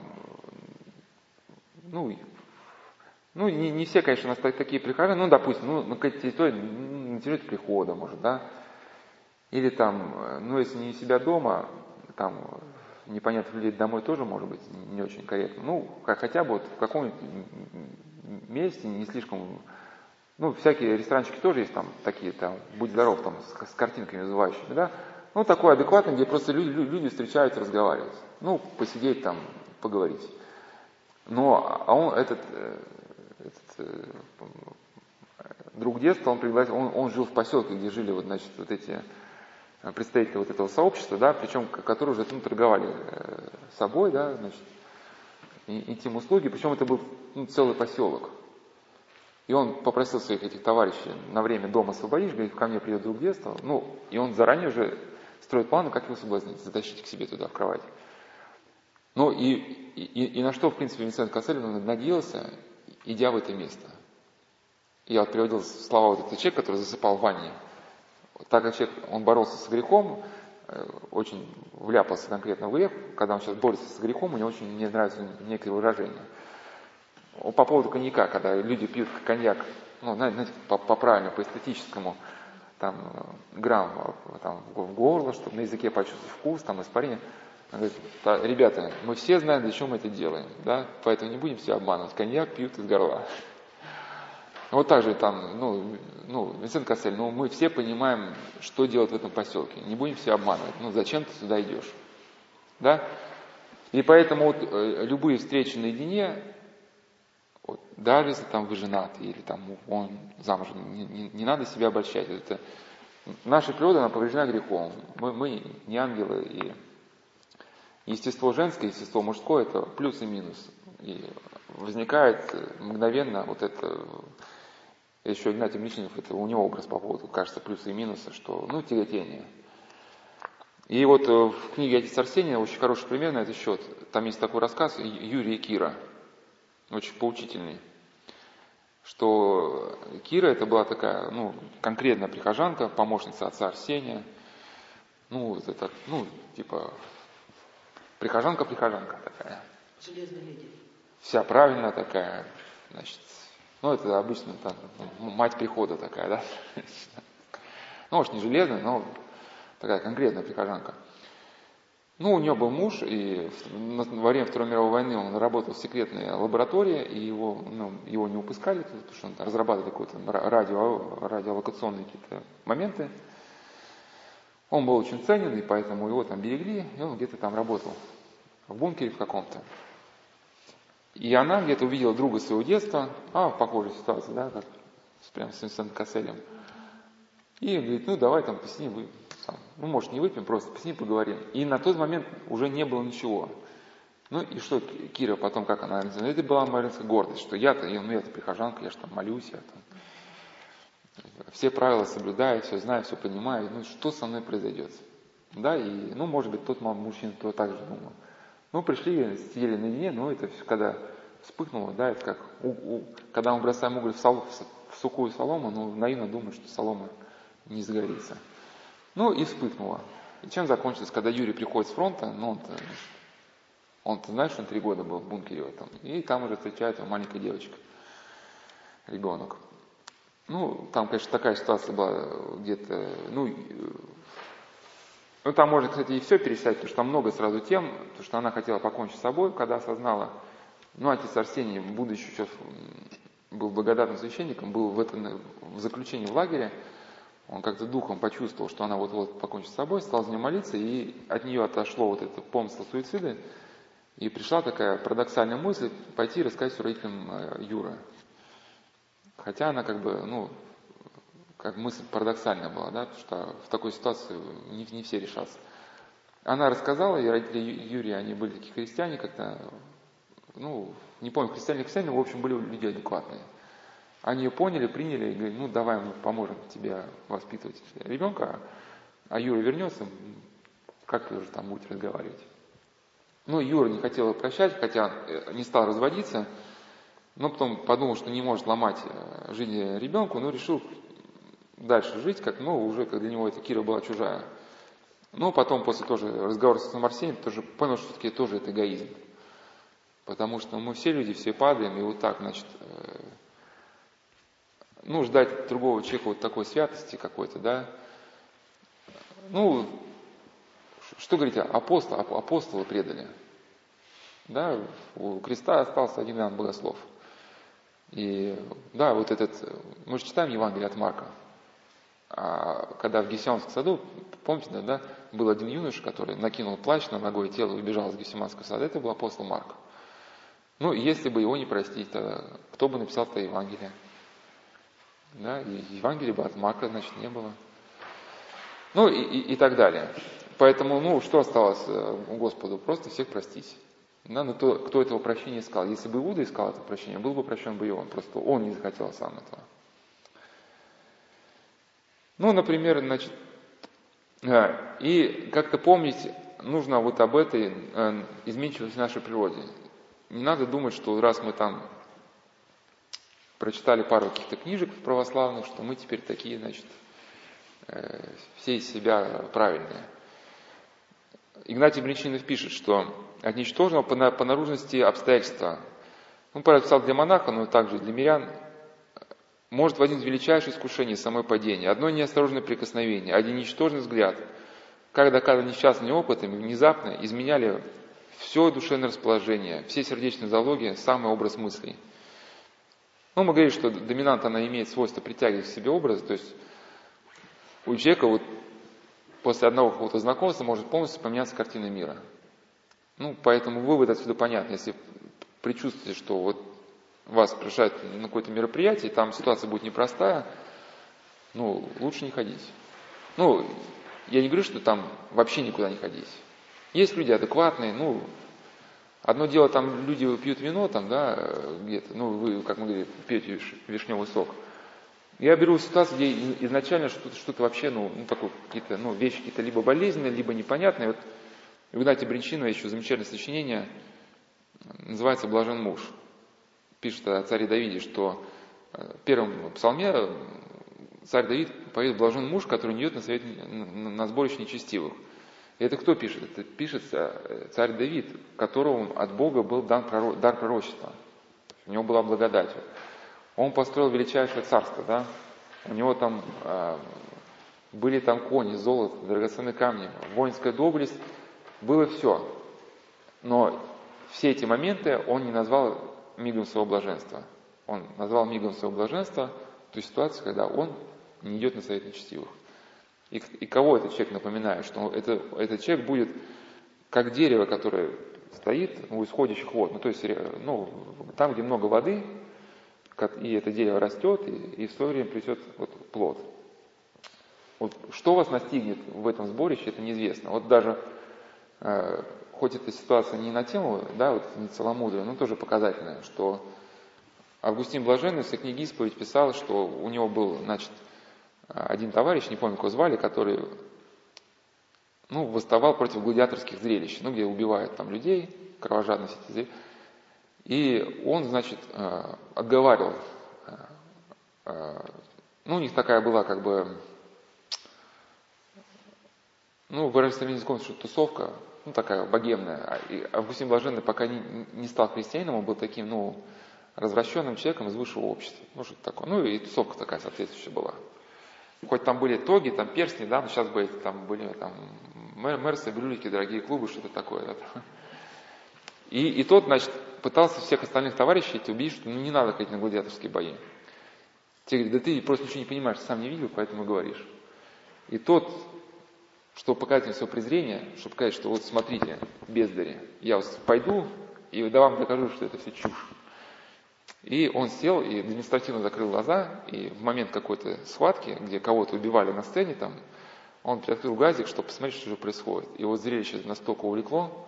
ну, ну не, не все, конечно, у нас такие прихожане, ну, допустим, ну, на какой-то территории, ну, на территории прихода, может, да, или там, э, ну, если не у себя дома, там, непонятных людей домой тоже может быть не очень корректно. Ну, хотя бы вот в каком-нибудь месте не слишком... Ну, всякие ресторанчики тоже есть там такие, там, будь здоров, там, с, с картинками вызывающими, да. Ну, такой адекватный, где просто люди, люди встречаются, разговаривают. Ну, посидеть там, поговорить. Но а он, этот, э, этот э, друг детства, он пригласил, он, он жил в поселке, где жили вот, значит, вот эти э, представители вот этого сообщества, да, причем, которые уже ну, торговали собой, да, значит, интим услуги, причем это был ну, целый поселок. И он попросил своих этих товарищей на время дома освободить, говорит, ко мне придет друг детства. Ну, и он заранее уже строит планы, как его соблазнить, затащить к себе туда, в кровать. Ну и, и, и на что, в принципе, Винсент Касселин надеялся, идя в это место. Я вот приводил слова вот этого человека, который засыпал в ванне. Так как человек, он боролся с грехом, э, очень вляпался конкретно в грех, когда он сейчас борется с грехом, него очень мне нравится некое выражение. По поводу коньяка, когда люди пьют коньяк, ну, знаете, по, правильному, по эстетическому, там, грамм там, в горло, чтобы на языке почувствовать вкус, там, испарение – он говорит, ребята, мы все знаем, для чего мы это делаем, да, поэтому не будем себя обманывать. Коньяк пьют из горла. Вот так же там, ну, ну, Винсент Кассель, ну, мы все понимаем, что делать в этом поселке. Не будем себя обманывать. Ну, зачем ты сюда идешь? Да? И поэтому вот э, любые встречи наедине, вот, даже если там вы женаты или там он замужем, не, не, не надо себя обольщать. Это, наша природа, она повреждена грехом. Мы, мы не ангелы, и естество женское, естество мужское – это плюс и минус. И возникает мгновенно вот это, еще Игнатий Мичнев, это у него образ по поводу, кажется, плюсы и минусы, что, ну, тяготение. И вот э, в книге «Отец Арсения» очень хороший пример на этот счет. Там есть такой рассказ Юрия Кира, очень поучительный, что Кира это была такая, ну, конкретная прихожанка, помощница отца Арсения, ну, это, ну, типа, Прихожанка-прихожанка такая. Железная леди. Вся правильная такая, значит, ну, это обычно там, мать прихода такая, да? *laughs* Ну, может, не железная, но такая конкретная прихожанка. Ну, у нее был муж, и во время Второй мировой войны он работал в секретной лаборатории, и его, ну, его не упускали, потому что он разрабатывал какие-то радио, радиолокационные какие-то моменты. Он был очень ценен, и поэтому его там берегли, и он где-то там работал, в бункере в каком-то. И она где-то увидела друга своего детства, а, в похожей ситуации, да, как прям с Винсентом Касселем. И говорит, ну давай там посидим, вы, там, ну может не выпьем, просто посидим, поговорим. И на тот момент уже не было ничего. Ну и что Кира потом, как она, это была моя гордость, что я-то, ну я-то прихожанка, я же там молюсь, я там все правила соблюдаю, все знаю, все понимаю, ну что со мной произойдет? Да, и, ну, может быть, тот мужчина то так же думал. Ну, пришли, сидели наедине, ну, это когда вспыхнуло, да, это как, у, у, когда мы бросаем уголь в, сол, в сухую солому, ну, наивно думать, что солома не загорится. Ну, и вспыхнуло. И чем закончилось, когда Юрий приходит с фронта, ну, он-то, он знаешь, он три года был в бункере в этом, и там уже встречает его маленькая девочка, ребенок. Ну, там, конечно, такая ситуация была где-то, ну, ну, там можно, кстати, и все перечислять, потому что там много сразу тем, потому что она хотела покончить с собой, когда осознала, ну, отец Арсений, будучи еще был благодатным священником, был в, этом, в заключении в лагере, он как-то духом почувствовал, что она вот-вот покончит с собой, стал за нее молиться, и от нее отошло вот это помысло суицида, и пришла такая парадоксальная мысль пойти рассказать все родителям э, Юры. Хотя она как бы, ну, как мысль парадоксальная была, да, потому что в такой ситуации не, не все решатся. Она рассказала, и родители Юрия, они были такие христиане, как-то, ну, не помню, христиане, христиане, в общем, были люди адекватные. Они ее поняли, приняли и говорили, ну, давай мы поможем тебе воспитывать ребенка, а Юра вернется, как вы уже там будете разговаривать. Ну, Юра не хотел прощать, хотя не стал разводиться, но потом подумал, что не может ломать э, жизнь ребенку, но решил дальше жить, как, ну, уже как для него эта Кира была чужая. Но потом, после тоже разговора с Арсением, тоже понял, что все-таки тоже это эгоизм. Потому что мы все люди, все падаем, и вот так, значит, э, ну, ждать другого человека вот такой святости какой-то, да. Ну, что говорить, апостол, апостолы предали. Да, у креста остался один Иоанн Богослов. И да, вот этот, мы же читаем Евангелие от Марка, а когда в Гефсиманском саду, помните, да, был один юноша, который накинул плащ на ногой тело и убежал из Гефсиманского сада, это был апостол Марк. Ну, если бы его не простить, тогда кто бы написал это Евангелие? Да, и Евангелия бы от Марка, значит, не было. Ну, и, и, и так далее. Поэтому, ну, что осталось э, Господу? Просто всех простить. Да, но кто, кто этого прощения искал? Если бы Иуда искал это прощение, был бы прощен бы и он. Просто он не захотел сам этого. Ну, например, значит, э, и как-то помнить нужно вот об этой э, изменчивости нашей природе. Не надо думать, что раз мы там прочитали пару каких-то книжек православных, что мы теперь такие, значит, э, все из себя правильные. Игнатий Бринчинов пишет, что от ничтожного по наружности обстоятельства, он писал для монаха, но также для мирян, может возникнуть величайшее искушение самое падение, одно неосторожное прикосновение, один ничтожный взгляд, как доказано несчастными опытами, внезапно изменяли все душевное расположение, все сердечные залоги, самый образ мыслей. Ну, мы говорим, что доминант, она имеет свойство притягивать к себе образы, то есть у человека вот после одного какого-то знакомства может полностью поменяться картина мира. Ну, поэтому вывод отсюда понятен. Если предчувствуете, что вот вас приглашают на какое-то мероприятие, там ситуация будет непростая, ну, лучше не ходить. Ну, я не говорю, что там вообще никуда не ходить. Есть люди адекватные, ну, одно дело, там люди пьют вино, там, да, где-то, ну, вы, как мы говорим, пьете вишневый сок. Я беру ситуацию, где изначально что-то, что-то вообще, ну, ну такое, какие-то, ну, вещи какие-то либо болезненные, либо непонятные. Вот в Игнатия Бринчинова еще замечательное сочинение, называется «Блажен муж» пишет о царе Давиде, что э, в первом псалме э, царь Давид поет «Блажен муж, который не идет на, совет, на сборище нечестивых». И это кто пишет? Это пишет э, царь Давид, которому от Бога был дан дар пророчества. У него была благодать. Он построил величайшее царство, да? У него там э, были там кони, золото, драгоценные камни, воинская доблесть, было все. Но все эти моменты он не назвал мигом своего блаженства. Он назвал мигом своего блаженства ту ситуацию, когда он не идет на совет нечестивых. И, и кого этот человек напоминает? Что это, этот человек будет как дерево, которое стоит у исходящих вод. Ну, то есть ну, там, где много воды, и это дерево растет, и, и в свое время придет вот, плод. Вот, что вас настигнет в этом сборище, это неизвестно. Вот даже э, хоть эта ситуация не на тему, да, вот не целомудрия, но тоже показательная, что Августин Блаженный в своей книге «Исповедь» писал, что у него был, значит, один товарищ, не помню, кого звали, который, ну, восставал против гладиаторских зрелищ, ну, где убивают там людей, кровожадность эти И он, значит, э, отговаривал. Э, э, ну, у них такая была как бы, ну, выразительным языком, что тусовка, ну, такая богемная. И Августин Блаженный, пока не, не стал христианином, он был таким, ну, развращенным человеком из высшего общества. Ну, что такое. Ну, и тусовка такая соответствующая была. Хоть там были тоги, там перстни, да, но сейчас бы там были там мерсы, брюлики, дорогие клубы, что-то такое. Да. И, и тот, значит, пытался всех остальных товарищей эти убедить, что ну, не надо ходить на гладиаторские бои. Те говорят, да ты просто ничего не понимаешь, сам не видел, поэтому говоришь. И тот, что показать им свое презрение, чтобы сказать, что вот смотрите, бездари, я вот пойду и да вам докажу, что это все чушь. И он сел и административно закрыл глаза, и в момент какой-то схватки, где кого-то убивали на сцене, там, он приоткрыл газик, чтобы посмотреть, что же происходит. И вот зрелище настолько увлекло,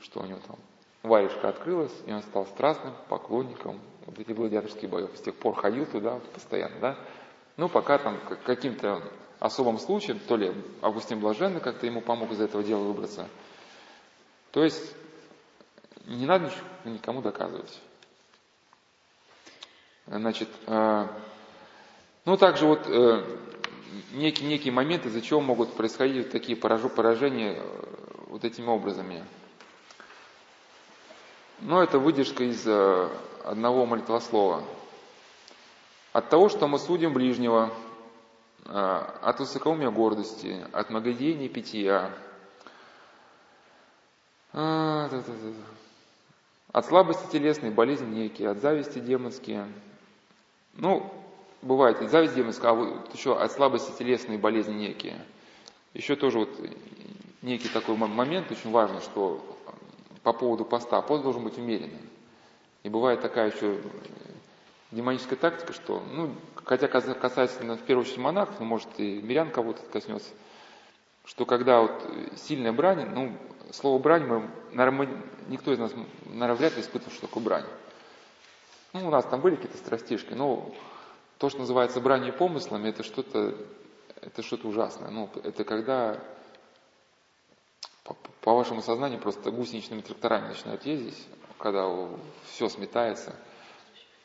что у него там варежка открылась, и он стал страстным поклонником вот этих гладиаторских боев. С тех пор ходил туда постоянно, да. Ну, пока там каким-то особым случаем, то ли Августин Блаженный как-то ему помог из этого дела выбраться. То есть не надо никому доказывать. Значит, э, ну также вот э, некие, некие моменты, из-за чего могут происходить вот такие поражения э, вот этими образами. Но это выдержка из одного молитвослова. От того, что мы судим ближнего, от высокоумия гордости, от многодеяния питья, от слабости телесной, болезни некие, от зависти демонские, ну, бывает и зависть демонская, а вот еще от слабости телесной болезни некие. Еще тоже вот некий такой момент очень важный, что по поводу поста, пост должен быть умеренным. И бывает такая еще демоническая тактика, что, ну, хотя касается в первую очередь монахов, но может и мирян кого-то коснется, что когда вот сильная брань, ну, слово брань, мы, наверное, никто из нас, наверное, вряд ли испытывал, что такое брань. Ну, у нас там были какие-то страстишки, но то, что называется бранью помыслами, это что-то это что-то ужасное. Ну, это когда по, по вашему сознанию просто гусеничными тракторами начинают ездить, когда все сметается.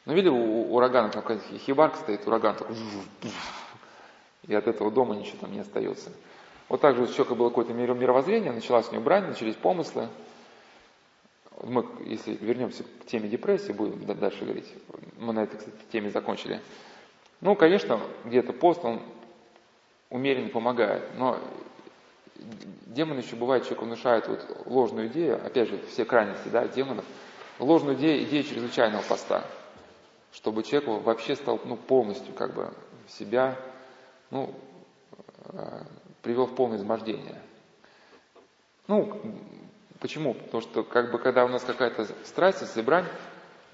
Ну, видели, у урагана там какая-то хибарка стоит, ураган такой, и от этого дома ничего там не остается. Вот так же у человека было какое-то мировоззрение, началась у него брань, начались помыслы, мы, если вернемся к теме депрессии, будем дальше говорить, мы на этой, кстати, теме закончили. Ну, конечно, где-то пост, он умеренно помогает, но демон еще бывает, человек внушает вот ложную идею, опять же, все крайности, да, демонов, ложную идею, идею чрезвычайного поста, чтобы человек вообще стал, ну, полностью, как бы, себя, ну, э, привел в полное измождение. Ну, Почему? Потому что как бы когда у нас какая-то страсть, брань,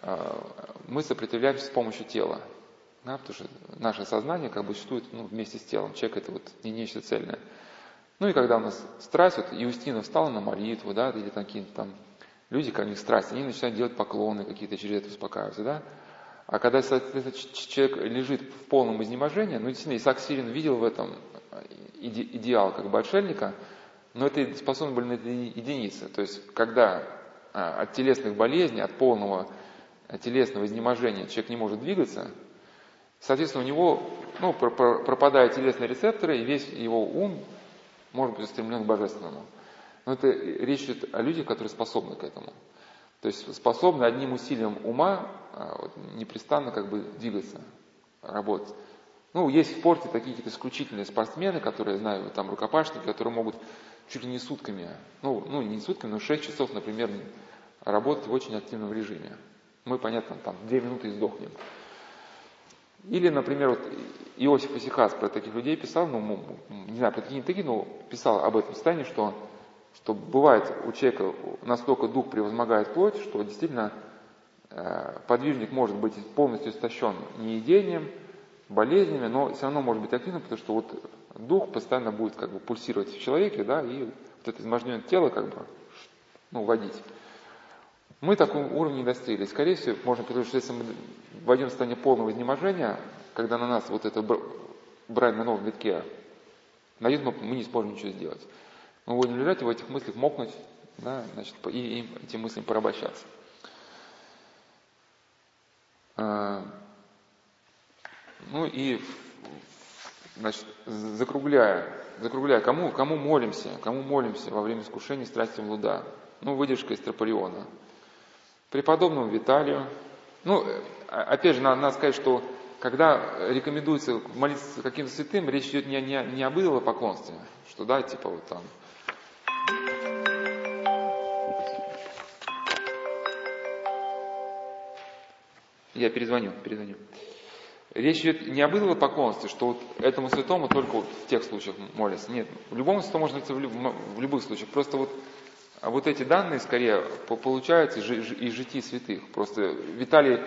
а, мы сопротивляемся с помощью тела. Да, потому что наше сознание как бы существует ну, вместе с телом. Человек это вот не нечто цельное. Ну и когда у нас страсть, вот Иустина встала на молитву, да, или такие там люди, когда у них страсть, они начинают делать поклоны какие-то, через это успокаиваются, да. А когда человек лежит в полном изнеможении, ну действительно, Исаак Сирин видел в этом иде, идеал как бы отшельника – но это способны были на единицы. То есть, когда а, от телесных болезней, от полного а, телесного изнеможения человек не может двигаться, соответственно, у него ну, пропадают телесные рецепторы, и весь его ум может быть устремлен к божественному. Но это речь идет о людях, которые способны к этому. То есть способны одним усилием ума а, вот, непрестанно как бы двигаться, работать. Ну, есть в спорте такие какие-то исключительные спортсмены, которые, знаю, там рукопашники, которые могут чуть ли не сутками, ну, ну не сутками, но 6 часов, например, работать в очень активном режиме. Мы, понятно, там 2 минуты и сдохнем. Или, например, вот Иосиф Исихас про таких людей писал, ну, не знаю, про такие такие, но писал об этом состоянии, что, что бывает у человека настолько дух превозмогает плоть, что действительно э, подвижник может быть полностью истощен не едением, болезнями, но все равно может быть активным, потому что вот дух постоянно будет как бы пульсировать в человеке, да, и вот это изможденное тело как бы, ну, водить. Мы такого уровня не достигли. Скорее всего, можно предложить, что если мы войдем в состояние полного изнеможения, когда на нас вот это брать на новом витке найдет, мы, мы не сможем ничего сделать. Мы будем лежать и в этих мыслях мокнуть, да, значит, и, и этим мыслям порабощаться. Э, ну и, значит, закругляя, закругляя, кому, кому молимся, кому молимся во время искушения страсти блуда? Ну, выдержка из Трополиона. Преподобному Виталию. Ну, э, опять же, надо, надо сказать, что когда рекомендуется молиться каким-то святым, речь идет не, не, не об идолопоклонстве, что да, типа вот там Я перезвоню, перезвоню. Речь идет не об идолопоклонстве, что вот этому святому только вот в тех случаях молятся. Нет, в любом святому можно молиться в, люб, в любых случаях. Просто вот, а вот эти данные скорее получаются из, житий святых. Просто Виталий,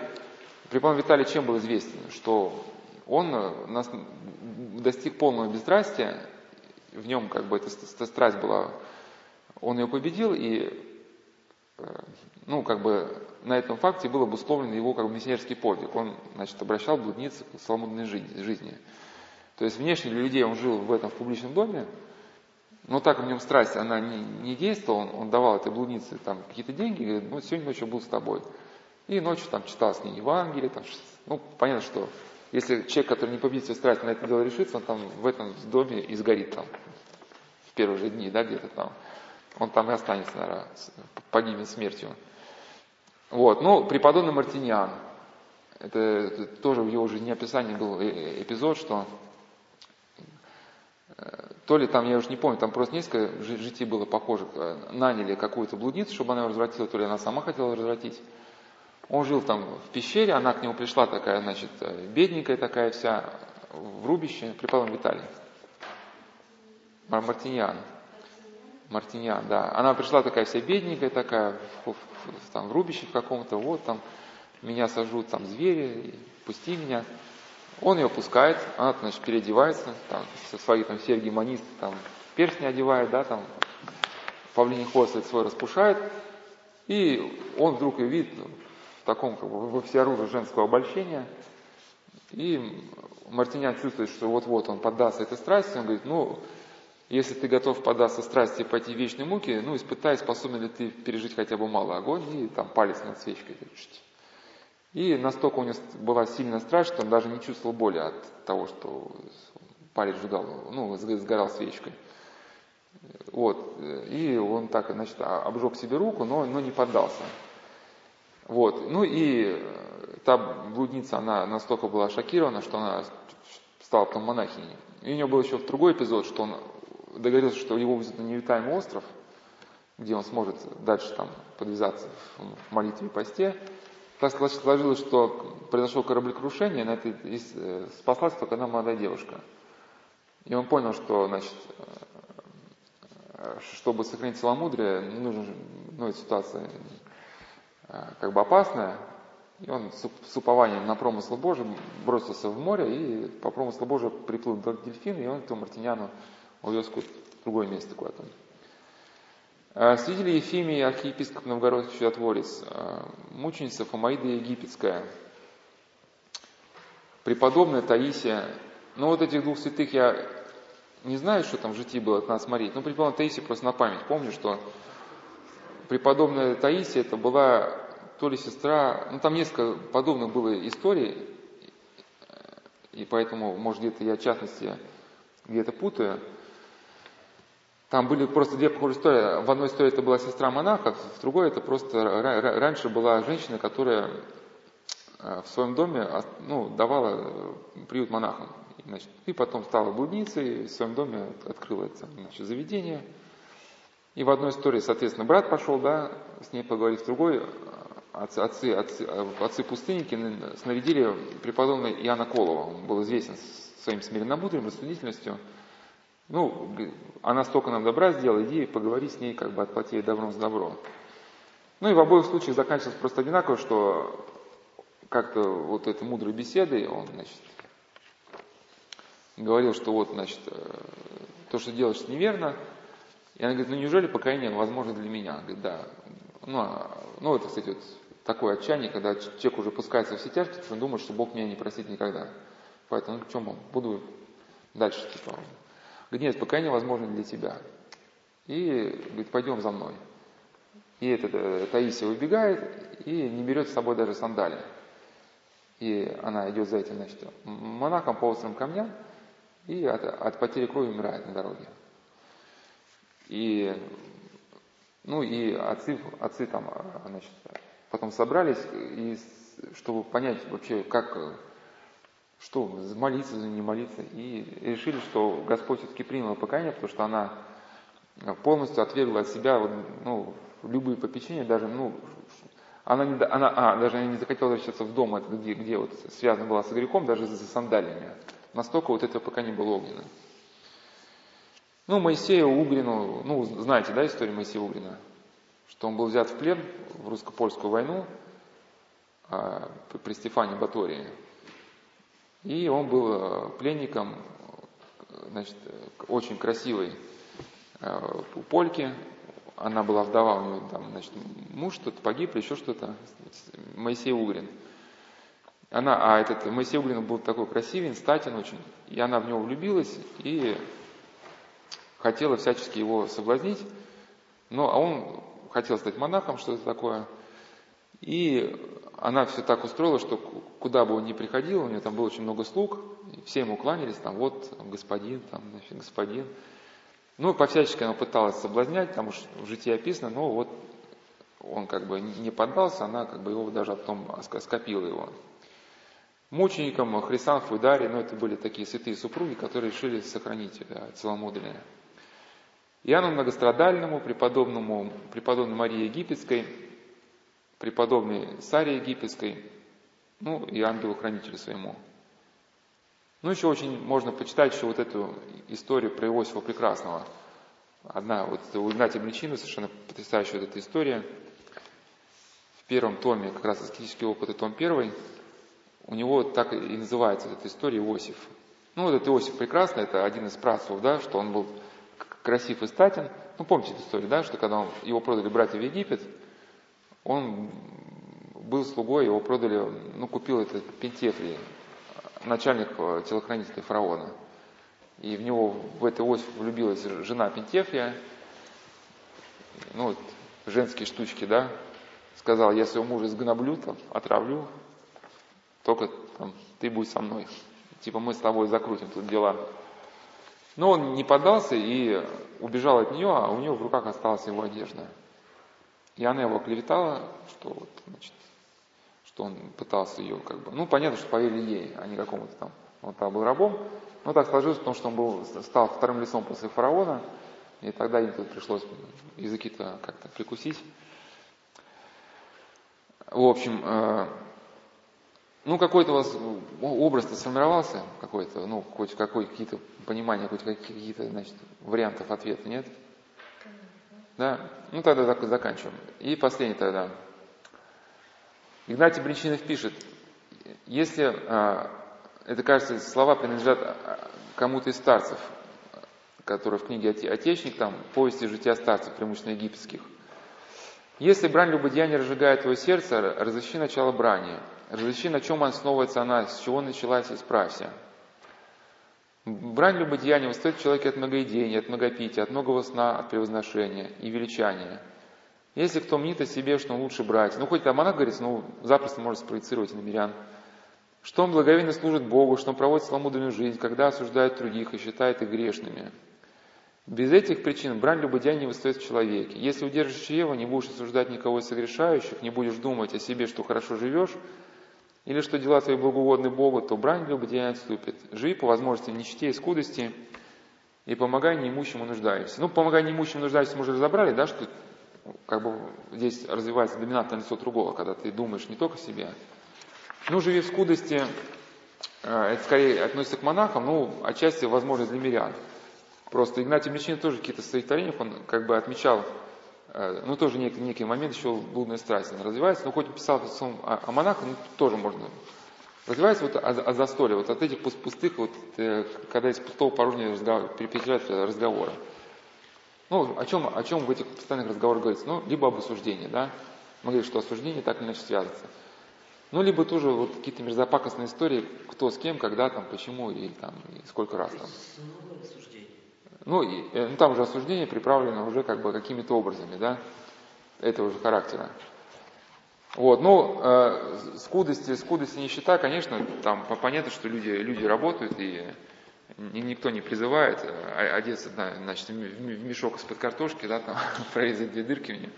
преподобный Виталий чем был известен? Что он э, нас достиг полного безздрастия, в нем как бы эта, страсть была, он ее победил, и ну, как бы на этом факте был обусловлен его как бы миссионерский подвиг. Он, значит, обращал блудниц к свободной жизни. То есть внешне для людей он жил в этом в публичном доме, но так в нем страсть, она не, не действовала, он, он давал этой блуднице там какие-то деньги, говорит, ну сегодня ночью буду с тобой. И ночью там читал с ней Евангелие, там, ну понятно, что если человек, который не победит свою страсть, на это дело решится, он там в этом доме и сгорит там в первые же дни, да, где-то там. Он там и останется, наверное, погибнет смертью. Вот. Ну, преподобный Мартиньян, это, это тоже в его жизнеописании был э, э, эпизод, что э, то ли там, я уже не помню, там просто несколько житий было похоже, наняли какую-то блудницу, чтобы она его развратила, то ли она сама хотела развратить. Он жил там в пещере, она к нему пришла такая, значит, бедненькая такая вся, в рубище, преподобный Виталий. Мартиньян. Мартиньян, да. Она пришла такая вся бедненькая такая, в, в, там, в рубище в каком-то, вот там, меня сожрут там звери, пусти меня. Он ее пускает, она, значит, переодевается, там, со своей там серьги манист, там, перстни одевает, да, там, павлиний хвост свой распушает, и он вдруг ее видит в таком, как бы, во всеоружии женского обольщения, и Мартинян чувствует, что вот-вот он поддастся этой страсти, он говорит, ну, если ты готов податься страсти и пойти в вечные муки, ну, испытай, способен ли ты пережить хотя бы малый огонь, и там палец над свечкой. И настолько у него была сильная страсть, что он даже не чувствовал боли от того, что палец сжигал, ну, сгорал свечкой. Вот. И он так, значит, обжег себе руку, но, но не поддался. Вот. Ну и та блудница, она настолько была шокирована, что она стала потом монахиней. И у нее был еще другой эпизод, что он договорился, что его везут на необитаемый остров, где он сможет дальше там подвязаться в молитве и посте. Так сложилось, что произошло кораблекрушение, на это э, спаслась только одна молодая девушка. И он понял, что, значит, э, чтобы сохранить целомудрие, нужно, ну, эта ситуация э, как бы опасная, и он с упованием на промысл Божий бросился в море, и по промыслу Божию приплыл к дельфину, и он этому Мартиняну увез в другое место куда-то. А, свидетели Ефимии, архиепископ Новгородский чудотворец, а, мученица Фомаида Египетская, преподобная Таисия. Ну вот этих двух святых я не знаю, что там в житии было, от нас смотреть, но преподобная Таисия просто на память. Помню, что преподобная Таисия это была то ли сестра, ну там несколько подобных было историй, и поэтому, может, где-то я в частности где-то путаю. Там были просто две похожие истории. В одной истории это была сестра монаха, в другой это просто раньше была женщина, которая э, в своем доме ну, давала э, приют монахам. Значит, и потом стала блудницей, в своем доме открыла это значит, заведение. И в одной истории, соответственно, брат пошел, да, с ней поговорить, в другой э, отцы, отцы, отцы пустынники снарядили преподобного Иоанна Колова. Он был известен своим смиренномудрием, рассудительностью. Ну, она столько нам добра сделала, иди поговори с ней, как бы отплати ей добром с добро. Ну и в обоих случаях заканчивалось просто одинаково, что как-то вот этой мудрой беседой он, значит, говорил, что вот, значит, э, то, что делаешь, неверно. И она говорит, ну неужели покаяние возможно для меня? Она говорит, да. Ну, а, ну это, кстати, вот такое отчаяние, когда человек уже пускается в все тяжкие, что он думает, что Бог меня не простит никогда. Поэтому, ну, в чем он? Буду дальше, типа, Говорит, нет, покаяние возможно для тебя. И говорит, пойдем за мной. И эта Таисия убегает и не берет с собой даже сандали. И она идет за этим, значит, монахом по острым камням и от, от потери крови умирает на дороге. И, ну и отцы, отцы там, значит, потом собрались, и чтобы понять вообще, как, что, молиться за не молиться, и решили, что Господь все-таки принял покаяние, потому что она полностью отвергла от себя ну, любые попечения, даже, ну, она, не, она а, даже не захотела возвращаться в дом, где, где вот связана была с грехом, даже за сандалиями. Настолько вот это пока не было огненно. Ну, Моисею Угрину, ну, знаете, да, историю Моисея Угрина? Что он был взят в плен в русско-польскую войну а, при Стефане Батории. И он был а, пленником, значит, очень красивой а, польки, она была вдова, у нее там, значит, муж что-то погиб еще что-то, Моисей Угрин. Она, а этот Моисей Угрин был такой красивый, статен очень, и она в него влюбилась и хотела всячески его соблазнить, но а он хотел стать монахом, что-то такое, и она все так устроила, что куда бы он ни приходил, у нее там было очень много слуг, все ему кланялись, там вот господин, там, значит, господин. Ну, по-всячески она пыталась соблазнять, там уж в житии описано, но вот он как бы не поддался, она как бы его даже потом скопила его. Мучеником Хрисанф и Дарий, ну это были такие святые супруги, которые решили сохранить целомудрие. Иоанну Многострадальному, преподобному, преподобной Марии Египетской, преподобной Саре Египетской, ну и ангелу-хранителю своему. Ну, еще очень можно почитать еще вот эту историю про Иосифа Прекрасного. Одна, вот у Игнатия Млечина совершенно потрясающая вот эта история. В первом томе, как раз аскетические опыты, том первый, у него так и называется эта история Иосиф. Ну, вот этот Иосиф Прекрасный, это один из працев, да, что он был красив и статен. Ну, помните эту историю, да, что когда он, его продали братья в Египет, он был слугой, его продали, ну, купил этот Пентефрий, начальник э, телохранителей фараона. И в него, в эту ось влюбилась жена Пентефрия, ну вот, женские штучки, да, сказал, я своего мужа сгноблю, там, отравлю, только там, ты будь со мной. Типа мы с тобой закрутим тут дела. Но он не поддался и убежал от нее, а у нее в руках осталась его одежда. И она его клеветала, что вот, значит, что он пытался ее как бы... Ну, понятно, что поверили ей, а не какому-то там... Он там был рабом. Но так сложилось, потому что он был, стал вторым лицом после фараона, и тогда им тут пришлось языки-то как-то прикусить. В общем, э, ну, какой-то у вас образ-то сформировался, какой-то, ну, хоть какой, какие-то понимания, хоть какие-то, значит, вариантов ответа, нет? Да? Ну, тогда так заканчиваем. И последний тогда. Игнатий Бринчинов пишет, если, а, это кажется, слова принадлежат а, кому-то из старцев, которые в книге «Отечник», там, повести жития старцев, преимущественно египетских. Если брань любодеяния разжигает твое сердце, разыщи начало брани, разыщи, на чем основывается она, с чего началась, исправься. Брань любодеяния восстает в человеке от многоедения, от многопития, от многого сна, от превозношения и величания – если кто мнит о себе, что он лучше брать, ну хоть там монах говорит, ну запросто может спроецировать на мирян, что он благовейно служит Богу, что он проводит сломудренную жизнь, когда осуждает других и считает их грешными. Без этих причин брань любодяй не восстает в человеке. Если удержишь его, не будешь осуждать никого из согрешающих, не будешь думать о себе, что хорошо живешь, или что дела твои благоугодны Богу, то брань любодяя отступит. Живи по возможности в нищете и скудости, и помогай неимущему нуждающимся. Ну, помогай неимущему нуждающимся мы уже разобрали, да, что как бы здесь развивается доминантное лицо другого, когда ты думаешь не только о себе. Ну, живи в скудости, э, это скорее относится к монахам, ну, отчасти, возможно, для мирян. Просто Игнатий Меченин тоже какие-то своих он как бы отмечал, ну, тоже некий, некий момент, еще блудная страсть она развивается, но хоть писал о, о монахах, ну, тоже можно развивается вот о, о застолье, вот от этих пустых, вот, э, когда из пустого разговора, перепечатляются разговоры. Ну, о чем, о чем в этих постоянных разговорах говорится? Ну, либо об осуждении, да? Мы говорим, что осуждение так или иначе связывается. Ну, либо тоже вот какие-то мерзопакостные истории, кто с кем, когда там, почему и там, и сколько раз там. Ну, и, э, ну, там уже осуждение приправлено уже как бы какими-то образами, да, этого же характера. Вот, ну, э, скудости, скудости нищета, конечно, там понятно, что люди, люди работают, и никто не призывает э, одеться, значит, в мешок из-под картошки, да, там, *laughs* прорезать две дырки в нем.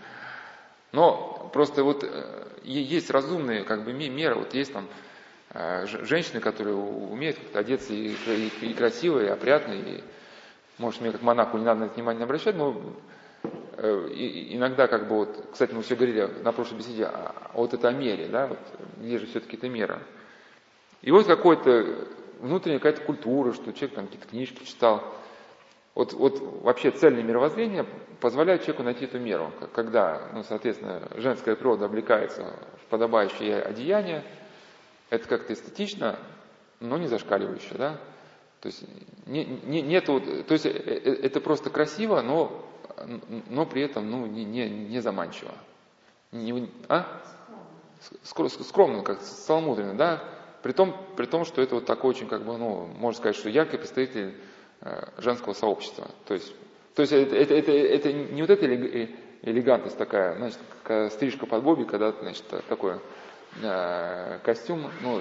Но просто вот э, есть разумные как бы меры, вот есть там женщины, которые умеют одеться и, и, и красиво, и опрятно, и может мне как монаху не надо на это внимание обращать, но Э, иногда как бы вот, кстати, мы все говорили на прошлой беседе, а, вот это о мере, да, вот, где же все-таки это мера. И вот какой-то внутренняя какая-то культура, что человек там какие-то книжки читал. Вот, вот вообще цельное мировоззрение позволяет человеку найти эту меру, когда, ну, соответственно, женская природа облекается в подобающее одеяние, это как-то эстетично, но не зашкаливающе, да. То есть, не, не, нету, то есть э, э, это просто красиво, но но при этом ну, не, не, не заманчиво. Не, а? Скромно, как целомудренно, да? При том, при том, что это вот такой очень, как бы, ну, можно сказать, что яркий представитель э, женского сообщества. То есть, то есть это, это, это, это не вот эта элегантность такая, значит, стрижка под боби, когда, значит, такой э, костюм, ну,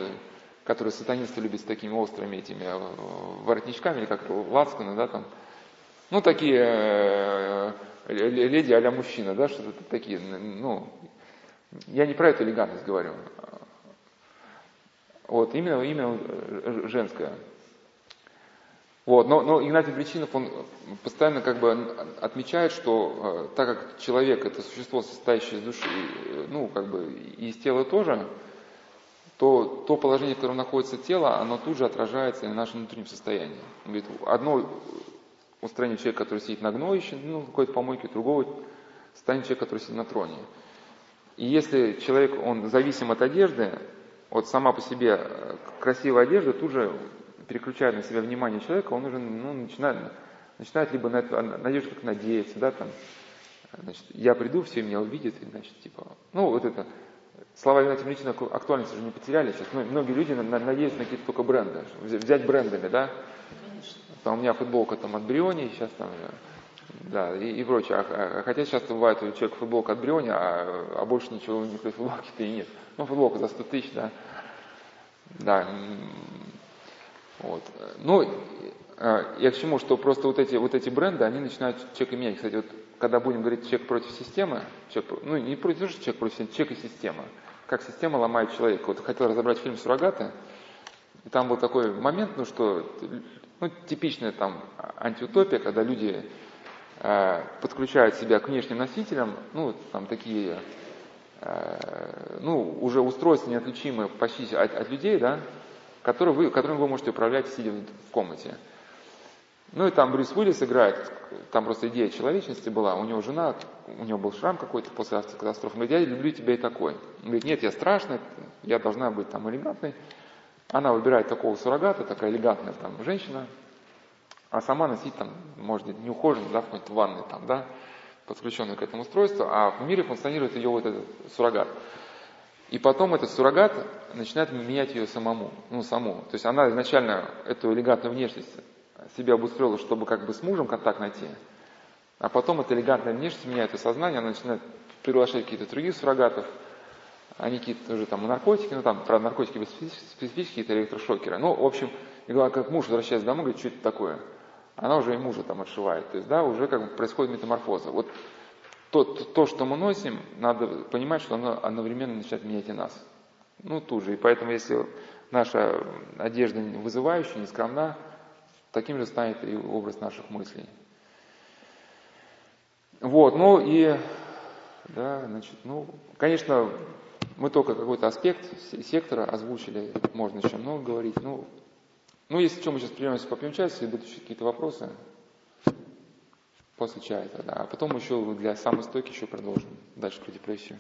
который сатанисты любят с такими острыми этими э, воротничками, или как-то лацканы, да, там, ну, такие э, леди а мужчина, да, что-то такие, ну, я не про эту элегантность говорю. Вот, именно, именно э, женская. Вот, но, но Игнатий Причинов, он постоянно как бы отмечает, что так как человек это существо, состоящее из души, ну, как бы и из тела тоже, то то положение, в котором находится тело, оно тут же отражается на нашем внутреннем состоянии. Он говорит, одно устранит человек, который сидит на гноище, ну, какой-то помойке, другого станет человек, который сидит на троне. И если человек, он зависим от одежды, вот сама по себе э, красивая одежда тут же переключает на себя внимание человека, он уже ну, начинает, начинает либо на это, надежду как надеяться, да, там, значит, я приду, все меня увидят, и, значит, типа, ну, вот это, слова Игнатия Млечина актуальность уже не потеряли сейчас, но многие люди надеются на какие-то только бренды, взять брендами, да, там у меня футболка там от Бриони, сейчас там, да, и, и прочее. А, а, хотя сейчас бывает у человека футболка от Бриони, а, а больше ничего никакой футболки-то и нет. Ну, футболка за 100 тысяч, да. Да. Вот. Ну, э, я к чему, что просто вот эти, вот эти бренды, они начинают человека менять. Кстати, вот когда будем говорить человек против системы, человек, ну не против что человек против системы, человек и система. Как система ломает человека. Вот хотел разобрать фильм «Суррогаты», и там был такой момент, ну что ну, типичная там антиутопия, когда люди э, подключают себя к внешним носителям, ну, там такие, э, ну, уже устройства неотличимые почти от, от людей, да, которые вы, которыми вы можете управлять, сидя в комнате. Ну и там Брюс Уиллис играет, там просто идея человечности была, у него жена, у него был шрам какой-то после автокатастрофы, он говорит, я люблю тебя и такой. Он говорит, нет, я страшный, я должна быть там элегантной. Она выбирает такого суррогата, такая элегантная там женщина, а сама носить там, может быть, неухоженно, да, в какой-то ванной там, да, подключенную к этому устройству, а в мире функционирует ее вот этот суррогат. И потом этот суррогат начинает менять ее самому, ну, саму. То есть она изначально эту элегантную внешность себе обустроила, чтобы как бы с мужем контакт найти. А потом эта элегантная внешность меняет ее сознание, она начинает приглашать какие-то других суррогатов, они какие-то уже там наркотики, ну там, правда, наркотики специфические, какие-то электрошокеры. Ну, в общем, и говорю, как муж возвращается домой, говорит, что это такое? Она уже и мужа там отшивает. То есть, да, уже как бы происходит метаморфоза. Вот то, то, то, что мы носим, надо понимать, что оно одновременно начинает менять и нас. Ну, тут же. И поэтому, если наша одежда вызывающая, не скромна, таким же станет и образ наших мыслей. Вот, ну и, да, значит, ну, конечно, мы только какой-то аспект сектора озвучили, можно еще много говорить. Ну, ну если что, мы сейчас прервемся, попьем чай, если будут еще какие-то вопросы, после чая тогда. А потом еще для самой стойки еще продолжим дальше про депрессию.